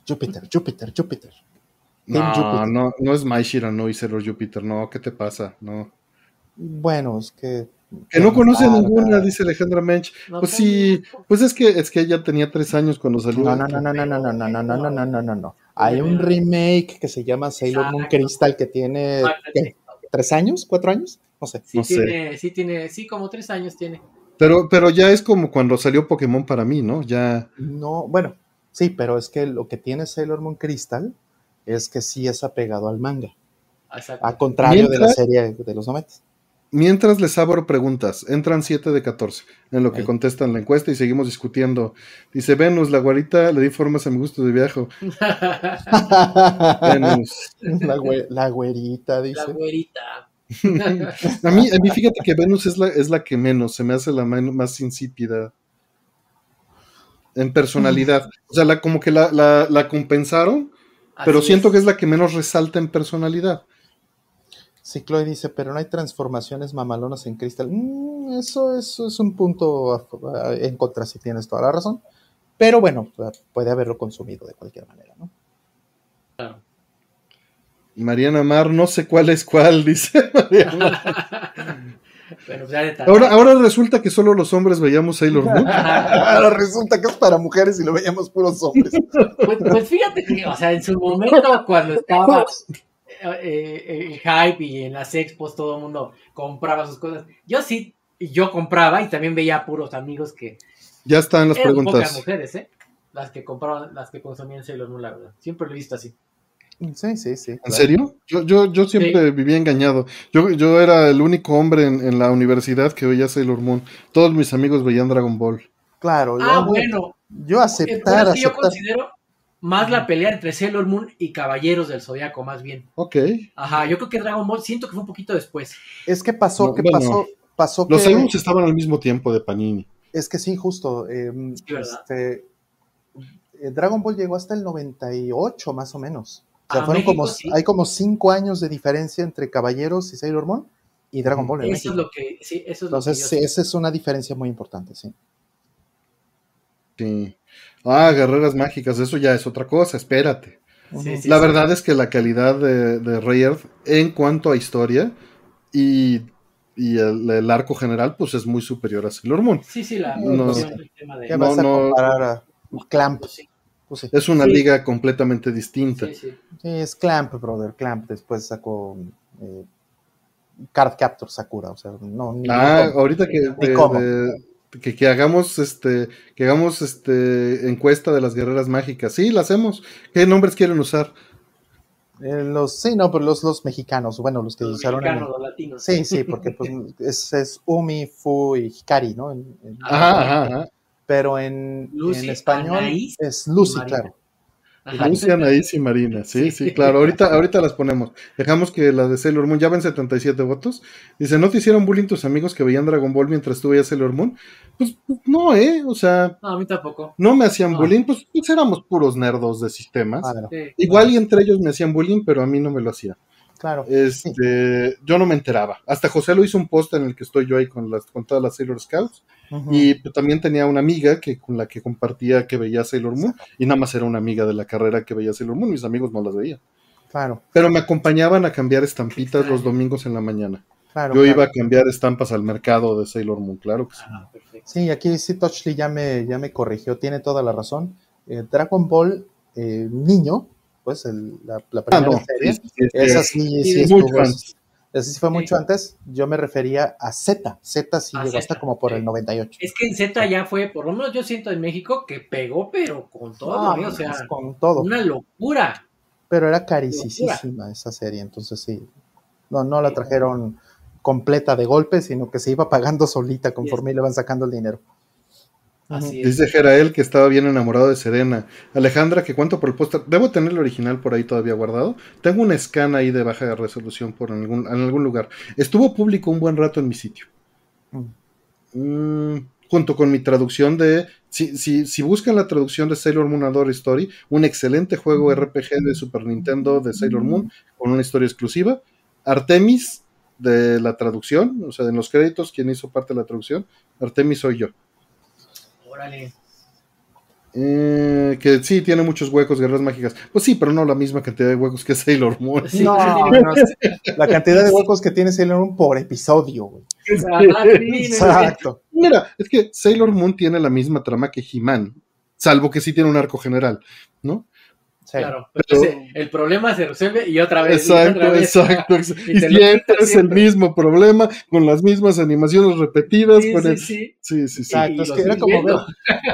Júpiter, Júpiter, Júpiter. No, no, no es Maishira, no y Zero Júpiter, no, ¿qué te pasa? No. Bueno, es que. Que no conoce ninguna, dice Alejandra Mench. pues sí, pues es que es que ella tenía tres años cuando salió. No, no, no, no, no, no, no, no, no, no, no, no, no, no. Hay un remake que se llama Sailor Moon Crystal que tiene tres años, cuatro años, no sé. Sí tiene, sí tiene, sí como tres años tiene. Pero, pero ya es como cuando salió Pokémon para mí, ¿no? Ya. No, bueno, sí, pero es que lo que tiene Sailor Moon Crystal es que sí es apegado al manga. A contrario de la serie de los noventas. Mientras les abro preguntas, entran 7 de 14 en lo que contestan la encuesta y seguimos discutiendo. Dice Venus, la guarita le di formas a mi gusto de viaje. [LAUGHS] Venus. La, güerita, dice. La güerita. [LAUGHS] a, mí, a mí, fíjate que Venus es la, es la que menos, se me hace la más insípida en personalidad. [LAUGHS] O sea, la, como que la, la, compensaron pero siento es. que es la que menos resalta en personalidad. Sí, Chloe dice, pero no hay transformaciones mamalonas en Crystal. Mm, eso, eso es un punto a- a- en contra, si tienes toda la razón. Pero bueno, puede haberlo consumido de cualquier manera, ¿no? Mariana Mar, no sé cuál es cuál, [LAUGHS] dice Mariana. [LAUGHS] Pero pues, ya de tal- Ahora, ahora resulta que solo los hombres veíamos Sailor Moon. [LAUGHS] Ahora resulta que es para mujeres y lo veíamos puros hombres. Pues, pues fíjate que, o sea, en su momento, cuando estaba eh, hype y en las expos todo el mundo compraba sus cosas, yo sí, yo compraba y también veía puros amigos que Ya están las eran pocas preguntas. mujeres, ¿eh? Las que compraban, las que consumían Sailor Moon, la verdad. Siempre lo he visto así. Sí, sí, sí. ¿En claro. serio? Yo, yo, yo siempre vivía engañado. Yo, yo era el único hombre en, en la universidad que veía Sailor Moon. Todos mis amigos veían Dragon Ball. Claro, yo, Ah, bueno. yo aceptar, pero es que yo considero más la pelea entre Sailor Moon y Caballeros del Zodiaco, más bien. Ok. Ajá, yo creo que Dragon Ball siento que fue un poquito después. Es que pasó, No, que bueno, pasó, pasó Los que... álbumes estaban al mismo tiempo de Panini. Es que sí, justo. eh, Sí, ¿verdad? este, eh, Dragon Ball llegó hasta el 98, más o menos. O sea, A fueron México, como, sí. hay como cinco años de diferencia entre Caballeros y Sailor Moon y Dragon Ball en Eso es lo que, sí, eso es lo que Entonces, yo sí, sé. esa es una diferencia muy importante, sí. Sí. Ah, Guerreras Mágicas, eso ya es otra cosa, espérate. Sí, sí, la sí. verdad es que la calidad de, de Rey Earth en cuanto a historia y, y el, el arco general, pues es muy superior a Sailor Moon. Sí, sí, la No. tema de... ¿Qué No, vas a no. comparar a Clamp? Pues sí, Pues sí. Es una Sí. liga completamente distinta. sí, sí. Sí, es Clamp, brother. Clamp después sacó eh, Card Captor Sakura. O sea, no. ni- Ah, ni ahorita que, Ni de- cómo. de- que, que hagamos este que hagamos este encuesta de las guerreras mágicas. Sí, la hacemos. ¿Qué nombres quieren usar? Eh, los, sí, no, pero los, los mexicanos, bueno, los que Los usaron. en- mexicanos, los latinos. Sí, sí, porque pues, [LAUGHS] es, es Umi, Fu y Hikari, ¿no? En- en- Ajá, ajá, ajá. Pero en, Lucy, en español Anaís es Lucy, claro. Ajá. Y Marina. Sí, sí, claro. Ahorita, ahorita las ponemos. Dejamos que las de Sailor Moon ya ven 77 votos. Dice, ¿no te hicieron bullying tus amigos que veían Dragon Ball mientras tú veías Sailor Moon? Pues no, ¿eh? O sea, No, a mí tampoco. no me hacían No. bullying, pues, pues éramos puros nerdos de sistemas. Sí. Igual y entre ellos me hacían bullying, pero a mí no me lo hacían. Claro. Este, yo no me enteraba. Hasta José lo hizo un post en el que estoy yo ahí con las, con todas las Sailor Scouts. Y pues, también tenía una amiga que con la que compartía que veía Sailor Moon. Y nada más era una amiga de la carrera que veía Sailor Moon. Mis amigos no las veían. Claro, Pero me acompañaban a cambiar estampitas los domingos en la mañana. claro. Yo claro. iba a cambiar estampas al mercado de Sailor Moon, claro que sí. Ah. Sí, aquí sí Touchly ya me, ya me corrigió, tiene toda la razón. Eh, Dragon Ball eh, niño, pues el- la, la Ah, primera no. serie, sí, esa sí. sí, Sí, sí mucho estuvo- antes. esa sí fue Sí. mucho antes. Yo me refería a Z. Z sí A llegó hasta como por el 98. Es que en Z ya fue, por lo menos yo siento en México, que pegó, pero con todo, Ah, ¿eh? o sea, con todo. una locura. Pero era carísima esa serie, entonces sí. No, no la trajeron completa de golpe, sino que se iba pagando solita conforme le van sacando el dinero. Así. Dice Jerael que estaba bien enamorado de Serena. Alejandra, que cuánto por el póster. Debo tener el original por ahí todavía guardado. Tengo una scan ahí de baja resolución por en algún, en algún lugar. Estuvo público un buen rato en mi sitio. Mm. Mm, junto con mi traducción de. Si, si, si buscan la traducción de Sailor Moon Adore Story, un excelente juego RPG de Super Nintendo de Sailor Moon con una historia exclusiva. Artemis de la traducción, o sea, en los créditos, quien hizo parte de la traducción, Artemis soy yo. Órale. Eh, que sí, tiene muchos huecos, guerras mágicas. Pues sí, pero no la misma cantidad de huecos que Sailor Moon. Sí, No, [LAUGHS] sí, no, es- la cantidad de huecos que tiene Sailor Moon por episodio, güey. Exacto. Mira, es que Sailor Moon tiene la misma trama que He-Man, salvo que sí tiene un arco general, ¿no? Sí. Claro, pero Pero- ese- el problema se resuelve y otra vez. y Exacto, otra vez. exacto. ex- Y Y siempre es el mismo problema, con las mismas animaciones repetidas. Sí, con sí, el- sí. sí, sí, sí. Exacto, Y es que era como, ver,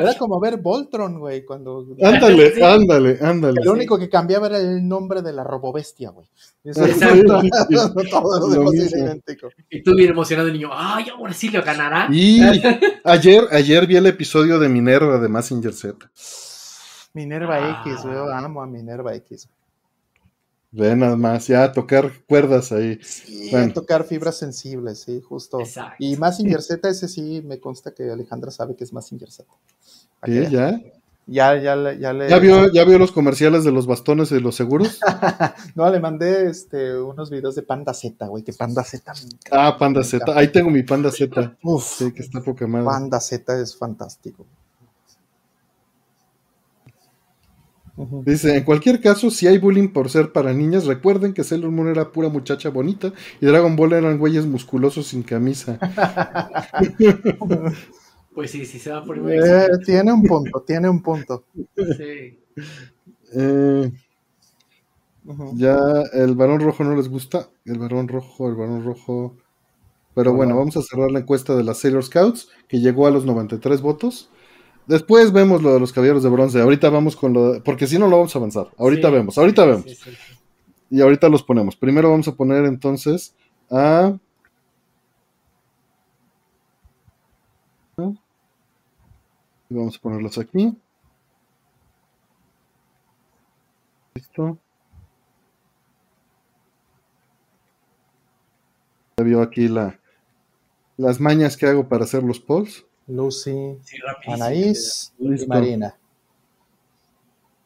era como ver Voltron, güey, cuando [LAUGHS] Ándale, Sí. ándale, ándale. lo único que cambiaba era el nombre de la robobestia, güey. Eso [LAUGHS] sí, [LAUGHS] todo lo Lo demás idéntico. Y tú bien emocionado, el niño, ay, ahora sí lo ganará. Y ayer, ayer vi el episodio de Minerva de Massinger Z. Minerva Ah. X, güey, yo amo a Minerva X. Ve nada más, ya tocar cuerdas ahí. Sí, Bueno. a tocar fibras sensibles, sí, justo. Exacto. Y Massinger [LAUGHS] Z, ese sí, me consta que Alejandra sabe que es Massinger Z. Sí, ya. Ya, ya, le- ya le. ¿Ya vio, ¿Ya vio los comerciales de los bastones y de los seguros? [LAUGHS] no, le mandé este, unos videos de Panda Z, güey, que Panda Z. me encanta. Ah, Panda Z. Ahí tengo mi Panda Z. Uf, Sí, que está poca madre. Panda Z es fantástico. Dice, en cualquier caso, si hay bullying por ser para niñas, recuerden que Sailor Moon era pura muchacha bonita y Dragon Ball eran güeyes musculosos sin camisa. [LAUGHS] Pues sí, sí se va por Eh, tiene un punto, tiene un punto. Sí. Eh, ya el varón rojo no les gusta. El varón rojo, el varón rojo. Pero No, bueno, no. vamos a cerrar la encuesta de las Sailor Scouts, que llegó a los 93 votos. Después vemos lo de los caballeros de bronce. Ahorita vamos con lo de- Porque si no, lo vamos a avanzar. Ahorita Sí, vemos, ahorita sí, vemos. sí. Y ahorita los ponemos. Primero vamos a poner entonces a. Y Vamos a ponerlos aquí. Listo. Ya vio aquí la, las mañas que hago para hacer los polls. Lucy, Sí. Anaís y. Marina.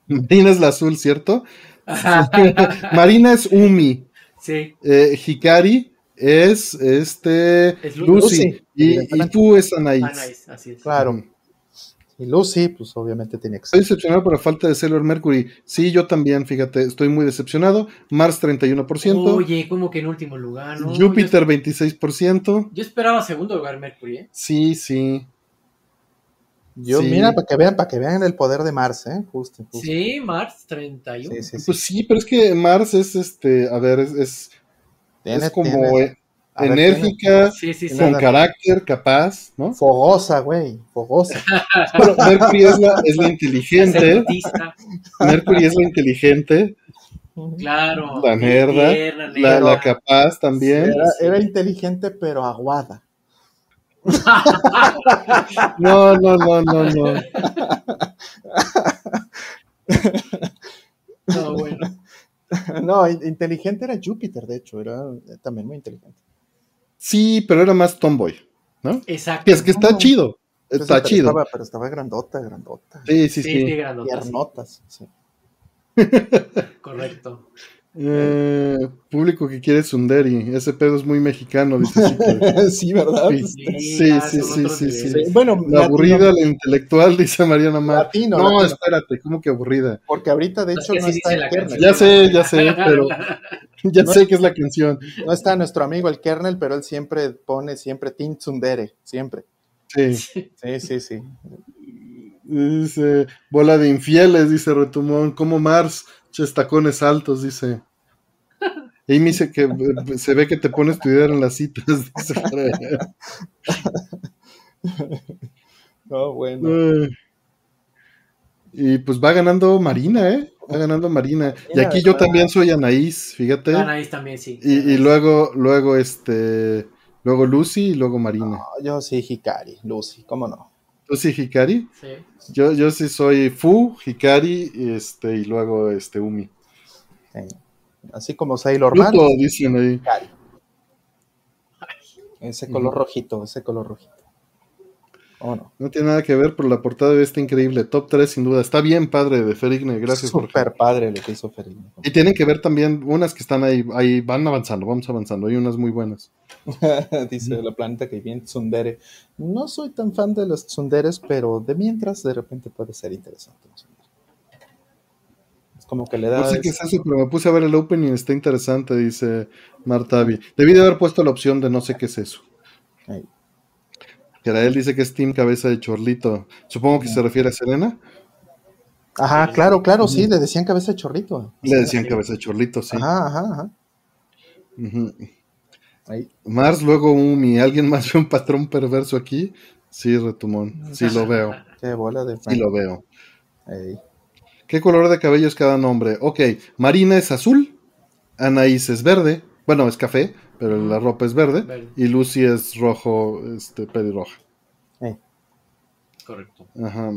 Marina es la azul, ¿cierto? [LAUGHS] Marina es Umi. Sí, Eh, Hikari es este Es Lu- Lucy. Lucy, y, tú es Anaís. nice, así es. Claro. Y Lucy, pues obviamente tenía que Estoy ser. decepcionado por la falta de Sailor Mercury. Sí, yo también, fíjate, estoy muy decepcionado. Mars 31%, Oye, como que en último lugar, ¿no? Júpiter 26%. Yo, yo esperaba segundo lugar Mercury, ¿eh? Sí, sí. Yo, Sí. mira, para que vean, para que vean el poder de Mars, ¿eh? Justo, justo. Sí, Mars 31. Sí, sí, sí. Pues sí, pero es que Mars es este, a ver, es, es, Tiene- es como tiene- ver, enérgica, Sí, sí, sí. con carácter, capaz, ¿no? Fogosa, güey. Fogosa. [LAUGHS] Pero Mercury es la, es la inteligente, Mercury es la inteligente, claro. La nerda, tierna, la, la capaz también. Era, era inteligente, pero aguada. [LAUGHS] No, no, no, no, no. [LAUGHS] No, bueno. No, in- inteligente era Júpiter, de hecho, era también muy inteligente. Sí, pero era más tomboy, ¿no? Exacto. Que es que está No. chido, Pues está chido. Estaba, pero estaba grandota, grandota. Sí, sí, Sí, sí, sí. grandota, sí. Piernotas, sí. Correcto. Eh, público que quiere Sunderi, ese pedo es muy mexicano, dice Chico. [LAUGHS] sí, ¿verdad? Sí. Sí, sí, sí, sí. Bueno, La latino- aburrida, la intelectual, dice Mariana Mar. Latino, No, latino. espérate, ¿cómo que aburrida? Porque ahorita, de hecho, no está el la kernel. canción. Ya sé, ya sé, pero [LAUGHS] ya sé que es la canción. No está nuestro amigo el kernel, pero él siempre pone siempre Team Tsundere, siempre. Sí. Sí, sí, sí. Dice, bola de infieles, dice Retumón. Como Mars, chestacones altos, dice. Amy dice que eh, se ve que te pones a estudiar en las citas. [LAUGHS] Dice, No, bueno. Ay. y pues va ganando Marina, ¿eh? Va ganando Marina. Y aquí yo también soy Anaís, fíjate. Anaís también, sí. Y, y luego, luego, este, luego Lucy y luego Marina. No, yo sí, Hikari, Lucy, ¿cómo no? ¿Tú sí, Hikari? Sí. Yo, yo sí soy Fu, Hikari y, este, y luego este, Umi. Sí. Así como Sailor Man, Pluto, dicen ahí. Hikari. Ese color rojito, ese color rojito. ¿O no? No tiene nada que ver, pero la portada de está increíble. Top 3 sin duda. Está bien padre de Ferigne, gracias. Súper padre lo que hizo Ferino. Y tienen que ver también unas que están ahí, ahí van avanzando, vamos avanzando. Hay unas muy buenas. [LAUGHS] Dice la planeta que viene Tsundere. No soy tan fan de los Tsunderes, pero de mientras de repente puede ser interesante. Es como que le da. No sé qué es eso, pero me puse a ver el opening, está interesante, dice Martavi. Debí de haber puesto la opción de no sé qué es eso. Ahí. él dice que es Team Cabeza de Chorlito. Supongo que se refiere a Serena. Ajá, claro, claro, sí, le decían cabeza de chorrito. Le decían Cabeza de Chorlito, sí. Ajá, ajá, ajá. Ujú. Ahí. Mars, luego Umi. ¿Alguien más ve [LAUGHS] un patrón perverso aquí? Sí, Retumón. Sí lo veo. Qué bola de Sí lo veo. Ahí. ¿Qué color de cabello es cada nombre? Ok, Marina es azul, Anaís es verde, bueno, es café, pero la ropa es verde, Verde. y Lucy es rojo, este, pelirroja. Correcto. Ajá.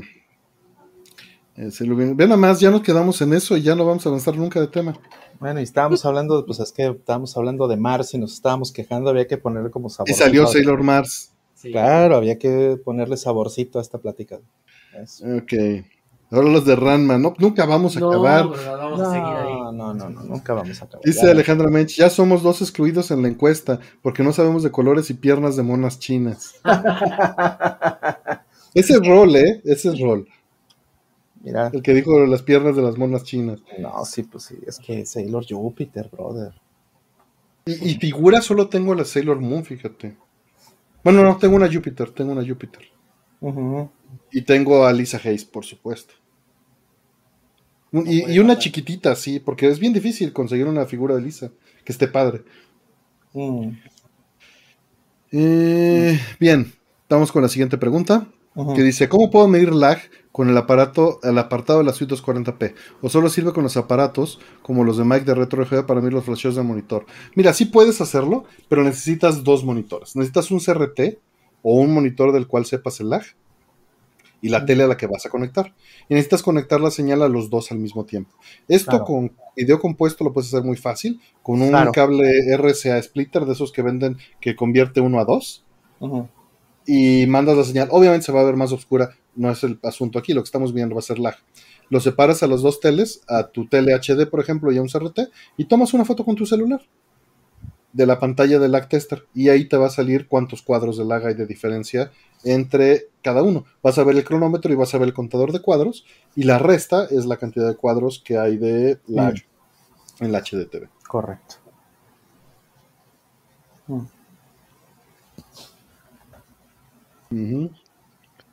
Eh, se lo ven, ven nada más, ya nos quedamos en eso y ya no vamos a avanzar nunca de tema. Bueno, y estábamos hablando, pues es que estábamos hablando de Mars y nos estábamos quejando, había que ponerle como sabor. Y salió Sailor Mars. Sí. Claro, había que ponerle saborcito a esta plática. Eso. Ok. Ahora los de Ranma, no, nunca vamos a No, acabar. vamos No, a seguir ahí. no, no, no, nunca vamos a acabar. Dice Ya. Alejandra Mench, ya somos dos excluidos en la encuesta porque no sabemos de colores y piernas de monas chinas. [LAUGHS] Ese es rol, ¿eh? Ese es rol. Mira, El que dijo las piernas de las monas chinas. no, sí, pues sí, es que Sailor Jupiter, brother. Y, y figura solo tengo la Sailor Moon, fíjate. Bueno, no, tengo una Júpiter, tengo una Júpiter. Y tengo a Lisa Hayes, por supuesto. Un- Y, y una chiquitita, sí, porque es bien difícil conseguir una figura de Lisa que esté padre. Mm. Eh, bien, vamos con la siguiente pregunta. Que dice, ¿cómo puedo medir lag con el aparato, el apartado de la suite 240p? ¿O solo sirve con los aparatos como los de Mike de RetroRGB para medir los flasheos del monitor? Mira, sí puedes hacerlo, pero necesitas dos monitores. Necesitas un CRT o un monitor del cual sepas el lag y la tele a la que vas a conectar. Y necesitas conectar la señal a los dos al mismo tiempo. Esto Claro. con video compuesto lo puedes hacer muy fácil, con un Claro. cable RCA splitter de esos que venden que convierte uno a dos Ujú. Y mandas la señal. Obviamente se va a ver más oscura, no es el asunto aquí, lo que estamos viendo va a ser lag. Lo separas a los dos teles, a tu tele HD, por ejemplo, y a un CRT, y tomas una foto con tu celular de la pantalla del lag tester, y ahí te va a salir cuántos cuadros de lag hay de diferencia entre cada uno. Vas a ver el cronómetro y vas a ver el contador de cuadros, y la resta es la cantidad de cuadros que hay de lag en la HDTV. Correcto. Mm. Ujú.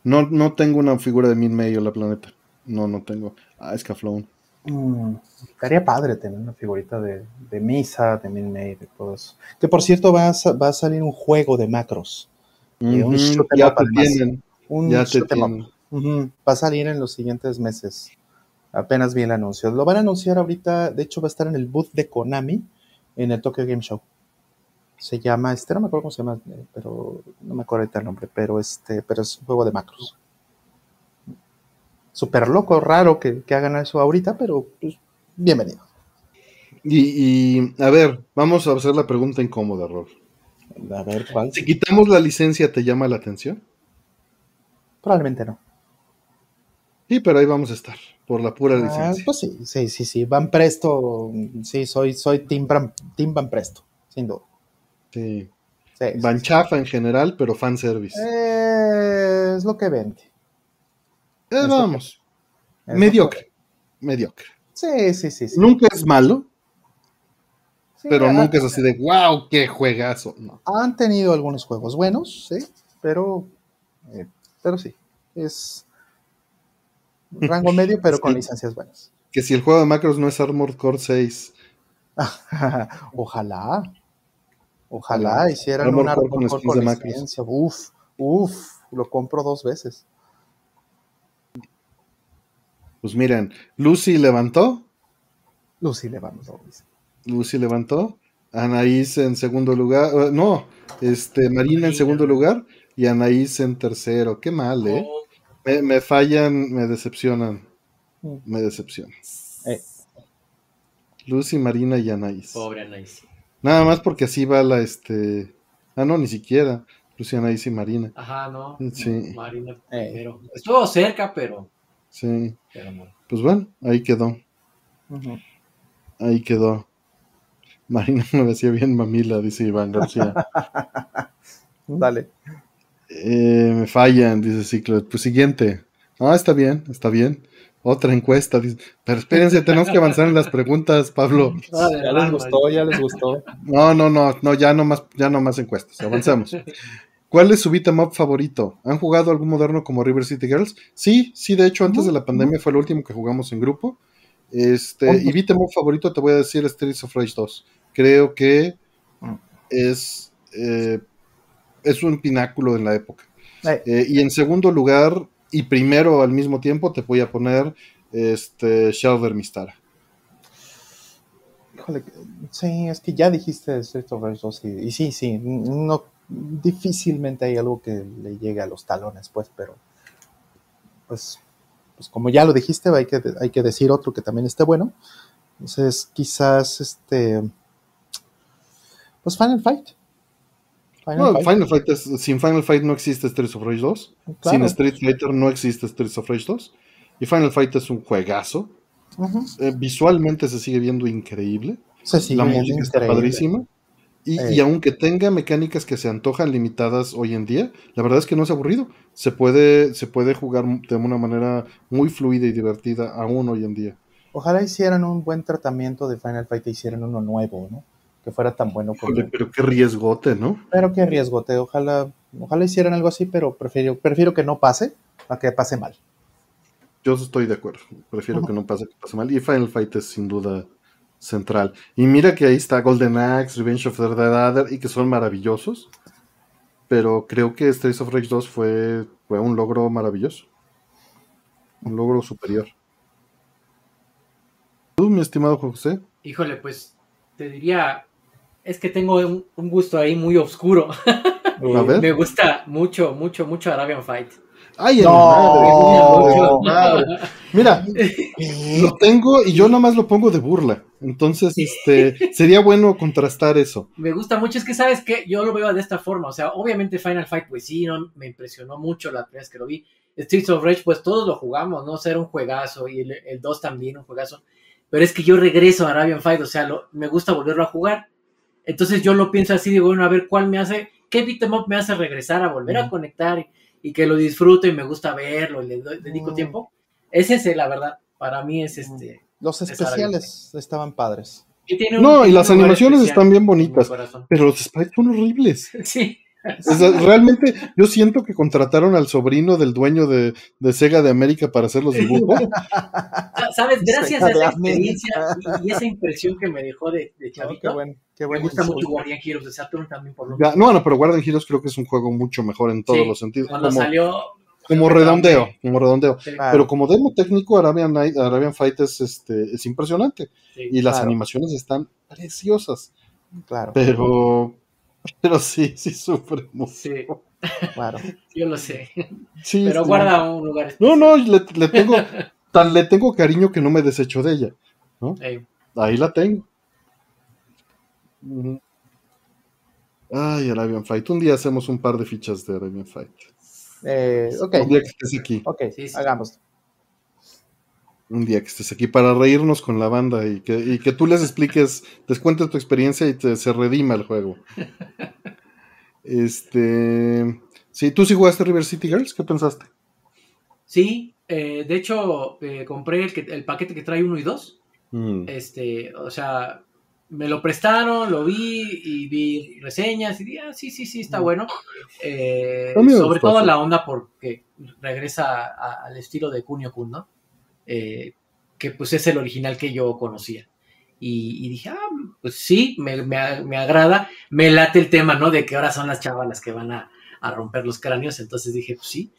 No, no tengo una figura de Min May o la planeta. No, no tengo. Ah, Scaflón. Mm, Estaría padre tener una figurita de, de Misa, de Min May, de todo eso. Que por cierto va a, va a salir un juego de macros. Y un 'em Ya up te además. tienen. Un Ya te 'em tienen. Va a salir en los siguientes meses. Apenas vi el anuncio. Lo van a anunciar ahorita, de hecho va a estar en el booth de Konami en el Tokyo Game Show. Se llama, este no me acuerdo cómo se llama, eh, pero no me acuerdo ahorita el nombre, pero este, pero es un juego de macros. Súper loco, raro que, que hagan eso ahorita, pero pues, bienvenido. Y, y, a ver, vamos a hacer la pregunta incómoda, Rob. A ver cuál. Si quitamos la licencia, ¿te llama la atención? Probablemente no. Sí, pero ahí vamos a estar, por la pura Ah, licencia. pues sí, sí, sí, sí. Van Presto, sí, soy, soy Bram- Team Van Presto, sin duda. Sí. Sí, sí, Van sí. chafa en general, pero fanservice. Eh, es lo que vende. Eh, es vamos, Es mediocre. Mediocre. Sí, sí, sí. sí. Nunca es malo, Sí, pero nunca es así de wow, qué juegazo. No. Han tenido algunos juegos buenos, sí, pero, eh, pero sí, es rango [LAUGHS] medio, pero con licencias buenas. Que si el juego de macros no es Armored Core 6, [LAUGHS] Ojalá, ojalá hicieran un Armor con licencia. Uf, uf, lo compro dos veces. pues miren, Lucy levantó, Lucy levantó. Lucy levantó, Anaís en segundo lugar, eh, no, este, Marina en segundo lugar y Anaís en tercero. Qué mal, ¿eh? Oh, Me, me fallan, me decepcionan, Mm. me decepcionan. Eh, Lucy, Marina y Anaís. pobre Anaís. Nada más porque así va la, este, ah, no, ni siquiera, Lucy, Anaís y Marina. Ajá, no. Sí. Marina Eh. primero. Estuvo cerca, pero, Sí, pero no. pues bueno, ahí quedó, ahí quedó. Marina me decía bien mamila, dice Iván García. [LAUGHS] Dale. Eh, me fallan, dice Ciclo. Pues siguiente. Ah, está bien, está bien. Otra encuesta. Dice. Pero espérense, tenemos que avanzar en las preguntas, Pablo. Ya les gustó, ya les gustó. No, no, no, no, ya no más, ya no más encuestas. Avanzamos. ¿Cuál es su beat'em up favorito? ¿Han jugado algún moderno como River City Girls? Sí, sí, de hecho, antes de la pandemia fue el último que jugamos en grupo. Este, y beat'em up favorito te voy a decir Streets of Rage 2. Creo que es, eh, es un pináculo en la época. Eh, y en segundo lugar, y primero al mismo tiempo, te voy a poner este, Shelter Mistara. híjole, sí, es que ya dijiste Street of Rage 2 y, y sí, sí, no, difícilmente hay algo que le llegue a los talones, pues, pero pues, pues como ya lo dijiste, hay que, hay que decir otro que también esté bueno. Entonces, quizás este, pues Final Fight. Final No, Fight, Final Fight es- sin Final Fight no existe Streets of Rage 2. claro. Sin Street Fighter no existe Streets of Rage 2. Y Final Fight es un juegazo. Eh, visualmente se sigue viendo increíble. Se sigue la música está increíble. padrísima. Y, Eh. y aunque tenga mecánicas que se antojan limitadas hoy en día, la verdad es que no es aburrido. Se puede, se puede jugar de una manera muy fluida y divertida aún hoy en día. Ojalá hicieran un buen tratamiento de Final Fight e hicieran uno nuevo, ¿no? Que fuera tan bueno como. Pero qué riesgote, ¿no? Pero qué riesgote. Ojalá, ojalá hicieran algo así, pero prefiero, prefiero que no pase a que pase mal. Yo estoy de acuerdo. Prefiero que no pase que pase mal. Y Final Fight es sin duda central. Y mira que ahí está Golden Axe, Revenge of the Dead y que son maravillosos. Pero creo que Streets of Rage 2 fue, fue un logro maravilloso. Un logro superior. Tú, mi estimado José. Híjole, pues te diría, es que tengo un, un gusto ahí muy oscuro. [LAUGHS] A ver. Me gusta mucho, mucho, mucho Arabian Fight. ¡Ay, No. madre! [LAUGHS] madre! Mira, [LAUGHS] lo tengo y yo nada más lo pongo de burla. Entonces, este, sería bueno contrastar eso. Me gusta mucho, es que sabes que yo lo veo de esta forma, o sea, obviamente Final Fight, pues sí, no, me impresionó mucho la primera vez que lo vi. Streets of Rage, pues todos lo jugamos, ¿no? O sea, era un juegazo y el, el 2 también un juegazo. Pero es que yo regreso a Arabian Fight, o sea, lo- me gusta volverlo a jugar. Entonces yo lo pienso así, digo, bueno, a ver cuál me hace, qué beat 'em up me hace regresar a volver a conectar y, y que lo disfruto y me gusta verlo y le doy- dedico Mm. tiempo. Es ese, la verdad, para mí es este. Los Es especiales estaban padres. y tiene un- No, y las animaciones especial están bien bonitas. Pero los sprites son horribles. [LAUGHS] Sí. O sea, realmente yo siento que contrataron al sobrino del dueño de, de Sega de América para hacer los dibujos. ¿Sabes? Gracias a Sega esa experiencia y, y esa impresión que me dejó de, de Oh, chavito, qué buen, qué me buen gusta mucho Guardian Heroes de Saturn también por lo Ya, no, no, pero Guardian Heroes creo que es un juego mucho mejor en todos Sí, los sentidos. Cuando Como, salió. como redondeo, como redondeo. Sí, Claro. Pero como demo técnico, Arabian, Night- Arabian Fight es, este, es impresionante. sí. Y las Claro. animaciones están preciosas. Claro, Pero, [LAUGHS] pero sí, sí sufre mucho. Sí, claro. [LAUGHS] yo lo sé. Sí, Pero sí. guarda un lugar No, especial. no, le, le tengo, [LAUGHS] tan le tengo cariño que no me desecho de ella. Eh, Ahí la tengo. Ujú. Ay, Arabian Fight. Un día hacemos un par de fichas de Arabian Fight. Eh, ok, Un día que estés aquí. ok, Sí, sí. hagamos. Un día que estés aquí para reírnos con la banda y que, y que tú les expliques, les cuentes tu experiencia y te, se redima el juego. Este. Sí, ¿tú sí jugaste River City Girls? ¿Qué pensaste? sí, eh, de hecho, eh, compré el, que, el paquete que trae uno y dos. Mm. Este, o sea, me lo prestaron, lo vi y vi reseñas y dije, ah, sí, sí, sí, está bueno. Eh, sobre todo la onda porque regresa a- al estilo de Kunio Kun, ¿no? Eh, que pues es el original que yo conocía. Y, y dije, ah, pues sí, me, me- me agrada, me late el tema, ¿no? De que ahora son las chavas las que van a, a romper los cráneos, entonces dije, pues sí.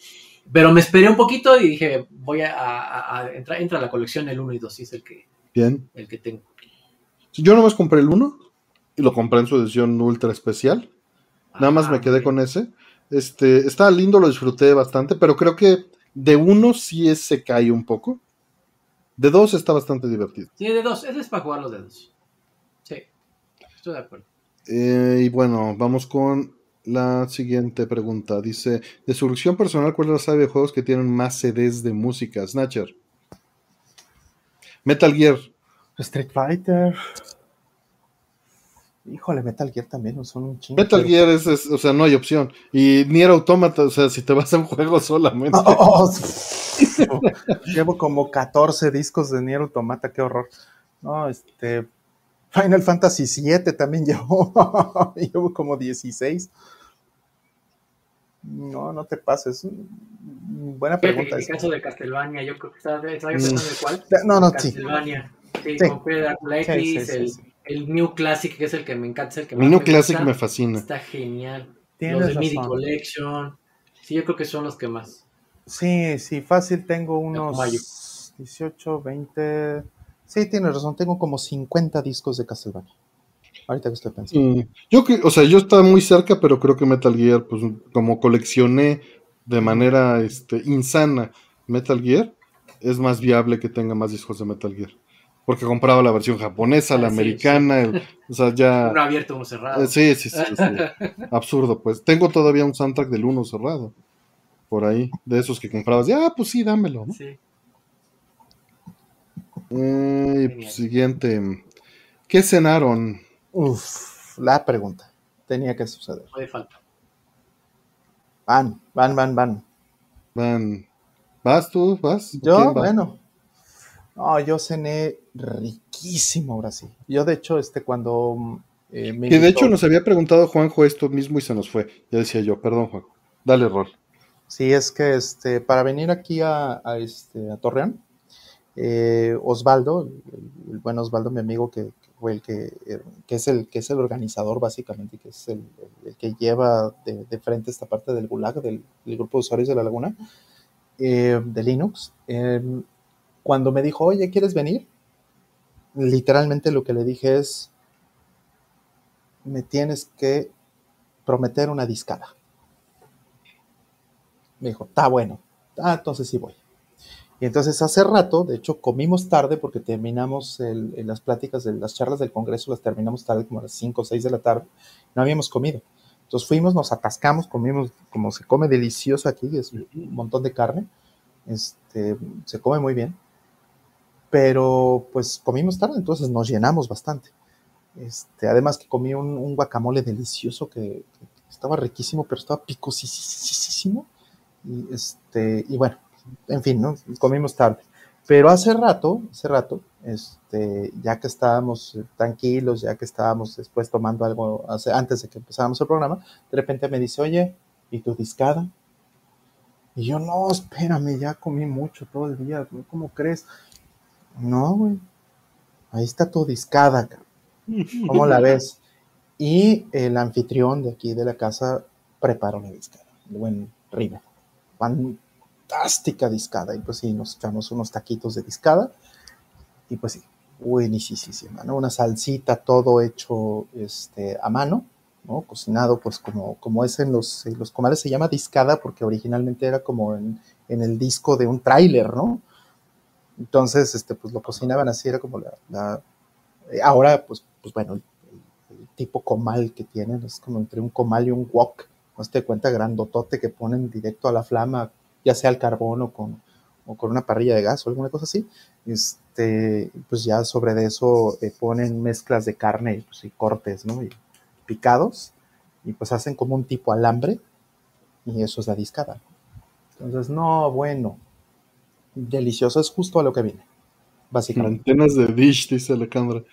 Pero me esperé un poquito y dije, voy a, a- a- entra, entra a la colección el 1 y 2, sí es el que, Bien. el que tengo. Yo nomás compré el 1 y lo compré en su edición ultra especial. Nada más Ah, me quedé ok. con ese. Este, está lindo, lo disfruté bastante, pero creo que de uno sí es- se cae un poco. De dos está bastante divertido. Sí, de dos. Ese es para jugar los dedos. Sí. Estoy de acuerdo. Eh, y bueno, vamos con la siguiente pregunta. Dice, de su colección personal, ¿cuál es la saga de juegos que tienen más CDs de música? Snatcher. Metal Gear. Street Fighter. Híjole, Metal Gear también son un chingo. Metal Gear es, es- o sea, no hay opción. Y Nier Automata, o sea, si te vas a un juego solamente. [LAUGHS] Oh, oh, oh. Llevo como 14 discos de Nier Automata, qué horror. No, este. Final Fantasy VII también [LAUGHS] llevo. llevo como 16. No, no te pases. Mm, Buena Fíjate que pregunta. en el caso de Castlevania, yo creo que estaba, estaba Mm. pensando de cuál. No, no, sí. Castlevania. Sí, Sí. Blacklist, sí, sí, el, sí. El New Classic, que es el que me encanta, es el que más New me Classic gusta. me fascina. Está genial. Tienes los de MIDI razón. Collection. Sí, yo creo que son los que más. Sí, sí, fácil tengo unos Mayo. 18, 20. Sí, tienes razón, tengo como 50 discos de Castlevania. Ahorita que estoy pensando. Mm, Yo que, o sea, yo estaba muy cerca, pero creo que Metal Gear, pues como coleccioné de manera este, insana Metal Gear, es más viable que tenga más discos de Metal Gear. Porque compraba la versión japonesa, la Ah, sí, americana, el- o sea, ya... [LAUGHS] Uno abierto, uno cerrado. eh, sí, sí, sí, sí. [LAUGHS] Absurdo, pues. Tengo todavía un soundtrack del uno cerrado. Por ahí, de esos que comprabas. Ya, ah, pues sí, dámelo, ¿no? Sí. Eh, pues, siguiente. ¿Qué cenaron? Uf, la pregunta. Tenía que suceder. No falta. Van, van, van, van. Van. ¿Vas tú? ¿Vas? Yo, bueno. No, yo cené riquísimo ahora sí. Yo, de hecho, este, cuando. Eh, que de hecho nos había preguntado Juanjo esto mismo y se nos fue. Ya decía yo, perdón, Juanjo. Dale rol. Sí, es que este, para venir aquí a, este, a Torreón, eh, Osvaldo, el, buen Osvaldo, mi amigo, que, fue el que, eh, que, es el, que es el organizador básicamente, que es el, que lleva de, frente esta parte del Gulag, del, grupo de usuarios de la Laguna, eh, de Linux. Em, cuando me dijo, oye, ¿quieres venir? Literalmente lo que le dije es, me tienes que prometer una discada. Me dijo, está bueno. Ah, entonces sí voy. Y entonces hace rato, de hecho, comimos tarde porque terminamos en las pláticas de las charlas del Congreso, las terminamos tarde, como a las 5 o 6 de la tarde. No habíamos comido. Entonces fuimos, nos atascamos, comimos como se come delicioso aquí, es un montón de carne. Este, se come muy bien. Pero pues comimos tarde, entonces nos llenamos bastante. Este, además que comí un, guacamole delicioso que, estaba riquísimo, pero estaba picosísimo. Y, este, y bueno, en fin, ¿no? Comimos tarde. Pero hace rato, hace rato, este, ya que estábamos tranquilos, ya que estábamos después tomando algo, antes de que empezáramos el programa, de repente me dice, oye, ¿y tu discada? Y yo, no, espérame, ya comí mucho todo el día, ¿cómo crees? No, güey, ahí está tu discada, ¿cómo la ves? Y el anfitrión de aquí de la casa preparó la discada, buen River fantástica discada. Y pues sí, nos echamos unos taquitos de discada. Y pues sí, buenísima, ¿no? Una salsita, todo hecho este, a mano, ¿no? Cocinado, pues como, como es en los, los comales, se llama discada porque originalmente era como en, el disco de un tráiler, ¿no? Entonces, este, pues lo cocinaban así, era como la... Eh, ahora, pues, pues bueno, el, tipo comal que tienen es como entre un comal y un wok no te cuenta grandotote que ponen directo a la flama, ya sea al carbón o con, con una parrilla de gas o alguna cosa así. Este, pues ya sobre eso eh, ponen mezclas de carne pues, y cortes, ¿no? Y picados, y pues hacen como un tipo alambre, y eso es la discada. Entonces, no, bueno, delicioso, es justo a lo que viene, básicamente. Antenas de dish, dice Alejandra.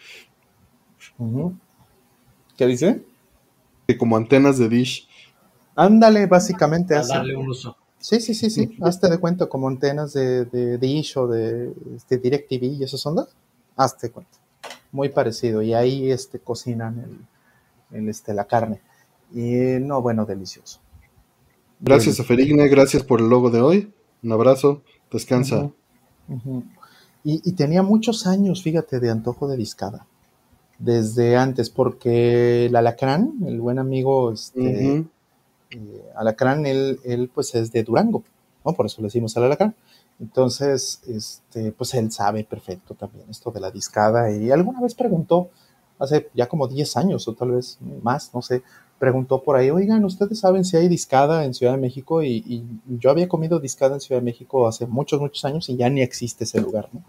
¿Qué dice? Que como antenas de dish. Ándale, básicamente. A darle un uso. Sí, sí, sí, sí. Hazte de cuenta como antenas de, de Dish o de, este, DirecTV y esas ondas. Hazte de cuenta. Muy parecido. Y ahí este, cocinan el, este, la carne. Y no, bueno, delicioso. Gracias a Ferigne, gracias por el logo de hoy. Un abrazo, descansa. Y, tenía muchos años, fíjate, de antojo de discada. Desde antes, porque el alacrán, el buen amigo este, eh, Alacrán, él, él, pues es de Durango, ¿no? Por eso le decimos al Alacrán. Entonces, este, pues él sabe perfecto también esto de la discada y alguna vez preguntó, hace ya como 10 años o tal vez más, no sé, preguntó por ahí, oigan, ¿ustedes saben si hay discada en Ciudad de México? Y, yo había comido discada en Ciudad de México hace muchos, muchos años y ya ni existe ese lugar, ¿no?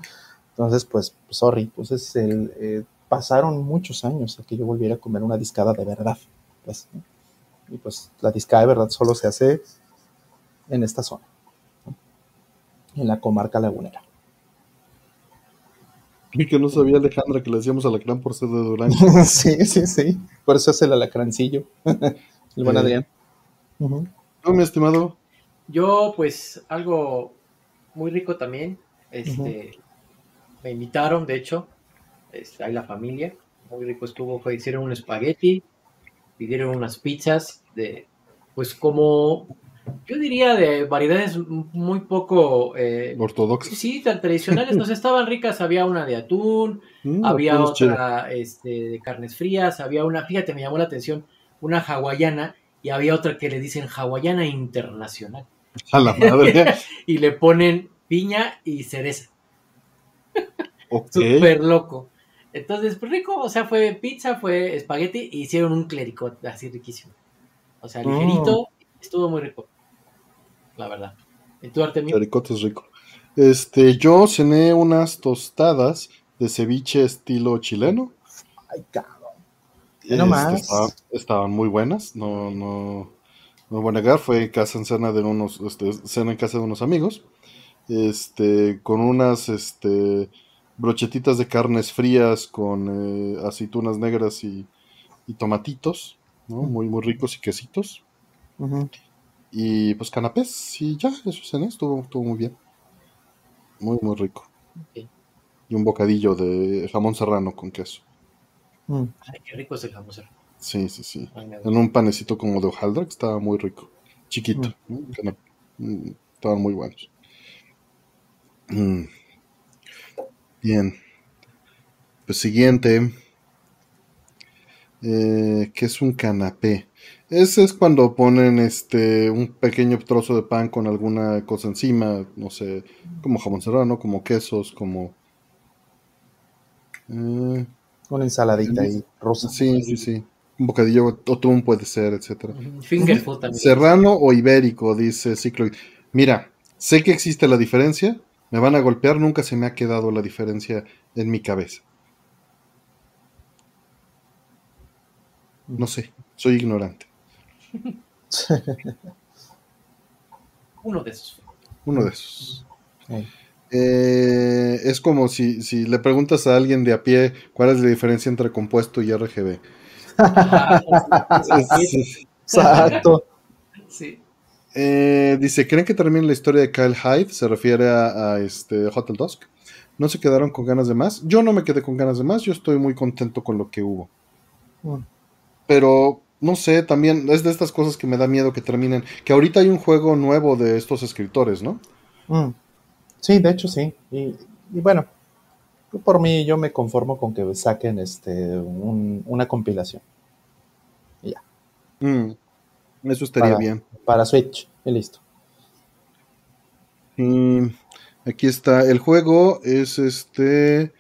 Entonces, pues, sorry, pues el, eh, pasaron muchos años a que yo volviera a comer una discada de verdad, pues, y pues la discada de verdad solo se hace en esta zona, en la comarca lagunera. Y que no sabía Alejandra que le decíamos alacrán por ser de Durango. [LAUGHS] sí, sí, sí. Por eso es el alacrancillo. [LAUGHS] el buen Adrián. ¿No, mi estimado? Yo, pues, algo muy rico también. Este, Me invitaron, de hecho. Este, hay la familia. Muy rico estuvo. hicieron un espagueti. Pidieron unas pizzas de, pues como, yo diría de variedades muy poco... Eh, Ortodoxas. Sí, tan tradicionales, nos estaban ricas, había una de atún, [LAUGHS] mm, había otra este, de carnes frías, había una, fíjate, me llamó la atención, una hawaiana y había otra que le dicen hawaiana internacional. A la madre. [LAUGHS] y le ponen piña y cereza. [LAUGHS] Súper loco. Entonces, pues rico, o sea, fue pizza, fue espagueti y hicieron un clericot así riquísimo. O sea, ligerito, mm. estuvo muy rico. La verdad. ¿Y tú, Artemio? Clericote es rico. Este, yo cené unas tostadas de ceviche estilo chileno. Ay, cabrón. Este, No más. estaban, estaban muy buenas, no, no, no voy a negar, fue casa en cena de unos, este, cena en casa de unos amigos, este, con unas, este, brochetitas de carnes frías con eh, aceitunas negras y, y tomatitos, ¿no? Muy, muy ricos y quesitos. Ujú. Y pues canapés y ya, eso cené, estuvo, estuvo muy bien. Muy, muy rico. Y un bocadillo de jamón serrano con queso. Mm. Ay, qué rico es el jamón serrano. Sí, sí, sí. Ay. En un panecito como de hojaldra que estaba muy rico. Chiquito. ¿no? Canap- mm, Estaban muy buenos. Mm. Bien. Pues siguiente. Eh, ¿qué es un canapé? Ese es cuando ponen este un pequeño trozo de pan con alguna cosa encima, no sé, como jamón serrano, como quesos, como... eh, Una ensaladita ahí, rosa. sí, sí, sí. Un bocadillo o atún puede ser, etcétera. Ujú. Finger food también. Serrano o ibérico, dice Cicloid. Mira, sé que existe la diferencia, me van a golpear, nunca se me ha quedado la diferencia en mi cabeza. No sé, soy ignorante. [LAUGHS] Uno de esos. Uno de esos. Sí. Eh, es como si, si le preguntas a alguien de a pie cuál es la diferencia entre compuesto y RGB. Ah. Exacto. sí. Eh, dice, ¿creen que termine la historia de Kyle Hyde? Se refiere a, a, este Hotel Dusk. ¿No se quedaron con ganas de más? Yo no me quedé con ganas de más, yo estoy muy contento con lo que hubo. Pero, no sé, también es de estas cosas que me da miedo que terminen. Que ahorita hay un juego nuevo de estos escritores, ¿no? Mm. Sí, de hecho sí. Y, y bueno, por mí yo me conformo con que saquen este un- una compilación Mm, eso estaría Para- bien. para Switch y listo. Y aquí está. El juego es este.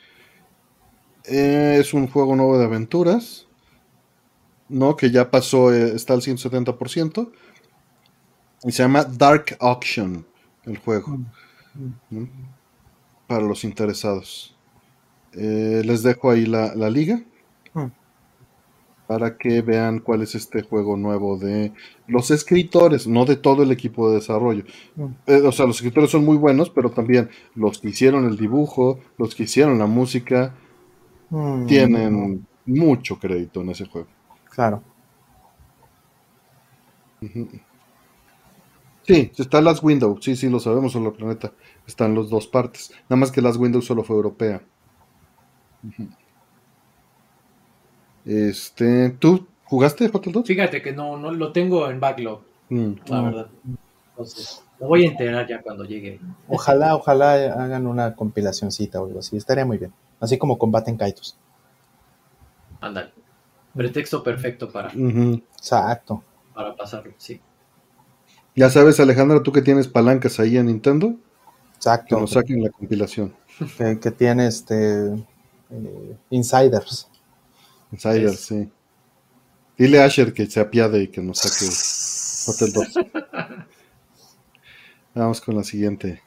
eh, es un juego nuevo de aventuras. ¿No? Que ya pasó, eh, está al 170%. Y se llama Dark Auction. El juego. ¿no? Para los interesados. Eh, les dejo ahí la, la liga. Mm. Para que vean cuál es este juego nuevo de los escritores, no de todo el equipo de desarrollo. Mm. Eh, o sea, los escritores son muy buenos, pero también los que hicieron el dibujo, los que hicieron la música, Mm. tienen mucho crédito en ese juego. Claro. Sí, está Last Window, sí, sí, lo sabemos, Solar Planeta. Están los dos partes. Nada más que Last Window solo fue europea. Este, ¿tú jugaste Hotel 2? Fíjate que no, no lo tengo en backlog, Mm. la verdad. Entonces, me voy a enterar ya cuando llegue. Ojalá, ojalá hagan una compilacioncita o algo así. Estaría muy bien. Así como combaten Kaitos. Ándale. Pretexto perfecto para. Exacto. para pasarlo, sí. Ya sabes, Alejandra, tú que tienes palancas ahí en Nintendo, que Exacto. nos saquen la compilación. Que, que tiene este eh, insiders. Insider, Es- sí. Dile a Asher que se apiade y que nos saque Hotel 2. [LAUGHS] Vamos con la siguiente.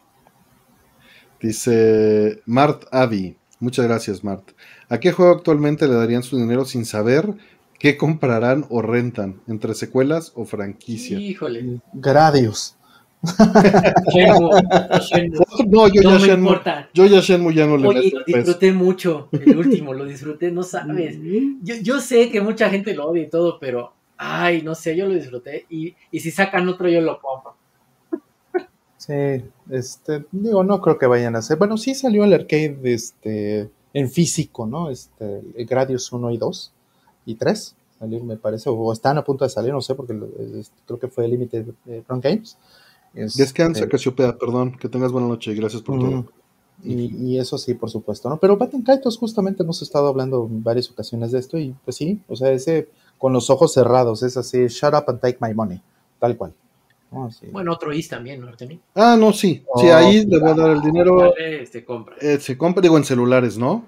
Dice Mart Avi. Muchas gracias, Mart. ¿A qué juego actualmente le darían su dinero sin saber qué comprarán o rentan? ¿Entre secuelas o franquicia? Híjole. Gradius. Shenmue, [LAUGHS] Shenmue. No, yo No ya me Shenmue, importa. yo ya Shenmue ya no le Oye, meto lo disfruté mucho, el último, lo disfruté, no sabes. Yo, yo sé que mucha gente lo odia y todo, pero, ay, no sé, yo lo disfruté. Y, y si sacan otro, yo lo compro. Sí, este, digo, no creo que vayan a hacer. Bueno, sí salió el arcade este, en físico, ¿no? Este, el Gradius 1 y 2 y 3 salir, me parece, o están a punto de salir, no sé, porque lo- es- creo que fue Limited eh, Run Games. Descansa, Este, Casiopea, perdón. Que tengas buena noche y gracias por todo. Y eso sí, por supuesto, ¿no? Pero Batten Kaitos, justamente hemos estado hablando en varias ocasiones de esto, y pues sí, o sea, ese con los ojos cerrados, es así, shut up and take my money, tal cual. Así. Bueno, otro Is también, ¿no, Artemio? Ah, no, sí. Sí, Oh, ahí le voy a dar el dinero. Este, compra. Eh, se compra, digo, en celulares, ¿no?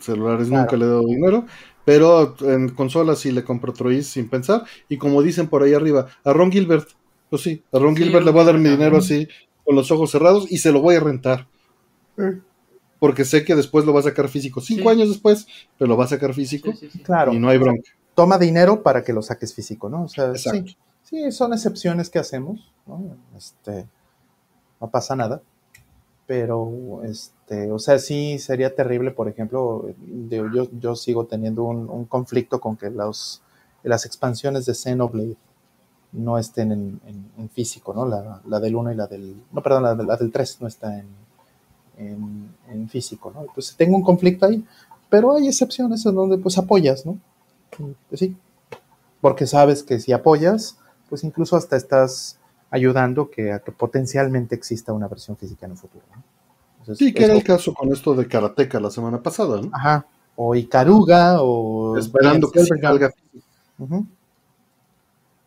Celulares Claro. nunca le he dado dinero, pero en consolas sí le compro otro is sin pensar. Y como dicen por ahí arriba, a Ron Gilbert, pues sí, a Ron Sí, Gilbert le voy a dar mi dinero así, con los ojos cerrados y se lo voy a rentar. Porque sé que después lo va a sacar físico. Cinco Sí. años después, pero lo va a sacar físico Sí, sí, sí. Claro. y no hay bronca. Toma dinero para que lo saques físico, ¿no? O sea, Exacto. Sí, son excepciones que hacemos, ¿no? Este, no pasa nada. Pero, este, o sea, sí sería terrible, por ejemplo, yo, yo sigo teniendo un, conflicto con que los, las expansiones de Xenoblade no estén en, en- físico, ¿no? La, la del 1 y la del, no, perdón, la, la del 3 no está en, en, físico, ¿no? Pues tengo un conflicto ahí, pero hay excepciones en donde pues apoyas, ¿no? Sí, porque sabes que si apoyas, pues incluso hasta estás ayudando que a que potencialmente exista una versión física en un futuro. ¿no? Entonces, Sí, que era el caso con esto de Karateka la semana pasada, ¿no? Ajá. O Icaruga, o. Esperando que salga. Ujú.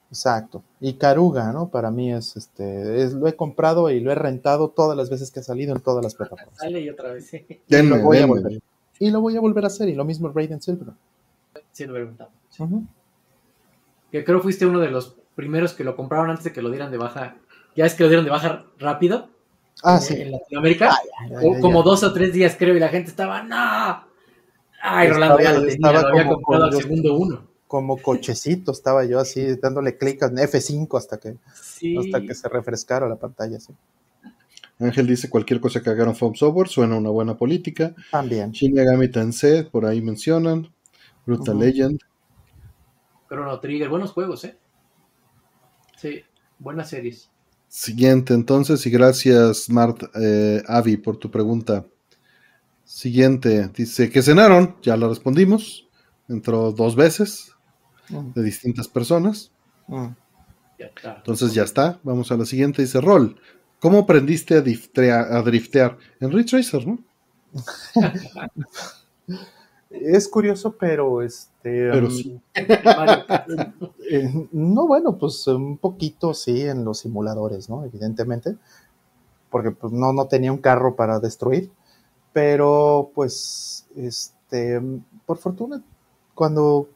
Exacto. Icaruga, ¿no? Para mí es este. es- lo he comprado y lo he rentado todas las veces que ha salido en todas las plataformas. Sale y otra vez, sí. Y Denme, lo voy a denme. volver. Y lo voy a volver a hacer. Y lo mismo Raiden Silver. Sí, lo preguntamos. Ujú. Que creo fuiste uno de los primeros que lo compraron antes de que lo dieran de baja. Ya es que lo dieron de baja rápido Ah, en- sí. en Latinoamérica. Ya, O- ya, como ya. dos o tres días, creo, y la gente estaba, ¡no! Ay, Estaba- Rolando ya lo tenía, estaba lo había como comprado con al los- segundo uno. Como cochecito estaba yo así, dándole clic en F5 hasta que, Sí. hasta que se refrescara la pantalla. Sí. Ángel dice cualquier cosa que hagan Foam Software suena una buena política. También. Shin Megami Tensei, por ahí mencionan. Brutal Ujú. Legend. Chrono Trigger, buenos juegos, ¿eh? Sí, buenas series. Siguiente, entonces, y gracias, Mart eh, Avi, por tu pregunta. Siguiente, dice que cenaron, ya la respondimos. Entró dos veces Mm, de distintas personas. mm. Ya está. Entonces ya está. Vamos a la siguiente. Dice Rol. ¿Cómo aprendiste a, a driftear? En Ridge Racer, ¿no? [LAUGHS] Es curioso, pero este. Pero um, sí. [LAUGHS] Eh, no, bueno, pues un poquito sí en los simuladores, ¿no? Evidentemente. Porque pues no, no tenía un carro para destruir. Pero pues, este, por fortuna, cuando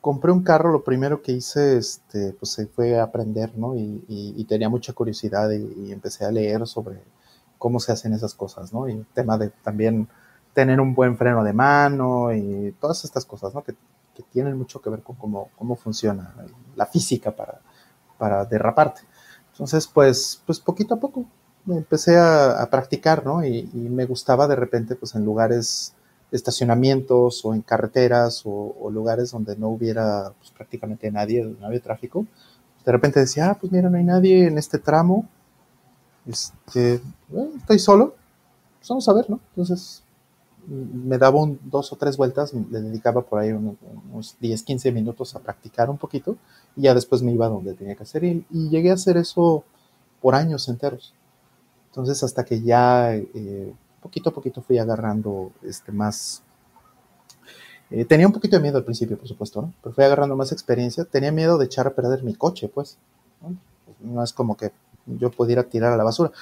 compré un carro, lo primero que hice, este, pues se fue a aprender, ¿no? Y, y- y tenía mucha curiosidad y, y empecé a leer sobre cómo se hacen esas cosas, ¿no? Y el tema de también tener un buen freno de mano y todas estas cosas, ¿no? Que, que tienen mucho que ver con cómo, cómo funciona la física para, para derraparte. Entonces, pues, pues poquito a poco empecé a, a practicar, ¿no? Y, y me gustaba de repente, pues en lugares, estacionamientos o en carreteras o, o lugares donde no hubiera pues, prácticamente nadie, no había tráfico. De repente decía, ah, pues mira, no hay nadie en este tramo. Este, bueno, estoy solo. Pues vamos a ver, ¿no? Entonces me daba dos o tres vueltas, le dedicaba por ahí unos, unos 10, 15 minutos a practicar un poquito y ya después me iba donde tenía que hacer y, y llegué a hacer eso por años enteros. Entonces hasta que ya eh, poquito a poquito fui agarrando este más... eh, tenía un poquito de miedo al principio, por supuesto, ¿no? Pero fui agarrando más experiencia. Tenía miedo de echar a perder mi coche, pues. No, no es como que yo pudiera tirar a la basura.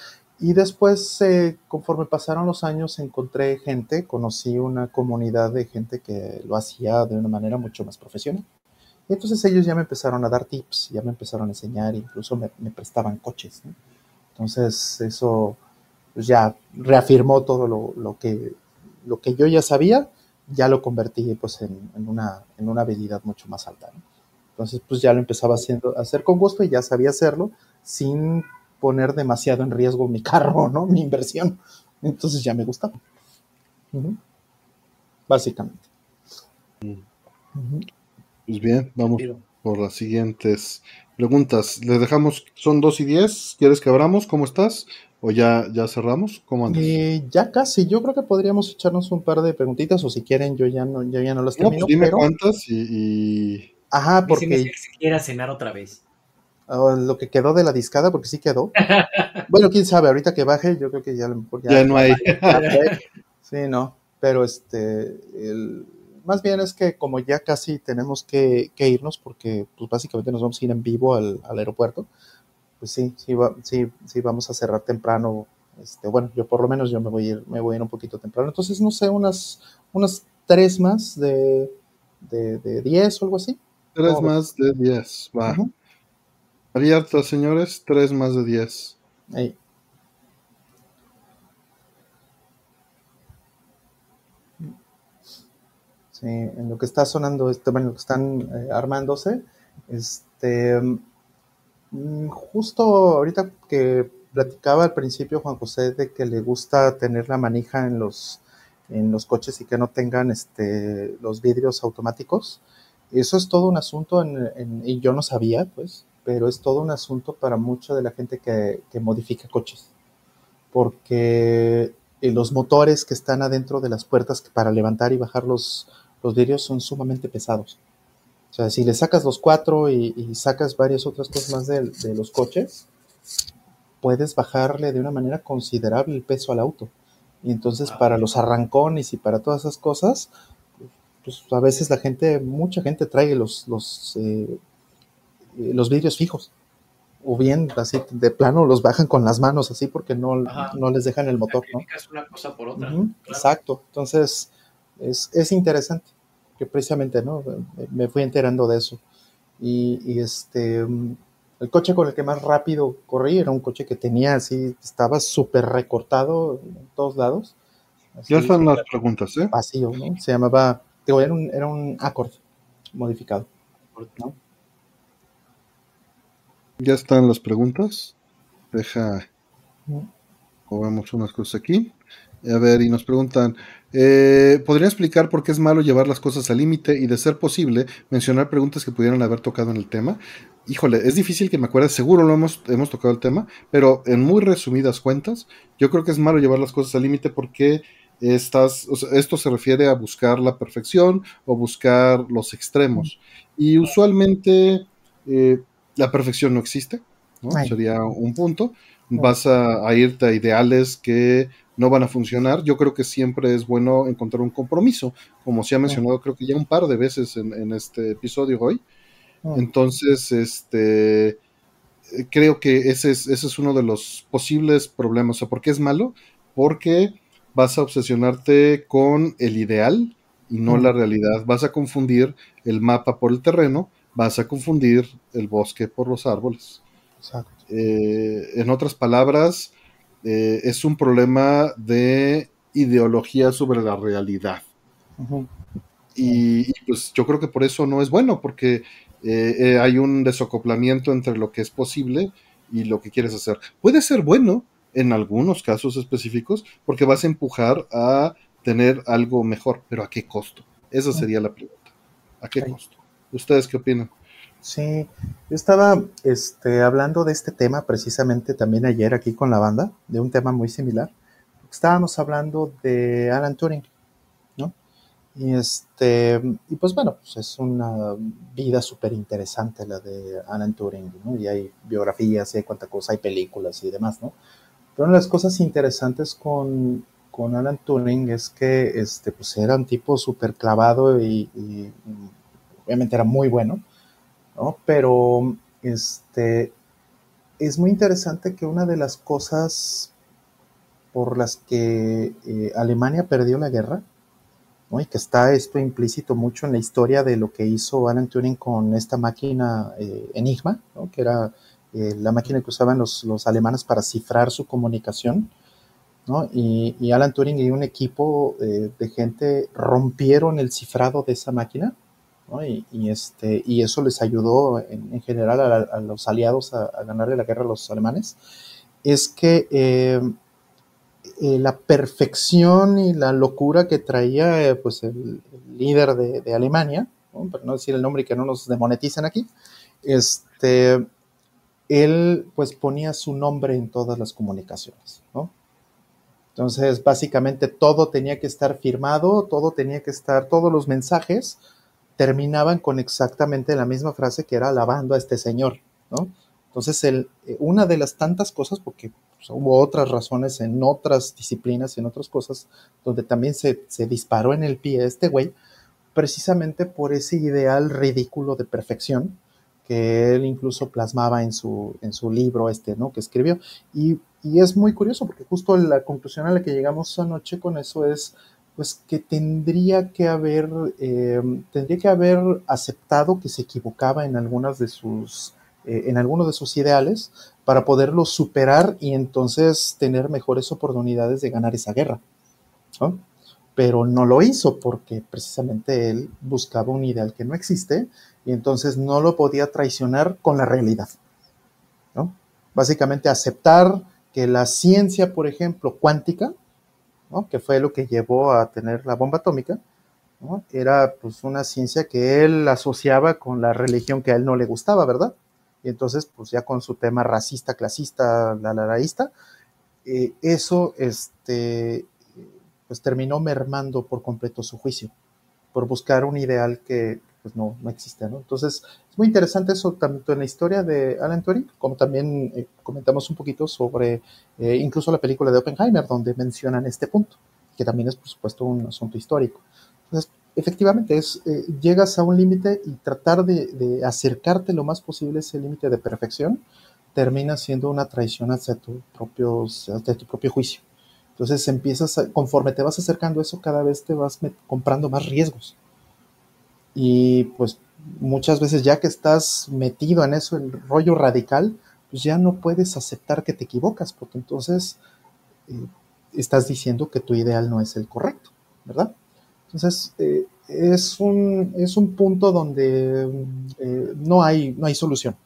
Y después, eh, conforme pasaron los años, encontré gente, conocí una comunidad de gente que lo hacía de una manera mucho más profesional. Y entonces ellos ya me empezaron a dar tips, ya me empezaron a enseñar, incluso me, prestaban coches. ¿no? Entonces eso pues ya reafirmó todo lo, lo, que, lo que yo ya sabía, ya lo convertí pues en, en, una, en una habilidad mucho más alta. Entonces pues ya lo empezaba haciendo, a hacer con gusto y ya sabía hacerlo sin poner demasiado en riesgo mi carro, ¿no? Mi inversión. Entonces ya me gustaba. Uh -huh. Básicamente. Uh -huh. Pues bien, vamos por las siguientes preguntas. Le dejamos, son dos y diez. ¿Quieres que abramos? ¿Cómo estás? ¿O ya, ya cerramos? ¿Cómo andas? Eh, ya casi. Yo creo que podríamos echarnos un par de preguntitas, o si quieren, yo ya no, yo ya no las termino. No, pues dime pero... cuántas y, y... Ajá, porque. Que se quiera cenar otra vez. Uh, lo que quedó de la discada, porque sí quedó. [LAUGHS] bueno, quién sabe, ahorita que baje, yo creo que ya, ya, [LAUGHS] ya no hay. sí, no. Pero este, el, más bien es que como ya casi tenemos que, que, irnos, porque pues básicamente nos vamos a ir en vivo al, al aeropuerto, pues sí, sí, va, sí, sí, vamos a cerrar temprano. Este, bueno, yo por lo menos yo me voy a ir, me voy a ir un poquito temprano. Entonces, no sé, unas, unas tres más de, de, de diez o algo así. Tres más de diez, va. Uh -huh. Abiertas, señores, 3 más de 10. Ahí. Sí, en lo que está sonando, este, bueno, lo que están eh, armándose, este, mm, justo ahorita que platicaba al principio Juan José de que le gusta tener la manija en los, en los coches y que no tengan este, los vidrios automáticos, eso es todo un asunto en, y yo no sabía, pues, pero es todo un asunto para mucha de la gente que, que modifica coches. Porque eh, los motores que están adentro de las puertas para levantar y bajar los, los vidrios son sumamente pesados. O sea, si le sacas los cuatro y, sacas varias otras cosas más de, de, los coches, puedes bajarle de una manera considerable el peso al auto. Y entonces para los arrancones y para todas esas cosas, pues a veces la gente, mucha gente trae los, los, eh, los vidrios fijos. O bien así de plano los bajan con las manos así porque no, no les dejan el motor, ¿no? una cosa por otra. Exacto. Entonces, es, es interesante, que precisamente, ¿no? Me fui enterando de eso. Y, este, el coche con el que más rápido corrí era un coche que tenía así, estaba súper recortado en todos lados. ya están las preguntas, ¿eh? Vacío, ¿no? Se llamaba, digo, era un, era un Accord modificado, ¿no? Ya están las preguntas. Deja, vemos unas cosas aquí. A ver, y nos preguntan, eh, ¿podría explicar por qué es malo llevar las cosas al límite y de ser posible mencionar preguntas que pudieran haber tocado en el tema? Híjole, es difícil que me acuerde, seguro lo hemos, hemos tocado el tema, pero en muy resumidas cuentas, yo creo que es malo llevar las cosas al límite porque estas, esto se refiere a buscar la perfección o buscar los extremos. Y usualmente eh, la perfección no existe, ¿no? Sería un punto. Vas a, irte a ideales que no van a funcionar. Yo creo que siempre es bueno encontrar un compromiso, como se ha mencionado creo que ya un par de veces en, este episodio hoy. Entonces, este creo que ese es, ese es uno de los posibles problemas. O sea, ¿por qué es malo? Porque vas a obsesionarte con el ideal y no la realidad. Vas a confundir el mapa por el terreno, vas a confundir el bosque por los árboles. Eh, en otras palabras, eh, es un problema de ideología sobre la realidad. y, pues yo creo que por eso no es bueno, porque eh, hay un desacoplamiento entre lo que es posible y lo que quieres hacer. Puede ser bueno en algunos casos específicos, porque vas a empujar a tener algo mejor, pero ¿a qué costo? Esa sería la pregunta. ¿A qué costo? ¿Ustedes qué opinan? Sí, yo estaba este, hablando de este tema precisamente también ayer aquí con la banda, de un tema muy similar. Estábamos hablando de Alan Turing, ¿no? Y, este, y pues bueno, pues es una vida súper interesante la de Alan Turing, ¿no? Y hay biografías y hay cuánta cosa, hay películas y demás, ¿no? Pero una de las cosas interesantes con, con Alan Turing es que este, pues era un tipo súper clavado y, y obviamente era muy bueno pero este, es muy interesante que una de las cosas por las que eh, Alemania perdió la guerra, y que está esto implícito mucho en la historia de lo que hizo Alan Turing con esta máquina eh, Enigma, que era eh, la máquina que usaban los, alemanes para cifrar su comunicación. Y, y, Alan Turing y un equipo de gente rompieron el cifrado de esa máquina y, este, y eso les ayudó en, general a, los aliados a, ganarle la guerra a los alemanes, es que eh, eh, la perfección y la locura que traía eh, pues el, líder de, Alemania, ¿no? para no decir el nombre y que no nos demoneticen aquí, este, él pues ponía su nombre en todas las comunicaciones, Entonces, básicamente todo tenía que estar firmado, todo tenía que estar, todos los mensajes terminaban con exactamente la misma frase que era alabando a este señor, ¿no? Entonces, el, eh, una de las tantas cosas, porque pues, hubo otras razones en otras disciplinas y en otras cosas, donde también se, se disparó en el pie este güey, precisamente por ese ideal ridículo de perfección que él incluso plasmaba en su, en su libro este, ¿no? Que escribió. Y, y es muy curioso porque justo la conclusión a la que llegamos anoche con eso es pues que tendría que haber, eh, tendría que haber aceptado que se equivocaba en algunas de sus, eh, en algunos de sus ideales para poderlo superar y entonces tener mejores oportunidades de ganar esa guerra. pero no lo hizo porque precisamente él buscaba un ideal que no existe y entonces no lo podía traicionar con la realidad. ¿no? Básicamente aceptar que la ciencia, por ejemplo, cuántica, ¿no? que fue lo que llevó a tener la bomba atómica, ¿no? era pues una ciencia que él asociaba con la religión que a él no le gustaba, ¿verdad? Y entonces, pues ya con su tema racista, clasista, la laraísta, eh, eso este, pues terminó mermando por completo su juicio, por buscar un ideal que pues no, no existe, ¿no? Entonces, es muy interesante eso, tanto en la historia de Alan Turing, como también eh, comentamos un poquito sobre eh, incluso la película de Oppenheimer, donde mencionan este punto, que también es, por supuesto, un asunto histórico. Entonces, efectivamente, es, eh, llegas a un límite y tratar de, de, acercarte lo más posible a ese límite de perfección termina siendo una traición hacia tu, propio, hacia tu propio juicio. Entonces empiezas, a, conforme te vas acercando a eso, cada vez te vas comprando más riesgos. Y pues muchas veces ya que estás metido en eso, el rollo radical, pues ya no puedes aceptar que te equivocas, porque entonces eh, estás diciendo que tu ideal no es el correcto, ¿verdad? Entonces, eh, es, un, es un punto donde eh, no, hay, no hay solución,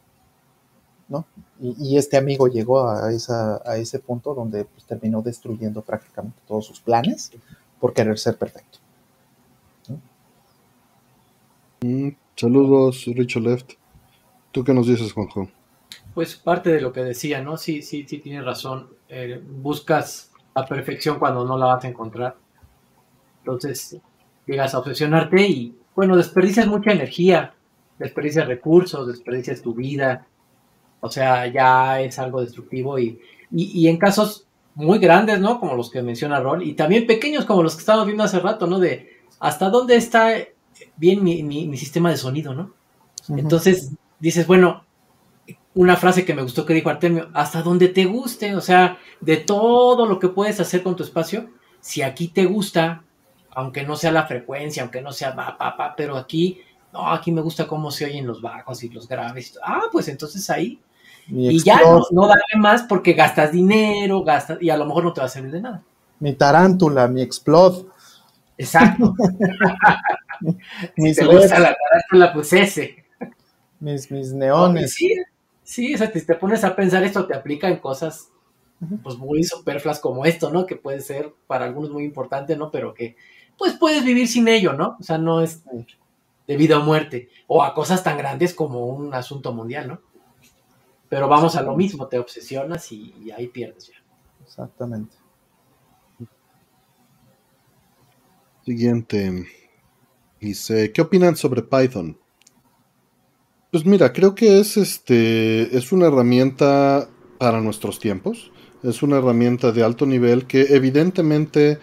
¿no? Y, este amigo llegó a, esa, a ese punto donde pues, terminó destruyendo prácticamente todos sus planes por querer ser perfecto. Mm, saludos, Richo Left. ¿Tú qué nos dices, Juanjo? Pues parte de lo que decía, ¿no? Sí, sí, sí, tienes razón. Eh, buscas la perfección cuando no la vas a encontrar. Entonces, llegas a obsesionarte y, bueno, desperdicias mucha energía, desperdicias recursos, desperdicias tu vida. O sea, ya es algo destructivo y, y, y en casos muy grandes, ¿no? Como los que menciona Rol, y también pequeños como los que estábamos viendo hace rato, ¿no? De hasta dónde está bien mi, mi, mi sistema de sonido, ¿no? Uh -huh. Entonces dices, bueno, una frase que me gustó que dijo Artemio, hasta donde te guste, o sea, de todo lo que puedes hacer con tu espacio, si aquí te gusta, aunque no sea la frecuencia, aunque no sea pa, pa, pa, pero aquí, no, aquí me gusta cómo se oyen los bajos y los graves. Ah, pues entonces ahí. Mi y ya no, no darle más porque gastas dinero, gastas, y a lo mejor no te va a servir de nada. Mi tarántula, mi explode. Exacto. [LAUGHS] [LAUGHS] mis si te gusta la tarántula, pues ese. Mis, mis neones. Sí, sí, o sea, te, te pones a pensar esto, te aplica en cosas pues muy superfluas como esto, ¿no? Que puede ser para algunos muy importante, ¿no? Pero que pues puedes vivir sin ello, ¿no? O sea, no es de vida o muerte. O a cosas tan grandes como un asunto mundial, ¿no? Pero vamos a lo mismo, te obsesionas y, y ahí pierdes ya. Exactamente. Siguiente. Dice, ¿qué opinan sobre Python? Pues mira, creo que es este es una herramienta para nuestros tiempos. Es una herramienta de alto nivel que evidentemente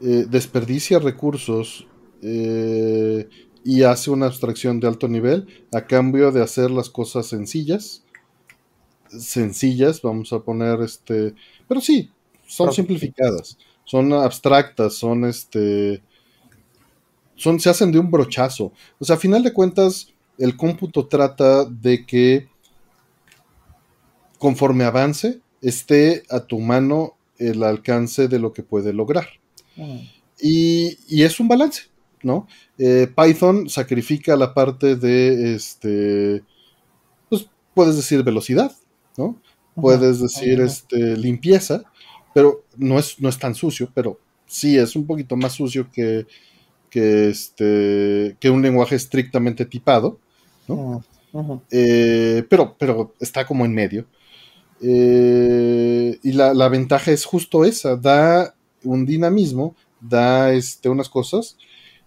eh, desperdicia recursos eh, y hace una abstracción de alto nivel a cambio de hacer las cosas sencillas. Sencillas, vamos a poner este. Pero sí, son simplificadas, son abstractas, son este son, se hacen de un brochazo. O sea, a final de cuentas, el cómputo trata de que conforme avance, esté a tu mano el alcance de lo que puede lograr. Mm. Y, y, es un balance, ¿no? Eh, Python sacrifica la parte de, este, pues puedes decir velocidad, ¿no? Puedes decir este, limpieza, pero no es, no es tan sucio, pero sí es un poquito más sucio que, que, este, que un lenguaje estrictamente tipado, ¿no? Uh -huh. eh, pero, pero está como en medio. Eh, y la, la, ventaja es justo esa, da un dinamismo, da este, unas cosas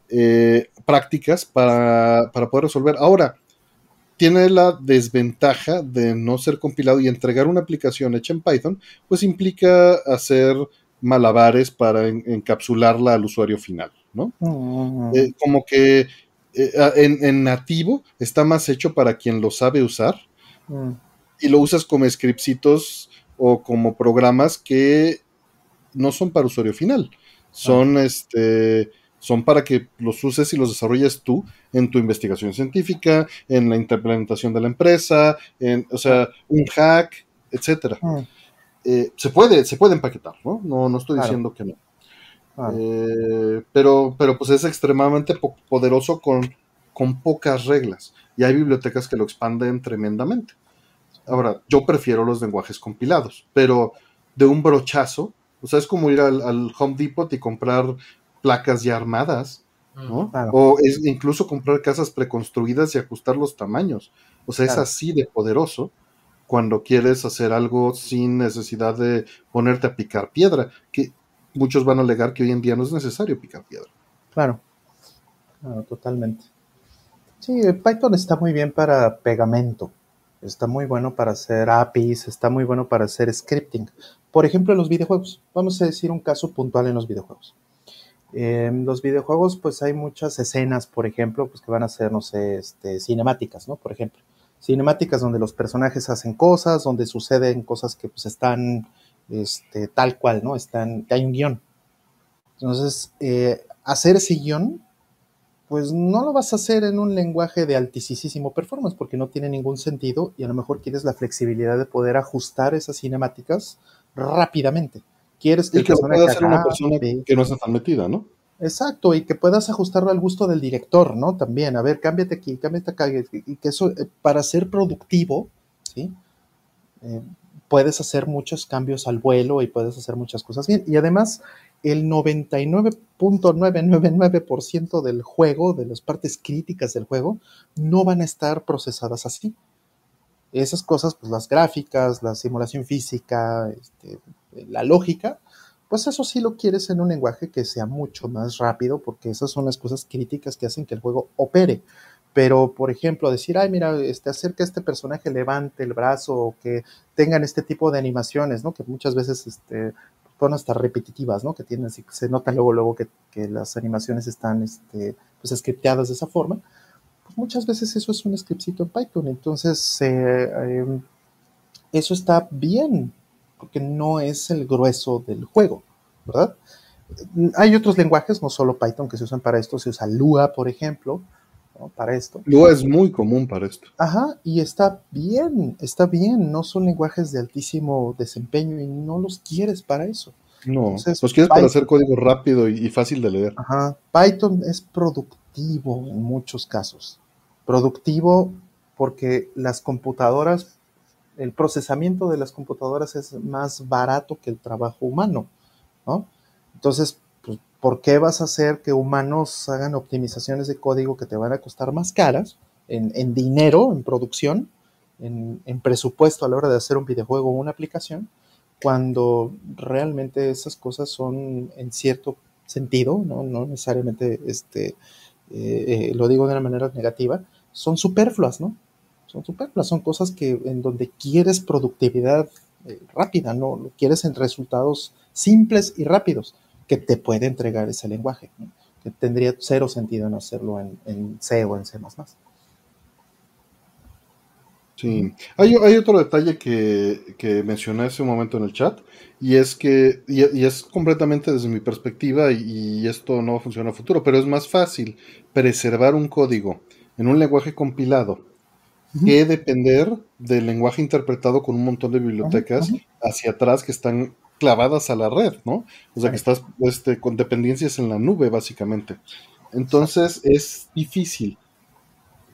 eh, prácticas para, para poder resolver. Ahora, tiene la desventaja de no ser compilado y entregar una aplicación hecha en Python, pues implica hacer malabares para en, encapsularla al usuario final. ¿No? Uh -huh. eh, como que eh, en, en, nativo está más hecho para quien lo sabe usar uh -huh. y lo usas como scriptsitos o como programas que no son para usuario final, son uh -huh. este son para que los uses y los desarrolles tú en tu investigación científica, en la implementación de la empresa, en, o sea, un hack, etcétera. Eh, se puede, se puede empaquetar, ¿no? No, no estoy claro. diciendo que no Ah. Eh, pero, pero pues es extremadamente poderoso con, con pocas reglas. Y hay bibliotecas que lo expanden tremendamente. Ahora, yo prefiero los lenguajes compilados, pero de un brochazo, o sea, es como ir al, Home Depot y comprar placas ya armadas, ¿no? O es incluso comprar casas preconstruidas y ajustar los tamaños. O sea, es así de poderoso cuando quieres hacer algo sin necesidad de ponerte a picar piedra, que muchos van a alegar que hoy en día no es necesario picar piedra. Claro, totalmente. Sí, Python está muy bien para pegamento, está muy bueno para hacer APIs, está muy bueno para hacer scripting. Por ejemplo, en los videojuegos, vamos a decir un caso puntual en los videojuegos. En los videojuegos, pues hay muchas escenas, por ejemplo, pues que van a ser, no sé, este, cinemáticas, ¿no? Por ejemplo, cinemáticas donde los personajes hacen cosas, donde suceden cosas que pues están este, tal cual, ¿no? Están, hay un guion. Entonces, eh, hacer ese guion, pues no lo vas a hacer en un lenguaje de altísimo performance porque no tiene ningún sentido y a lo mejor quieres la flexibilidad de poder ajustar esas cinemáticas rápidamente. Quieres que, y que pueda hacer una persona que no está tan metida, ¿no? Exacto, y que puedas ajustarlo al gusto del director, ¿no? También, a ver, cámbiate aquí, cámbiate acá, y que eso, eh, para ser productivo, ¿sí? Eh, puedes hacer muchos cambios al vuelo y puedes hacer muchas cosas bien. Y además, el 99.999% del juego, de las partes críticas del juego, no van a estar procesadas así. Esas cosas, pues las gráficas, la simulación física, este, la lógica, pues eso sí lo quieres en un lenguaje que sea mucho más rápido, porque esas son las cosas críticas que hacen que el juego opere. Pero, por ejemplo, decir, ay, mira, este, hacer que este personaje levante el brazo o que tengan este tipo de animaciones, ¿no? Que muchas veces este, son hasta repetitivas, ¿no? Que tienen, se nota luego, luego que, las animaciones están, este, pues, scripteadas de esa forma. Pues muchas veces eso es un scriptcito en Python. Entonces, eh, em, eso está bien, porque no es el grueso del juego, ¿verdad? Hay otros lenguajes, no solo Python, que se usan para esto, se usa Lua, por ejemplo, para esto. Lua es muy común para esto. Ajá, y está bien, está bien, no son lenguajes de altísimo desempeño y no los quieres para eso. No, los quieres para hacer código rápido y, fácil de leer. Ajá, Python es productivo en muchos casos. Productivo porque las computadoras, el procesamiento de las computadoras es más barato que el trabajo humano, ¿no? Entonces, ¿por qué vas a hacer que humanos hagan optimizaciones de código que te van a costar más caras en, dinero, en producción, en, presupuesto a la hora de hacer un videojuego o una aplicación, cuando realmente esas cosas son en cierto sentido, no, necesariamente este, eh, eh, lo digo de una manera negativa, son superfluas, ¿no? Son superfluas, son cosas que en donde quieres productividad eh, rápida, ¿no? Quieres en resultados simples y rápidos que te puede entregar ese lenguaje, que tendría cero sentido en hacerlo en, C o en C++. Sí, hay, otro detalle que, mencioné hace un momento en el chat, y es que, y, es completamente desde mi perspectiva, y, esto no va a funcionar a futuro, pero es más fácil preservar un código en un lenguaje compilado que depender del lenguaje interpretado con un montón de bibliotecas hacia atrás que están clavadas a la red, ¿no? O sea, que estás este, con dependencias en la nube, básicamente. Entonces es difícil.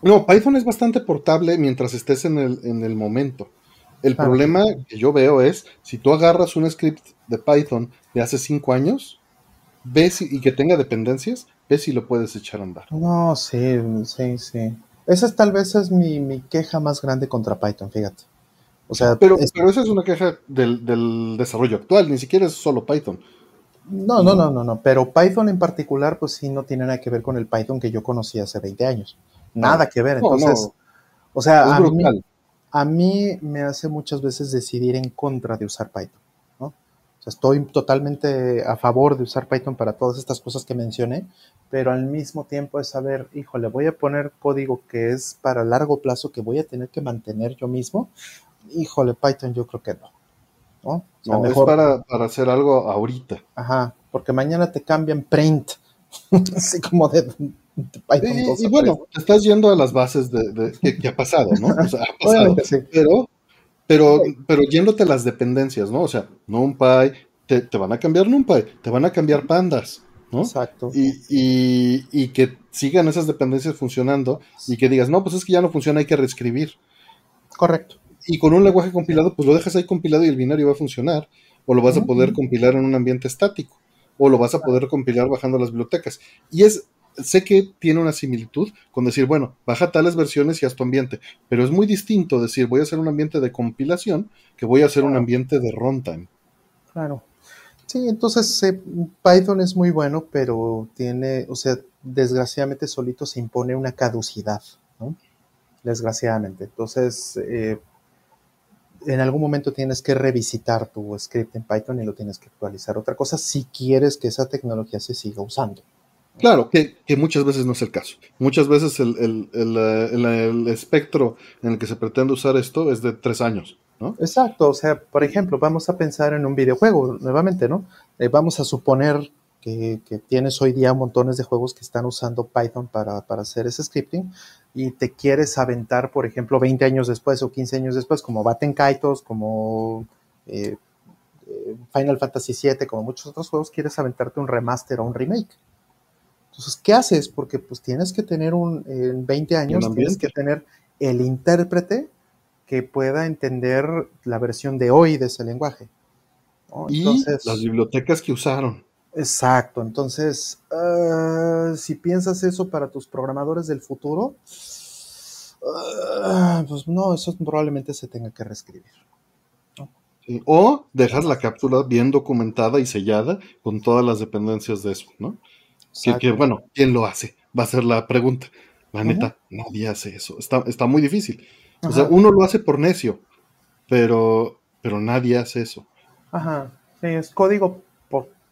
No, Python es bastante portable mientras estés en el, en el momento. El problema que yo veo es, si tú agarras un script de Python de hace cinco años, ves y que tenga dependencias, ves si lo puedes echar a andar. No, sí, sí, sí. Esa tal vez es mi, mi queja más grande contra Python, fíjate pero, pero esa es una queja del, desarrollo actual, ni siquiera es solo Python. No, no, no, no, no, pero Python en particular, pues sí, no tiene nada que ver con el Python que yo conocí hace 20 años. Nada que ver, entonces, o sea, a mí, me hace muchas veces decidir en contra de usar Python, ¿no? O sea, estoy totalmente a favor de usar Python para todas estas cosas que mencioné, pero al mismo tiempo es saber, híjole, voy a poner código que es para largo plazo que voy a tener que mantener yo mismo, híjole, Python yo creo que no. No, no mejor... es para, para, hacer algo ahorita. Ajá, porque mañana te cambian print, [LAUGHS] así como de, Python. Y, bueno, te estás yendo a las bases de, que, ha pasado, ¿no? O sea, ha [LAUGHS] pasado, pero, pero, pero yéndote a las dependencias, ¿no? O sea, NumPy, te, van a cambiar NumPy, te van a cambiar pandas, ¿no? Exacto. Y, que sigan esas dependencias funcionando y que digas, no, pues es que ya no funciona, hay que reescribir. Correcto. Y con un lenguaje compilado, pues lo dejas ahí compilado y el binario va a funcionar. O lo vas a poder compilar en un ambiente estático. O lo vas a poder compilar bajando las bibliotecas. Y es, sé que tiene una similitud con decir, bueno, baja tales versiones y haz tu ambiente, pero es muy distinto decir, voy a hacer un ambiente de compilación que voy a hacer un ambiente de runtime. Claro. Sí, entonces eh, Python es muy bueno, pero tiene, o sea, desgraciadamente solito se impone una caducidad, ¿no? Desgraciadamente. Entonces, eh, en algún momento tienes que revisitar tu script en Python y lo tienes que actualizar. Otra cosa, si quieres que esa tecnología se siga usando. Claro, que, muchas veces no es el caso. Muchas veces el, el, espectro en el que se pretende usar esto es de tres años. ¿no? Exacto, o sea, por ejemplo, vamos a pensar en un videojuego nuevamente, ¿no? Eh, vamos a suponer que, tienes hoy día montones de juegos que están usando Python para, para, hacer ese scripting y te quieres aventar, por ejemplo, 20 años después o 15 años después, como Batten Kaitos, como eh, eh, Final Fantasy VII, como muchos otros juegos, quieres aventarte un remaster o un remake. Entonces, ¿qué haces? Porque pues tienes que tener un, en 20 años, tienes que tener el intérprete que pueda entender la versión de hoy de ese lenguaje. Y las bibliotecas que usaron. Exacto, entonces, ah, si piensas eso para tus programadores del futuro, ah, pues no, eso probablemente se tenga que reescribir. O dejas la cápsula bien documentada y sellada con todas las dependencias de eso, ¿no? Que, bueno, ¿quién lo hace? Va a ser la pregunta. La neta, nadie hace eso. Está, está muy difícil. O sea, uno lo hace por necio, pero, pero nadie hace eso. Ajá. es código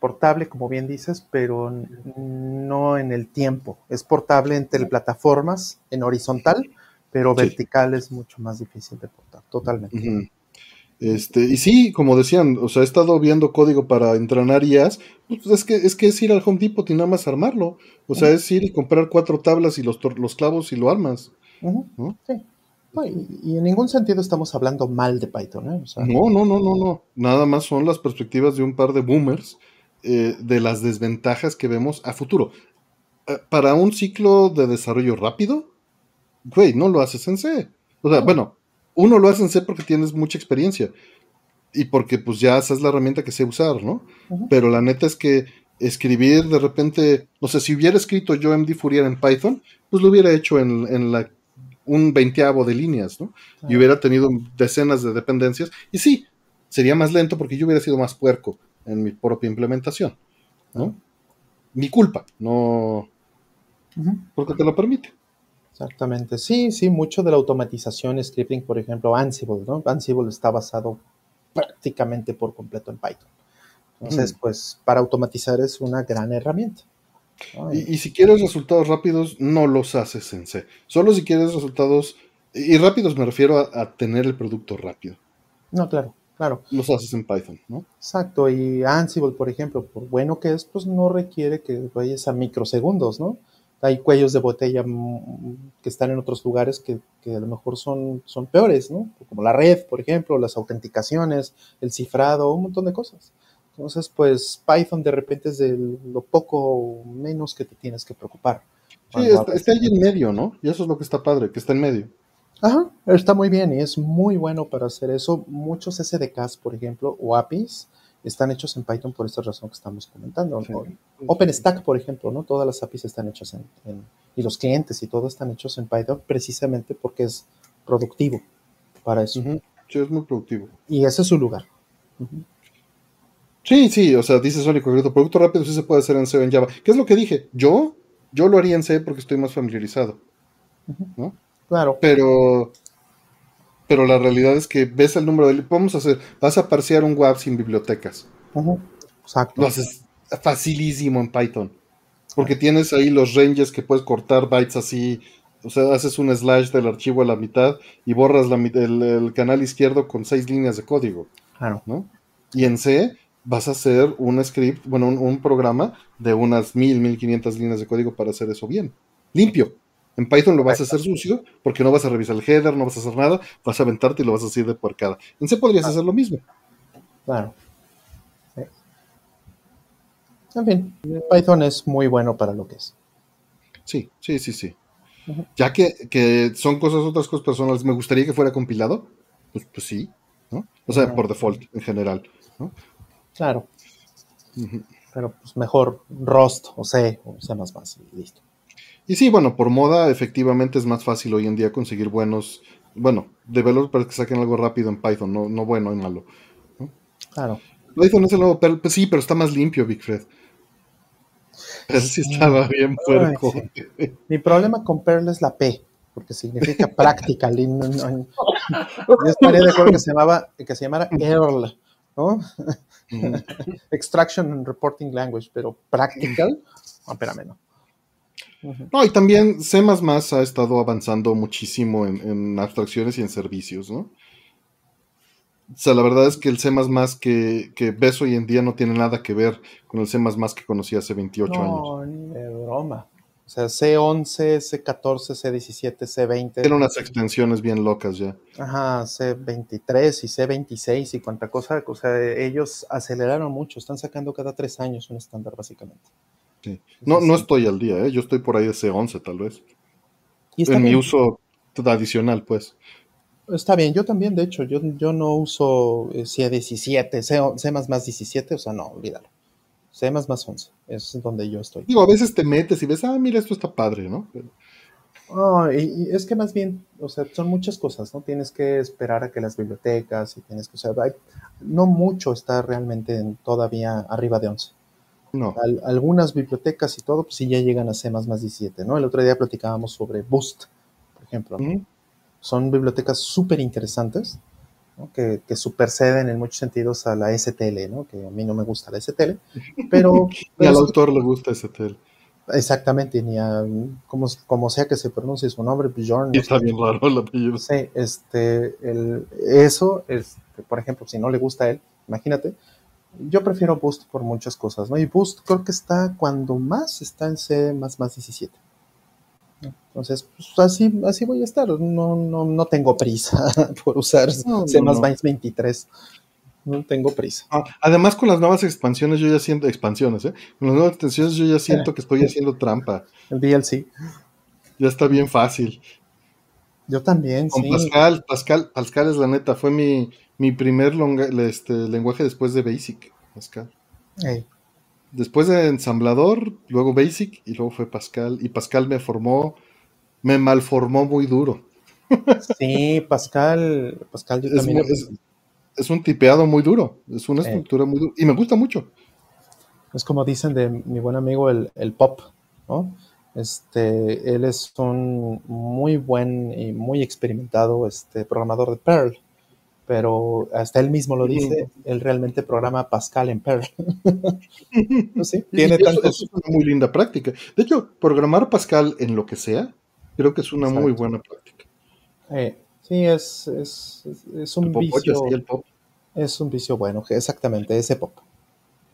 portable, como bien dices, pero no en el tiempo. Es portable entre plataformas en horizontal, pero vertical es mucho más difícil de portar, totalmente. Este, y sí, como decían, o sea, he estado viendo código para entrenar IAs, pues es que, es que es ir al Home Depot y nada más armarlo. O sea, es ir y comprar cuatro tablas y los, los clavos y lo armas. Sí. y, en ningún sentido estamos hablando mal de Python, ¿eh? no, no, no, no, no. Nada más son las perspectivas de un par de boomers eh, de las desventajas que vemos a futuro. Eh, para un ciclo de desarrollo rápido, güey, no lo haces en C. O sea, bueno, uno lo hace en C porque tienes mucha experiencia y porque pues ya es la herramienta que sé usar, ¿no? Pero la neta es que escribir de repente, no sé, si hubiera escrito yo MD Fourier en Python, pues lo hubiera hecho en, la, un veinteavo de líneas, ¿no? Y hubiera tenido decenas de dependencias. Y sí, sería más lento porque yo hubiera sido más puerco en mi propia implementación, ¿no? Mi culpa, no porque te lo permite. Exactamente, sí, sí, mucho de la automatización, scripting, por ejemplo, Ansible, ¿no? Ansible está basado prácticamente por completo en Python. Entonces, pues para automatizar es una gran herramienta. Y, si quieres resultados rápidos, no los haces en C. Solo si quieres resultados, y rápidos me refiero a, tener el producto rápido. No, claro, claro. Los haces en Python, ¿no? Exacto, y Ansible, por ejemplo, por bueno que es, pues no requiere que vayas a microsegundos, ¿no? hay cuellos de botella que están en otros lugares que, a lo mejor son, son peores, ¿no? Como la red, por ejemplo, las autenticaciones, el cifrado, un montón de cosas. Entonces, pues Python de repente es de lo poco menos que te tienes que preocupar. Sí, está, ahí en medio, ¿no? Y eso es lo que está padre, que está en medio. Ajá, está muy bien y es muy bueno para hacer eso. Muchos SDKs, por ejemplo, o APIs, están hechos en Python por esta razón que estamos comentando. OpenStack, por ejemplo, ¿no? Todas las APIs están hechas en, y los clientes y todo están hechos en Python precisamente porque es productivo para eso. Sí, es muy productivo. Y ese es su lugar. Sí, sí, o sea, dice Sonic concreto, producto rápido sí se puede hacer en C o en Java. ¿Qué es lo que dije? Yo, yo lo haría en C porque estoy más familiarizado. ¿no? Claro. Pero pero la realidad es que ves el número de... Vamos a hacer, vas a parsear un WAV sin bibliotecas. Exacto. Lo haces facilísimo en Python. Porque tienes ahí los ranges que puedes cortar bytes así. O sea, haces un slash del archivo a la mitad y borras la, el, canal izquierdo con seis líneas de código. Claro. ¿no? Y en C vas a hacer un script, bueno, un, un programa de unas mil, mil quinientas líneas de código para hacer eso bien. Limpio. En Python lo vas a hacer sucio porque no vas a revisar el header, no vas a hacer nada, vas a aventarte y lo vas a hacer de puercada. En C podrías hacer lo mismo. Claro. En fin, Python es muy bueno para lo que es. Sí, sí, sí, sí. Ya que, que son cosas, otras cosas personales, me gustaría que fuera compilado, pues, pues sí, ¿no? O sea, por default, en general. ¿no? Claro, pero pues mejor Rust o C o C++ y listo. Y sí, bueno, por moda, efectivamente es más fácil hoy en día conseguir buenos, bueno, developers que saquen algo rápido en Python, no, no bueno y malo. Claro. Python es el nuevo Perl, pues sí, pero está más limpio, Big Fred. Ese sí estaba bien puerco. Ay, Mi problema con Perl es la P, porque significa [LAUGHS] practical. y no- no- yo estaría de acuerdo que se, llamaba, que se llamara ERL, ¿no? [LAUGHS] Extraction and Reporting Language, pero practical, espérame, no. No, y también C ha estado avanzando muchísimo en, en abstracciones y en servicios, ¿no? O sea, la verdad es que el C que, que ves hoy en día no tiene nada que ver con el C que conocí hace 28 años. No, ni de broma. O sea, C11, C14, C17, C20. Tiene unas extensiones bien locas ya. Ajá, C23 y C26 y cuánta cosa. O sea, ellos aceleraron mucho. Están sacando cada tres años un estándar, básicamente. Sí. No, no estoy al día, ¿eh? Yo estoy por ahí de C11 tal vez. Y En mi uso tradicional, pues. Está bien, yo también, de hecho, yo, yo no uso eh, C17, C, C++ 17, o sea, no, olvídalo. C++ 11, es donde yo estoy. Digo, a veces te metes y ves, ah, mira, esto está padre, ¿no? Oh, y, y es que más bien, o sea, son muchas cosas, ¿no? Tienes que esperar a que las bibliotecas y tienes que, o sea, hay- no mucho está realmente en- todavía arriba de 11. No. Al- algunas bibliotecas y todo, pues sí ya llegan a C++ 17, ¿no? El otro día platicábamos sobre Boost, por ejemplo, son bibliotecas súper interesantes, ¿no? que, que superceden en muchos sentidos a la STL, ¿no? que a mí no me gusta la STL, pero, [LAUGHS] Y al sí, autor le gusta ese tel. exactamente, ni a, como, como sea que se pronuncie su nombre, Bjorn, no está bien raro el apellido. Sí, este, el, eso, este, por ejemplo, si no le gusta a él, imagínate, yo prefiero Boost por muchas cosas, ¿no? Y Boost creo que está cuando más está en C++ 17. ¿no? Entonces, pues así, así voy a estar. No, no, no tengo prisa [LAUGHS] por usar No, C++ no, no. 23. No tengo prisa. Ah, además, con las nuevas expansiones, yo ya siento, expansiones, ¿eh? Con las nuevas extensiones, yo ya siento que estoy haciendo trampa. El DLC. Ya está bien fácil. Yo también, Con sí. Pascal, Pascal, Pascal es la neta, fue mi, mi primer longa- este, lenguaje después de Basic, Pascal. Después de ensamblador, luego Basic y luego fue Pascal. Y Pascal me formó, me malformó muy duro. sí, Pascal, Pascal yo Es, también. es- es un tipeado muy duro, es una estructura muy dura. Y me gusta mucho. Es como dicen de mi buen amigo el, el Pop, ¿no? Este, él es un muy buen y muy experimentado este, programador de Perl, pero hasta él mismo lo dice, él realmente programa Pascal en Perl. [LAUGHS] Sí, tiene eso- tantos... eso es una muy linda práctica. De hecho, programar Pascal en lo que sea, creo que es una muy buena práctica. eh, sí, es, es, es- un El popocho, vicio, sí, el pop. es un vicio bueno, exactamente, ese Pop.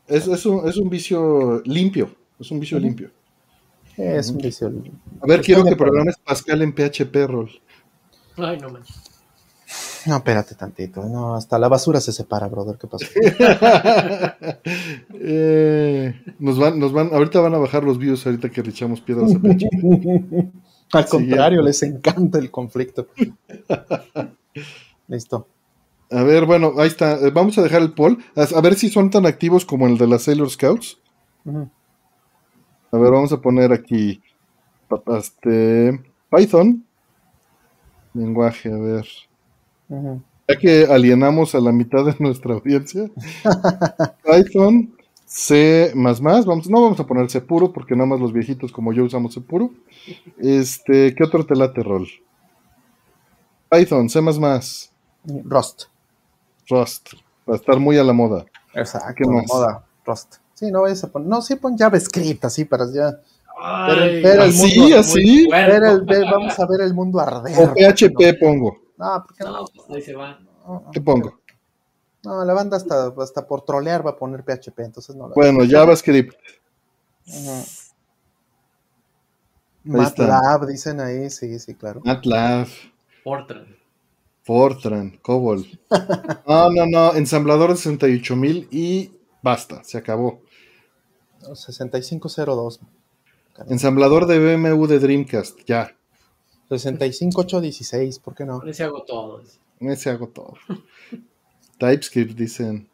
Es, es un, es un vicio limpio. Es un vicio limpio. Es un vicio. A ver, quiero que programes Pascal en PHP, Rol. Ay, no manches. No, espérate tantito, no, hasta la basura se separa, brother, ¿qué pasó? [LAUGHS] Eh, nos van, nos van, ahorita van a bajar los views ahorita que le echamos piedras a PHP. [LAUGHS] Al contrario, les encanta el conflicto. [LAUGHS] Listo. A ver, bueno, ahí está. Eh, Vamos a dejar el poll. A, ver si son tan activos como el de las Sailor Scouts. A ver, vamos a poner aquí este, Python. Lenguaje, a ver. Ya que alienamos a la mitad de nuestra audiencia. [LAUGHS] Python, C++, vamos, no vamos a poner C puro porque nada más los viejitos como yo usamos C puro. Este, ¿qué otro te late, Rol? Python, C++, Rust. Rust. Va a estar muy a la moda. Exacto. ¿Qué más? Moda. Rust. Sí, no vayas a poner. No, sí pon JavaScript así para ya. Ay, pero el ¿Así, mundo- así? Ver el- ver- vamos a ver el mundo arder. O PHP pongo. No, ¿por qué no? No, pues ahí se va. No, no. ¿Qué pongo? No, la banda hasta, hasta por trolear va a poner PHP, entonces no. la- Bueno, JavaScript. Está. MATLAB, dicen ahí, sí, sí, claro. MATLAB, Fortran. Fortran, COBOL. [LAUGHS] No, no, no. Ensamblador de 68000 y basta, se acabó. 6502. Ensamblador de BMW de Dreamcast, ya. 65816, ¿por qué no? Ese hago todo. Ese hago todo. [LAUGHS] TypeScript, dicen.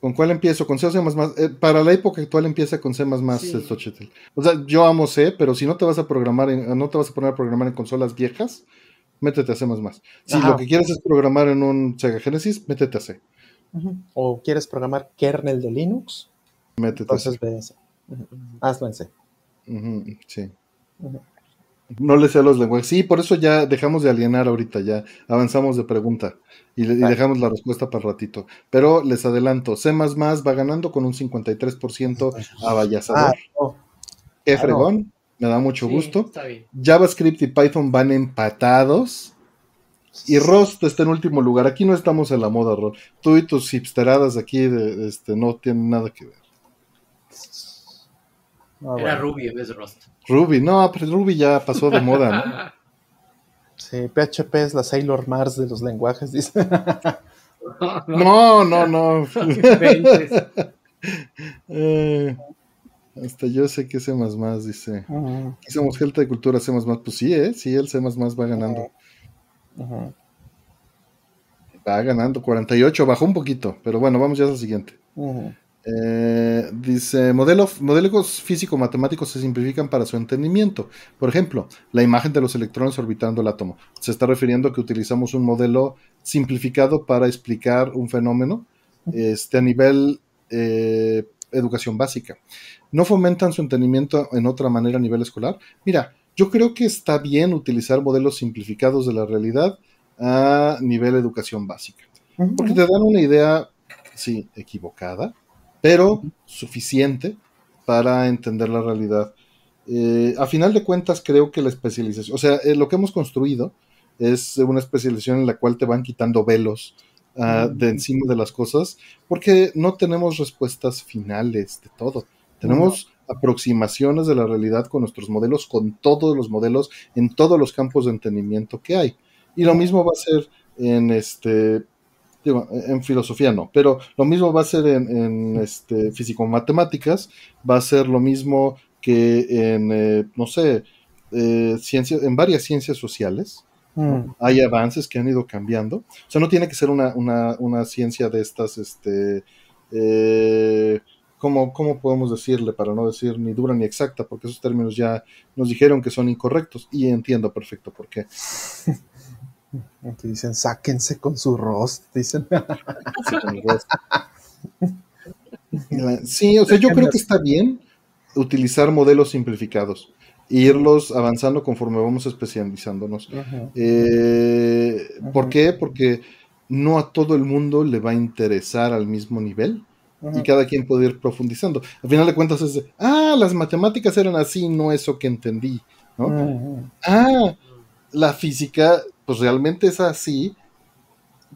¿Con cuál empiezo? ¿Con C o C++? Eh, para la época actual empieza con C++, Sí. Chetel. O sea, yo amo C, pero si no te vas a programar, en- no te vas a poner a programar en consolas viejas, métete a C++. Si Ajá. lo que quieres es programar en un Sega Genesis, métete a C. ¿O quieres programar kernel de Linux? Métete a C. Entonces ve. Ujú. Hazlo en C. Ujú, sí. No le sé a los lenguajes. Sí, por eso ya dejamos de alienar ahorita, ya avanzamos de pregunta y, le- y Vale. dejamos la respuesta para el ratito. Pero les adelanto, C++ va ganando con un 53% Ah, avallazador. no. Qué claro. fregón, me da mucho Sí, gusto. Está bien. JavaScript y Python van empatados. Y Rust está en último lugar. Aquí no estamos en la moda, Ron. Tú y tus hipsteradas aquí de, este, no tienen nada que ver. Ah, Era bueno. Ruby en vez de Rust. Ruby, no, pero Ruby ya pasó de moda, ¿no? [LAUGHS] Sí, PHP es la Sailor Mars de los lenguajes, dice. [LAUGHS] No, no, no. Eh, hasta yo sé que C dice. Ujú, Aquí somos gente de cultura C. Pues sí, ¿eh? Sí, el C va ganando. ujú, Va ganando 48, bajó un poquito. Pero bueno, vamos ya al siguiente. ujú. Eh, dice, modelo, modelos físico-matemáticos se simplifican para su entendimiento. Por ejemplo, la imagen de los electrones orbitando el átomo. Se está refiriendo a que utilizamos un modelo simplificado para explicar un fenómeno este, a nivel eh, educación básica. ¿No fomentan su entendimiento en otra manera a nivel escolar? Mira, yo creo que está bien utilizar modelos simplificados de la realidad a nivel educación básica. Porque te dan una idea, sí, equivocada, pero suficiente para entender la realidad. Eh, a final de cuentas, creo que la especialización, o sea, eh, lo que hemos construido es una especialización en la cual te van quitando velos ah, de encima de las cosas, porque no tenemos respuestas finales de todo. Tenemos aproximaciones de la realidad con nuestros modelos, con todos los modelos, en todos los campos de entendimiento que hay. Y lo mismo va a ser en este digo, en filosofía no, pero lo mismo va a ser en, en este, físico-matemáticas, va a ser lo mismo que en, eh, no sé, eh, ciencias, en varias ciencias sociales. Mm, Hay avances que han ido cambiando. O sea, no tiene que ser una, una, una ciencia de estas, este, eh, ¿cómo, ¿cómo podemos decirle para no decir ni dura ni exacta? Porque esos términos ya nos dijeron que son incorrectos y entiendo perfecto por qué. [LAUGHS] Aquí dicen, sáquense con su rost, dicen. Sí, o sea, yo creo que está bien utilizar modelos simplificados e irlos avanzando conforme vamos especializándonos. Eh, ¿Por qué? Porque no a todo el mundo le va a interesar al mismo nivel y cada quien puede ir profundizando. Al final de cuentas es de, ah, las matemáticas eran así, no eso que entendí, ¿no? Ah, la física, pues realmente es así,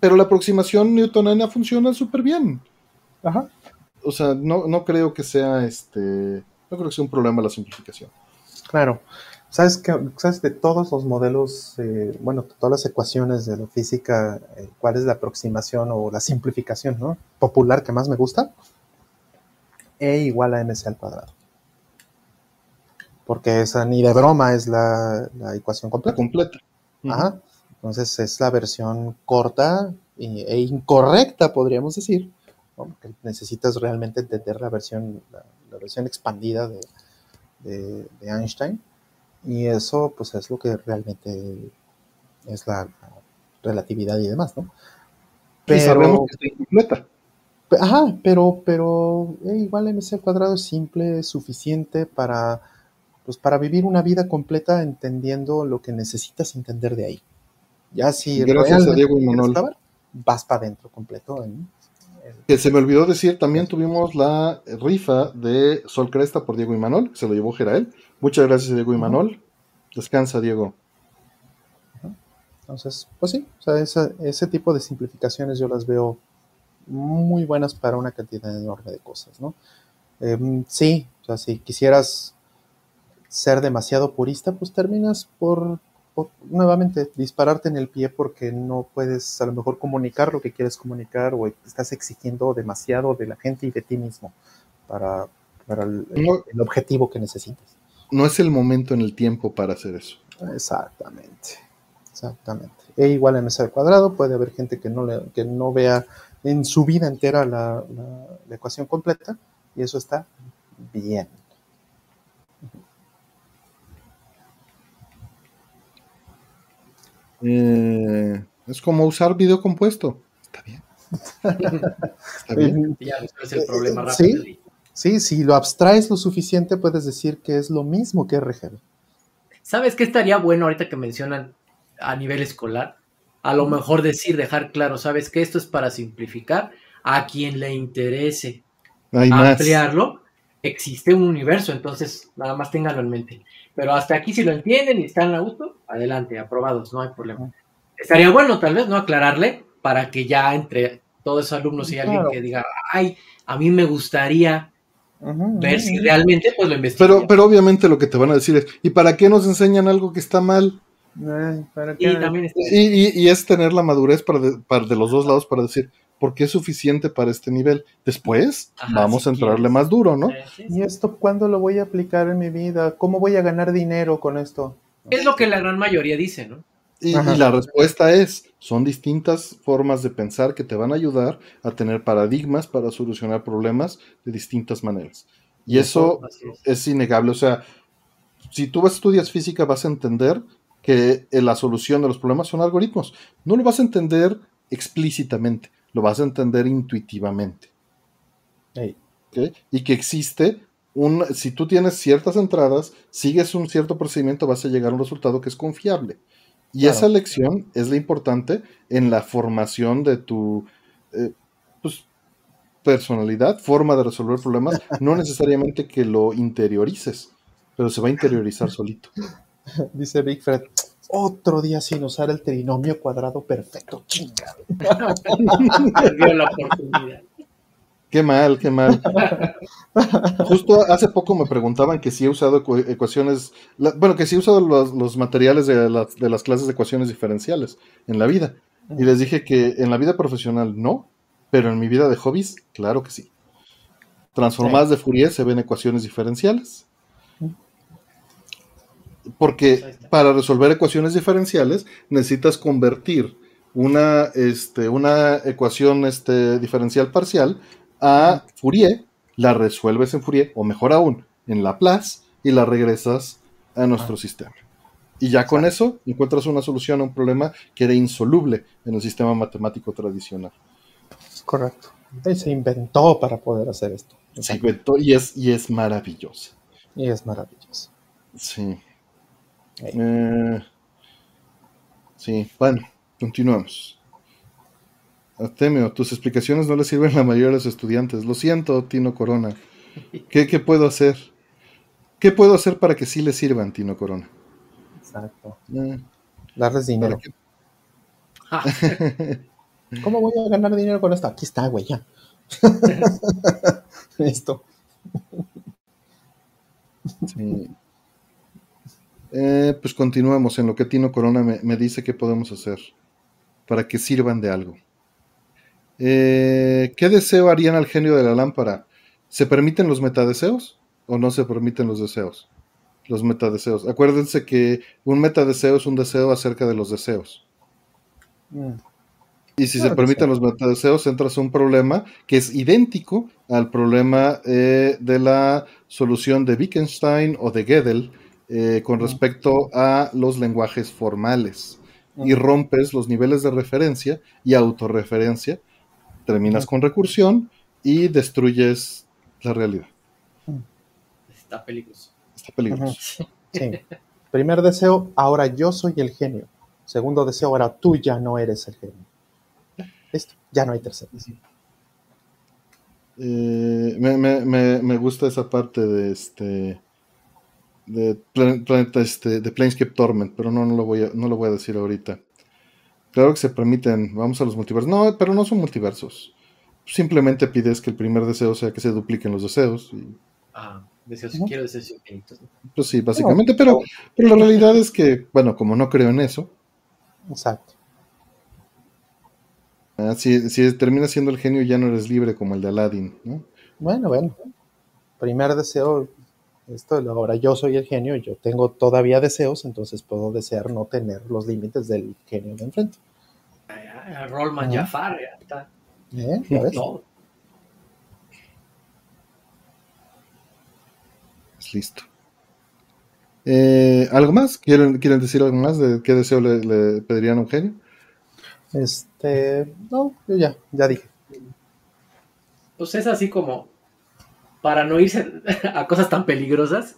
pero la aproximación newtoniana funciona súper bien. Ajá. O sea, no, no creo que sea este. No creo que sea un problema la simplificación. Claro. ¿Sabes que ¿Sabes de todos los modelos, eh, bueno, todas las ecuaciones de la física, eh, cuál es la aproximación o la simplificación ¿no? popular que más me gusta? E igual a mc al cuadrado. Porque esa ni de broma es la, la ecuación La completa. completa. Ajá. Entonces es la versión corta e incorrecta, podríamos decir. ¿no? Porque necesitas realmente entender la versión, la, la versión expandida de, de- de Einstein. Y eso, pues, es lo que realmente es la, la relatividad y demás, ¿no? Y sabemos que está incompleta. Ajá, pero, pero eh, igual mc al cuadrado es simple, es suficiente para, pues, para vivir una vida completa entendiendo lo que necesitas entender de ahí. Ya si Gracias a Diego vas para adentro completo. en- Que se me olvidó decir, también tuvimos la rifa de Sol Cresta por Diego y Manuel, que se lo llevó Gerael. Muchas gracias, Diego y Ujú. Manuel. Descansa, Diego. Entonces, pues sí, o sea, esa- ese tipo de simplificaciones yo las veo muy buenas para una cantidad enorme de cosas, ¿no? Em, sí, o sea, si quisieras ser demasiado purista, pues terminas por, por, nuevamente dispararte en el pie porque no puedes a lo mejor comunicar lo que quieres comunicar o estás exigiendo demasiado de la gente y de ti mismo para para el, el objetivo que necesitas. No es el momento en el tiempo para hacer eso. Exactamente, exactamente. E igual en ese cuadrado puede haber gente que no, le, que no vea en su vida entera la, la, ecuación completa y eso está bien. Eh, es como usar video compuesto. Está bien. [LAUGHS] Está bien. Ya, es el problema eh, rápido. Sí, sí, si lo abstraes lo suficiente, puedes decir que es lo mismo que RGB. ¿Sabes qué estaría bueno ahorita que mencionan a nivel escolar? A lo mejor decir, dejar claro, ¿sabes que Esto es para simplificar a quien le interese ampliarlo. Existe un universo, entonces nada más ténganlo en mente. Pero hasta aquí, si lo entienden y están a gusto, adelante, aprobados, no hay problema. Estaría bueno, tal vez, ¿no? Aclararle para que ya entre todos esos alumnos y alguien que diga, ay, a mí me gustaría ver si realmente pues lo investigan. Pero, pero obviamente lo que te van a decir es, ¿y para qué nos enseñan algo que está mal? y, es tener la madurez para de, los dos lados para decir, ¿por qué es suficiente para este nivel? Después vamos a entrarle más duro, ¿no? ¿Y esto cuándo lo voy a aplicar en mi vida? ¿Cómo voy a ganar dinero con esto? Es lo que la gran mayoría dice, ¿no? Y, la respuesta es, son distintas formas de pensar que te van a ayudar a tener paradigmas para solucionar problemas de distintas maneras. Y eso es. innegable. O sea, si tú estudias física vas a entender que la solución de los problemas son algoritmos. No lo vas a entender explícitamente, lo vas a entender intuitivamente. Y que existe un, si tú tienes ciertas entradas, sigues un cierto procedimiento, vas a llegar a un resultado que es confiable. Y esa lección es la importante en la formación de tu eh, pues, personalidad, forma de resolver problemas, [LAUGHS] no necesariamente que lo interiorices, pero se va a interiorizar solito. Dice Big Fred, otro día sin usar el trinomio cuadrado perfecto, chingado. [LAUGHS] la oportunidad. Qué mal, qué mal. Justo hace poco me preguntaban que si he usado ecuaciones, bueno, que si he usado los, materiales de, las clases de ecuaciones diferenciales en la vida. Y les dije que en la vida profesional no, pero en mi vida de hobbies, claro que sí. Transformadas de Fourier se ven ecuaciones diferenciales. Porque para resolver ecuaciones diferenciales necesitas convertir una, este, una ecuación este, diferencial parcial a Fourier, la resuelves en Fourier, o mejor aún, en Laplace, y la regresas a nuestro sistema. Y ya con eso encuentras una solución a un problema que era insoluble en el sistema matemático tradicional. Correcto. Y se inventó para poder hacer esto. Se inventó y es, y es maravilloso. Y es maravilloso. Sí. Eh, sí, bueno, continuamos. Artemio, tus explicaciones no le sirven a la mayoría de los estudiantes. Lo siento, Tino Corona. ¿Qué, puedo hacer? ¿Qué puedo hacer para que sí le sirvan, Tino Corona? Exacto. Eh. Darles dinero. [LAUGHS] ¿Cómo voy a ganar dinero con esto? Aquí está, güey, ya. [LAUGHS] Listo. Sí. Eh, pues continuamos en lo que Tino Corona me, me dice que podemos hacer para que sirvan de algo. Eh, ¿Qué deseo harían al genio de la lámpara? ¿Se permiten los metadeseos o no se permiten los deseos? Los metadeseos. Acuérdense que un metadeseo es un deseo acerca de los deseos. Mm. Y si se permiten los metadeseos, entras a un problema que es idéntico al problema eh, de la solución de Wittgenstein o de Gödel eh, con respecto a los lenguajes formales. Y rompes los niveles de referencia y autorreferencia terminas con recursión y destruyes la realidad. Está peligroso. Está peligroso. Sí. [LAUGHS] Primer deseo, ahora yo soy el genio. Segundo deseo, ahora tú ya no eres el genio. Listo, ya no hay tercero. Eh, me, gusta esa parte de este de planeta este de Planescape Torment, pero no, no lo voy a, no lo voy a decir ahorita. Claro que se permiten, vamos a los multiversos. No, pero no son multiversos. Simplemente pides que el primer deseo sea que se dupliquen los deseos. Ah, deseos, quiero deseos infinitos. Pues sí, básicamente, pero, pero la realidad es que, bueno, como no creo en eso. Exacto. Ah, si, si terminas siendo el genio, ya no eres libre como el de Aladdin, ¿no? Bueno, bueno. primer deseo, esto, ahora yo soy el genio, yo tengo todavía deseos, entonces puedo desear no tener los límites del genio de enfrente. Rollman Jafar, ya está. ¿Eh? ¿Ya ves? Listo. Eh, ¿Algo más? ¿Quieren, ¿Quieren decir algo más de qué deseo le, pedirían a un genio? Este, no, yo ya, ya dije. Pues es así como, para no irse [LAUGHS] a cosas tan peligrosas,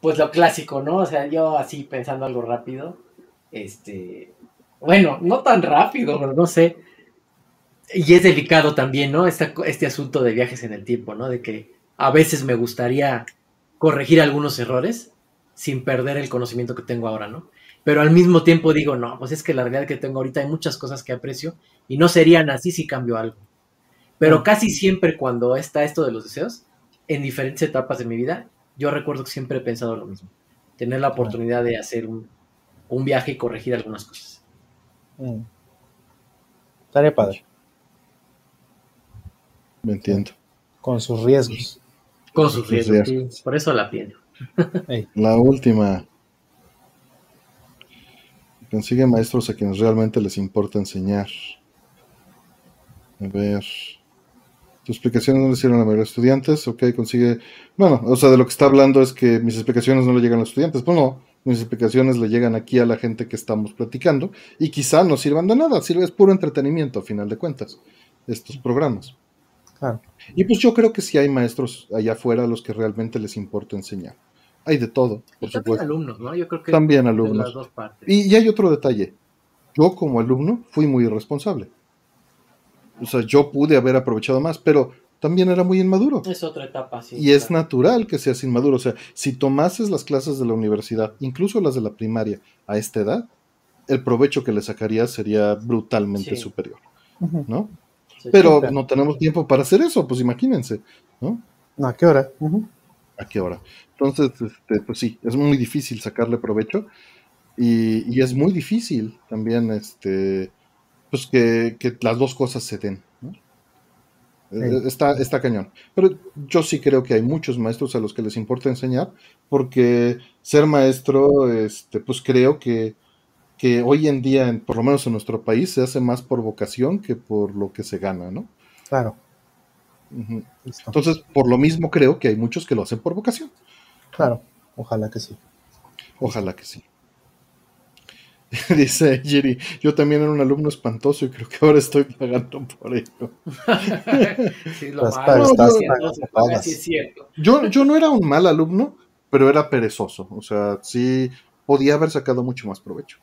pues lo clásico, ¿no? O sea, yo así pensando algo rápido, este, bueno, no tan rápido, pero no sé. Y es delicado también, ¿no? Este, este asunto de viajes en el tiempo, ¿no? De que a veces me gustaría corregir algunos errores sin perder el conocimiento que tengo ahora, ¿no? Pero al mismo tiempo digo, no, pues es que la realidad que tengo ahorita hay muchas cosas que aprecio y no serían así si cambio algo. Pero casi siempre cuando está esto de los deseos, en diferentes etapas de mi vida, yo recuerdo que siempre he pensado lo mismo. Tener la oportunidad de hacer un, viaje y corregir algunas cosas. Mm. Estaría padre. Me entiendo. Con sus riesgos. Con sus riesgos. Por eso la pido. [LAUGHS] La última. Consigue maestros a quienes realmente les importa enseñar. A ver. Tus explicaciones no le sirven a la mayoría de estudiantes. Ok, consigue. Bueno, o sea, de lo que está hablando es que mis explicaciones no le llegan a los estudiantes. Pues no, mis explicaciones le llegan aquí a la gente que estamos platicando y quizá no sirvan de nada. Sirve, es puro entretenimiento, a final de cuentas, estos programas. Y pues yo creo que sí hay maestros allá afuera a los que realmente les importa enseñar. Hay de todo, por supuesto. También alumnos, ¿no? Yo creo que también alumnos. Y, hay otro detalle. Yo como alumno fui muy irresponsable. O sea, yo pude haber aprovechado más, pero también era muy inmaduro. Es otra etapa, sí. Y es natural que seas inmaduro. O sea, si tomases las clases de la universidad, incluso las de la primaria, a esta edad, el provecho que le sacarías sería brutalmente superior. ¿No? Pero no tenemos tiempo para hacer eso, pues imagínense, ¿no? ¿A qué hora? ¿A qué hora? Entonces, este, pues sí, es muy difícil sacarle provecho y, es muy difícil también este, pues que, las dos cosas se den. Eh, está, está cañón. Pero yo sí creo que hay muchos maestros a los que les importa enseñar, porque ser maestro, este, pues creo que que hoy en día, por lo menos en nuestro país, se hace más por vocación que por lo que se gana, ¿no? Claro. Entonces, por lo mismo creo que hay muchos que lo hacen por vocación. Claro, ojalá que sí. Ojalá que sí. [LAUGHS] Dice Jiri, yo también era un alumno espantoso y creo que ahora estoy pagando por ello. [LAUGHS] sí, lo Yo, yo no era un mal alumno, pero era perezoso. O sea, sí podía haber sacado mucho más provecho.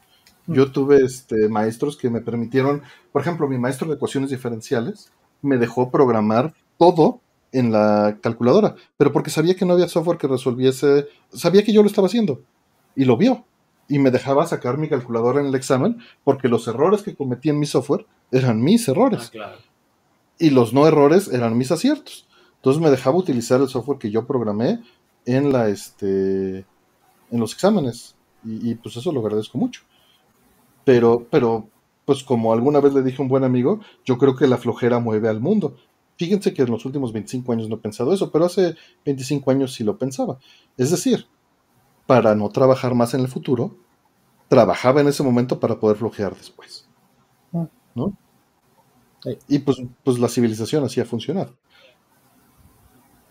Yo tuve este, maestros que me permitieron, por ejemplo, mi maestro de ecuaciones diferenciales me dejó programar todo en la calculadora, pero porque sabía que no había software que resolviese, sabía que yo lo estaba haciendo y lo vio y me dejaba sacar mi calculadora en el examen porque los errores que cometí en mi software eran mis errores ah, y los no errores eran mis aciertos. Entonces me dejaba utilizar el software que yo programé en la este en los exámenes y, y pues eso lo agradezco mucho. Pero, pero, pues como alguna vez le dije a un buen amigo, yo creo que la flojera mueve al mundo. Fíjense que en los últimos 25 años no he pensado eso, pero hace 25 años sí lo pensaba. Es decir, para no trabajar más en el futuro, trabajaba en ese momento para poder flojear después. ¿No? Y pues, pues la civilización así ha funcionado.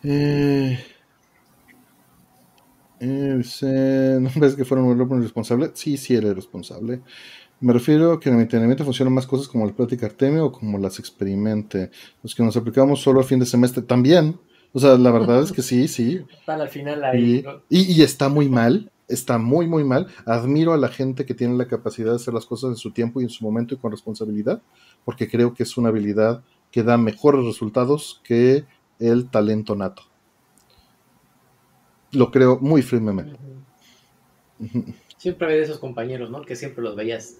Eh, eh, [LAUGHS] ¿No ves que fueron un responsable? Sí, sí era responsable. Me refiero a que en el entrenamiento funcionan más cosas como la práctica Artemio o como las experimente. Los que nos aplicamos solo al fin de semestre también. O sea, la verdad es que sí, sí. al final ahí. Y, y, está muy mal, está muy, muy mal. Admiro a la gente que tiene la capacidad de hacer las cosas en su tiempo y en su momento y con responsabilidad, porque creo que es una habilidad que da mejores resultados que el talento nato. Lo creo muy firmemente. Siempre hay esos compañeros, ¿no? Que siempre los veías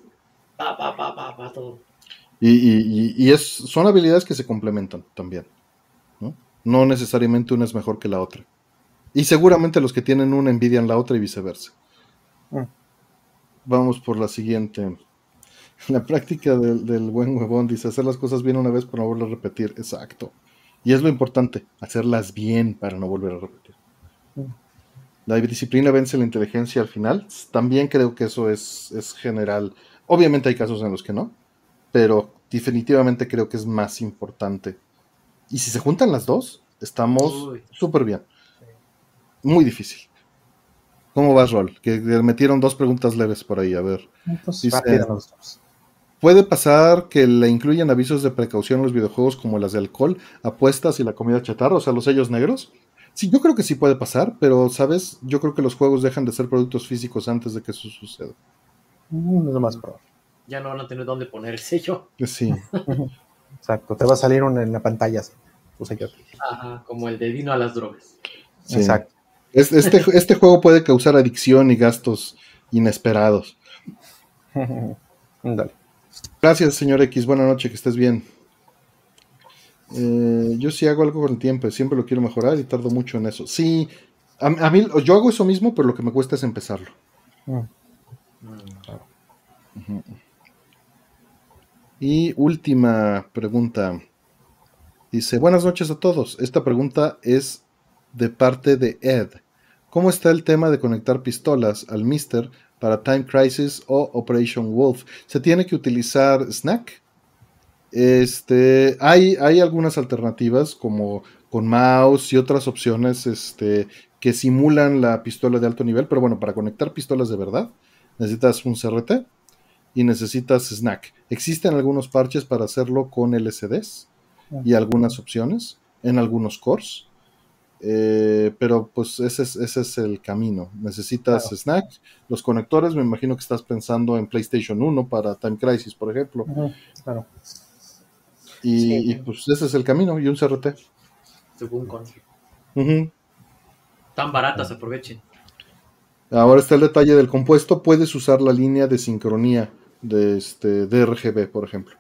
pa, pa, pa, pa, pa, todo. Y, es, son habilidades que se complementan también. ¿No? necesariamente una es mejor que la otra. Y seguramente los que tienen una envidian la otra y viceversa. Ah. Vamos por la siguiente. La práctica del, buen huevón dice hacer las cosas bien una vez para no volver a repetir. Exacto. Y es lo importante, hacerlas bien para no volver a repetir. La disciplina vence la inteligencia al final. También creo que eso es, es general. Obviamente hay casos en los que no, pero definitivamente creo que es más importante. Y si se juntan las dos, estamos súper bien. Muy difícil. ¿Cómo vas, Rol? Que metieron dos preguntas leves por ahí, a ver. ¿Puede pasar que le incluyan avisos de precaución en los videojuegos como las de alcohol, apuestas y la comida chatarra, o sea, los sellos negros? Sí, yo creo que sí puede pasar, pero, ¿sabes? Yo creo que los juegos dejan de ser productos físicos antes de que eso suceda. Mm, no más probable. Ya no van a tener dónde poner el sello. Sí. [LAUGHS] Exacto, te va a salir uno en la pantalla. Ajá, como el de vino a las drogas. Exacto. Este, [LAUGHS] este, juego puede causar adicción y gastos inesperados. [LAUGHS] Gracias, señor X. Buenas noches, que estés bien. Eh, yo sí hago algo con el tiempo, siempre lo quiero mejorar y tardo mucho en eso. Sí, a, mí yo hago eso mismo, pero lo que me cuesta es empezarlo. Mm. Y última pregunta. Dice, buenas noches a todos. Esta pregunta es de parte de Ed. ¿Cómo está el tema de conectar pistolas al Mister para Time Crisis o Operation Wolf? ¿Se tiene que utilizar Snack? Este, hay, hay algunas alternativas como con mouse y otras opciones este, que simulan la pistola de alto nivel, pero bueno, para conectar pistolas de verdad necesitas un CRT y necesitas Snack. Existen algunos parches para hacerlo con LCDs y algunas opciones en algunos cores. Eh, pero pues ese es, ese es el camino. Necesitas Snack, los conectores, me imagino que estás pensando en PlayStation 1 para Time Crisis, por ejemplo. Claro. Y, pues ese es el camino, y un CRT. Según Tan baratas, aprovechen. Ahora está el detalle del compuesto. Puedes usar la línea de sincronía de este de RGB, por ejemplo.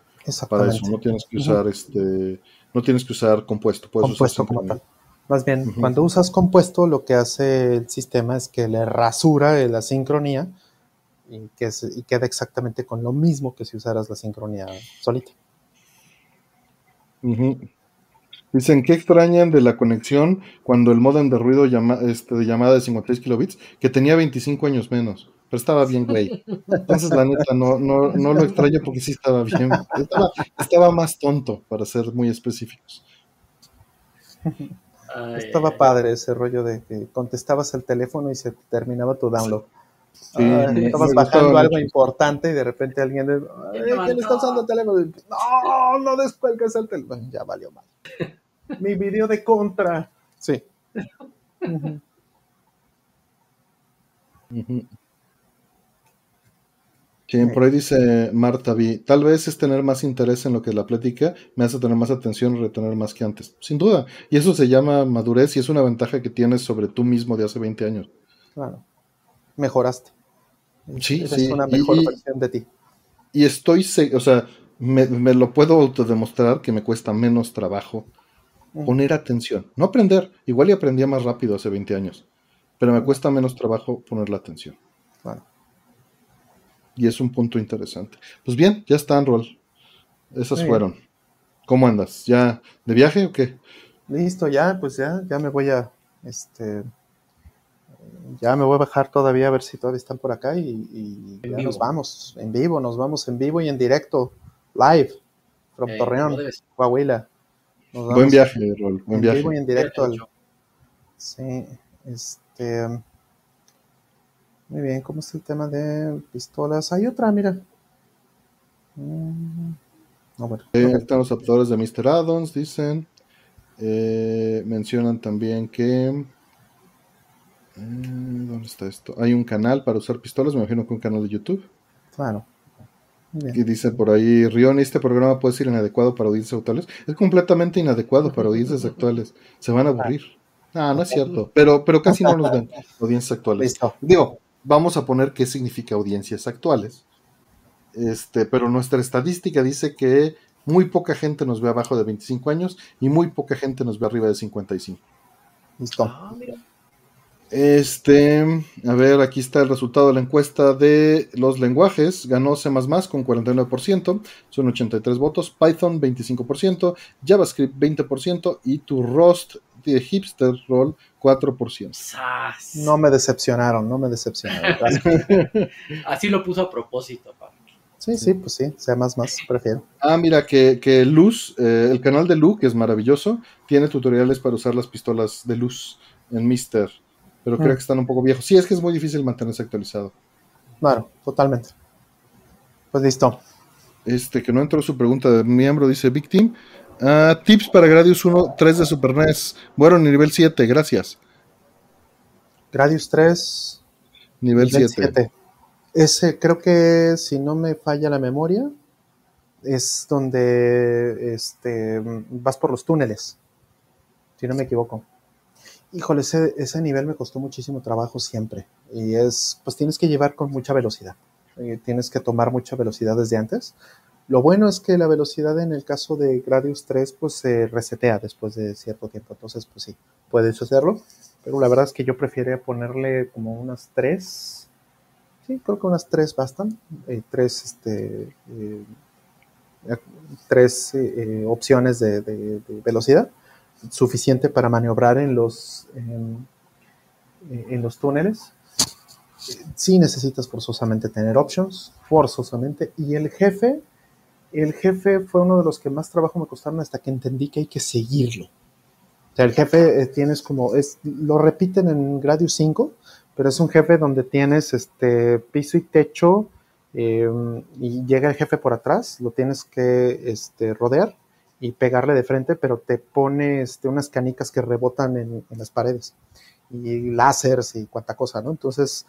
Para eso no tienes que usar este, no tienes que usar compuesto. compuesto como tal. Más bien, cuando usas compuesto, lo que hace el sistema es que le rasura la sincronía y, que y queda exactamente con lo mismo que si usaras la sincronía solita. Dicen, ¿qué extrañan de la conexión cuando el modem de ruido este, de llamada de 56 kilobits, que tenía 25 años menos? Pero estaba bien, güey. Entonces, la neta, no, no, no lo extraño porque sí estaba bien. Estaba, más tonto, para ser muy específicos. estaba padre ese rollo de que contestabas el teléfono y se terminaba tu download. estabas bajando algo importante y de repente alguien de, ¿quién está usando el teléfono? No, no descuelgues el teléfono. Ya valió mal. [LAUGHS] Mi video de contra. Sí. [LAUGHS] Sí, por ahí dice Marta B. Tal vez es tener más interés en lo que es la plática, me hace tener más atención y retener más que antes. Sin duda. Y eso se llama madurez y es una ventaja que tienes sobre tú mismo de hace 20 años. Claro. Mejoraste. Sí, es una mejor versión de ti. Y estoy, o sea, me, me, lo puedo autodemostrar que me cuesta menos trabajo poner atención. No aprender. Igual y aprendía más rápido hace 20 años. Pero me cuesta menos trabajo poner la atención. Claro y es un punto interesante. Pues bien, ya están, Rol. Esas fueron. ¿Cómo andas? ¿Ya de viaje o qué? Listo, ya, pues ya, ya me voy a, este, ya me voy a bajar todavía a ver si todavía están por acá y, ya nos vamos en vivo, nos vamos en vivo y en directo, live, from eh, Torreón, Coahuila. Buen viaje, Rol, buen viaje. En vivo y en directo. sí, este, muy bien, ¿cómo está el tema de pistolas? Hay otra, mira. Mm, no, bueno. Eh, están los adaptadores de Mr. Addons, dicen. Eh, mencionan también que. Eh, ¿Dónde está esto? Hay un canal para usar pistolas, me imagino que un canal de YouTube. Claro. Y dice por ahí, Rion, este programa puede ser inadecuado para audiencias actuales. Es completamente inadecuado para audiencias actuales. Se van a aburrir. Ah, no es cierto. Pero, pero casi no los ven [LAUGHS] audiencias actuales. Listo. Digo, vamos a poner qué significa audiencias actuales. Este, pero nuestra estadística dice que muy poca gente nos ve abajo de 25 años y muy poca gente nos ve arriba de 55. Listo. Ah, Este, a ver, aquí está el resultado de la encuesta de los lenguajes. Ganó C con 49%, son 83 votos. Python 25%, JavaScript 20% y tu Rust de Hipster Roll 4%. No me decepcionaron, no me decepcionaron. [LAUGHS] Así lo puso a propósito, Sí, sí, pues sí, sea más, más, prefiero. Ah, mira, que, que Luz, eh, el canal de Luz, que es maravilloso, tiene tutoriales para usar las pistolas de luz en Mister pero creo mm. que están un poco viejos. Sí, es que es muy difícil mantenerse actualizado. Claro, totalmente. Pues listo. Este, que no entró su pregunta de miembro, dice Victim. Ah, tips para Gradius 1, 3 de Super NES. Bueno, nivel 7, gracias. Gradius 3. Nivel, 7. Ese, creo que si no me falla la memoria, es donde este, vas por los túneles. Si no me equivoco. Híjole, ese, ese nivel me costó muchísimo trabajo siempre. Y es, pues tienes que llevar con mucha velocidad. Eh, tienes que tomar mucha velocidad desde antes. Lo bueno es que la velocidad en el caso de Gradius 3 pues se resetea después de cierto tiempo. Entonces, pues sí, puedes hacerlo. Pero la verdad es que yo prefiero ponerle como unas 3. Sí, creo que unas 3 bastan. Eh, este, eh, tres opciones de velocidad suficiente para maniobrar en los, en, los túneles. Sí necesitas forzosamente tener options, forzosamente. Y el jefe, el jefe fue uno de los que más trabajo me costaron hasta que entendí que hay que seguirlo. O sea, el jefe eh, tienes como, es, lo repiten en Gradius 5, pero es un jefe donde tienes este piso y techo eh, y llega el jefe por atrás, lo tienes que este, rodear y pegarle de frente, pero te pone este, unas canicas que rebotan en, las paredes y láseres y cuanta cosa, ¿no? Entonces,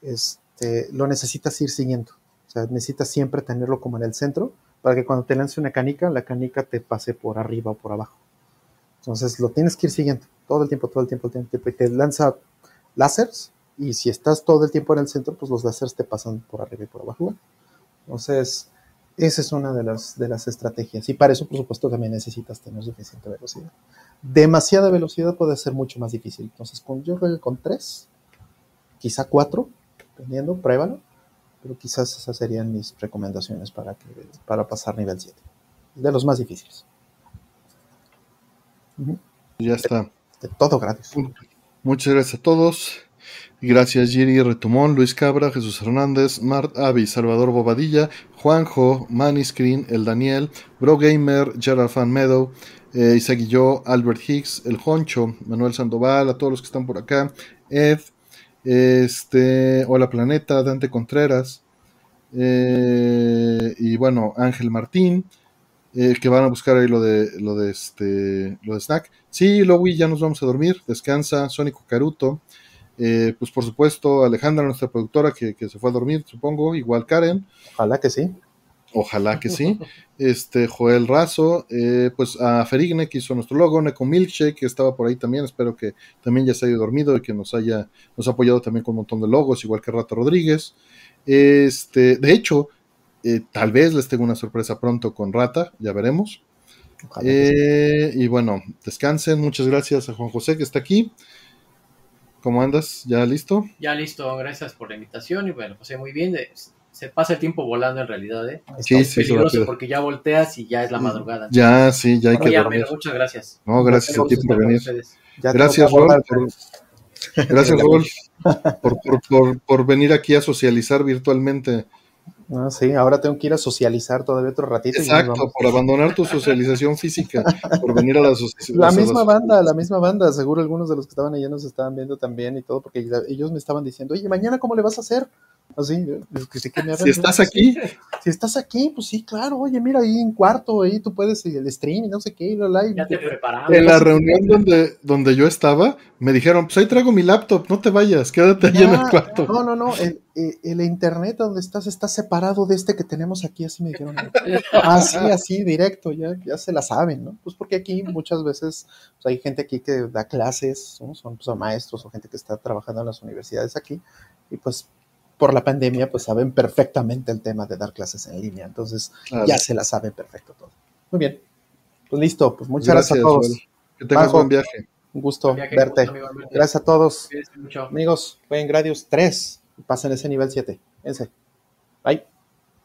este, lo necesitas ir siguiendo. O sea, necesitas siempre tenerlo como en el centro para que cuando te lance una canica, la canica te pase por arriba o por abajo. Entonces, lo tienes que ir siguiendo todo el tiempo, todo el tiempo, todo el tiempo. Y te lanza láseres y si estás todo el tiempo en el centro, pues los láseres te pasan por arriba y por abajo. Entonces, esa es una de las, de las estrategias. Y para eso, por supuesto, también necesitas tener suficiente velocidad. Demasiada velocidad puede ser mucho más difícil. Entonces, con, yo creo que con tres, quizá cuatro, dependiendo, pruébalo. Pero quizás esas serían mis recomendaciones para, que, para pasar nivel 7. De los más difíciles. Ya está. de todo gratis. Muchas gracias a todos. Gracias Giri Retumón, Luis Cabra, Jesús Hernández, Mart Avi, Salvador Bobadilla, Juanjo, Screen, El Daniel, Bro Gamer, Gerard Fan Meadow, eh, Albert Hicks, El Honcho, Manuel Sandoval, a todos los que están por acá, Ed, este, Hola Planeta, Dante Contreras, eh, y bueno, Ángel Martín, eh, que van a buscar ahí lo de lo de este lo de snack. Sí, Lowy, ya nos vamos a dormir. Descansa, Sónico Caruto. Eh, pues por supuesto, Alejandra, nuestra productora, que, se fue a dormir, supongo, igual Karen. Ojalá que sí. Ojalá que sí. [LAUGHS] Este, Joel Razo, eh, pues a Ferigne, que hizo nuestro logo, Neko Milkshake, que estaba por ahí también, espero que también ya se haya dormido y que nos haya, nos ha apoyado también con un montón de logos, igual que Rata Rodríguez. Este, de hecho, eh, tal vez les tengo una sorpresa pronto con Rata, ya veremos. y bueno, descansen, muchas gracias a Juan José que está aquí. ¿Cómo andas? ¿Ya listo? Ya listo, gracias por la invitación y bueno, pasé muy bien. Se pasa el tiempo volando en realidad, ¿eh? sí, sí, peligroso porque ya volteas y ya es la mm, madrugada. Ya, sí, ya hay que dormir. muchas gracias. No, gracias a ti por venir. Gracias, Rol, por, gracias, [LAUGHS] Rol, por, por venir aquí a socializar virtualmente Ah, sí, ahora tengo que ir a socializar todavía otro ratito. Exacto, por abandonar tu socialización física, por venir a la socialización. [LAUGHS] La misma banda, la misma banda, seguro algunos de los que estaban allá nos estaban viendo también y todo, porque ellos me estaban diciendo, oye, mañana cómo le vas a hacer? Así, si estás aquí. Si estás aquí, pues sí, claro, oye, mira, ahí en cuarto, ahí tú puedes el stream y no sé qué, Ya te En la reunión donde, donde yo estaba, me dijeron, pues ahí traigo mi laptop, no te vayas, quédate ahí en el cuarto. No, no, no, el, el, internet donde estás está separado de este que tenemos aquí, así me dijeron. Así, así, directo, ya, ya se la saben, ¿no? Pues porque aquí muchas veces pues hay gente aquí que da clases, ¿no? son, pues, maestros o gente que está trabajando en las universidades aquí, y pues por la pandemia, pues saben perfectamente el tema de dar clases en línea. Entonces, ya se la saben perfecto todo. Muy bien. Pues listo, pues muchas gracias, a todos. Que tengas buen viaje. Un gusto Viaje, verte. gusto, amigo, verte. Gracias a todos. Mucho. Amigos, jueguen Gradius 3. Pasen ese nivel 7. Fíjense. Bye.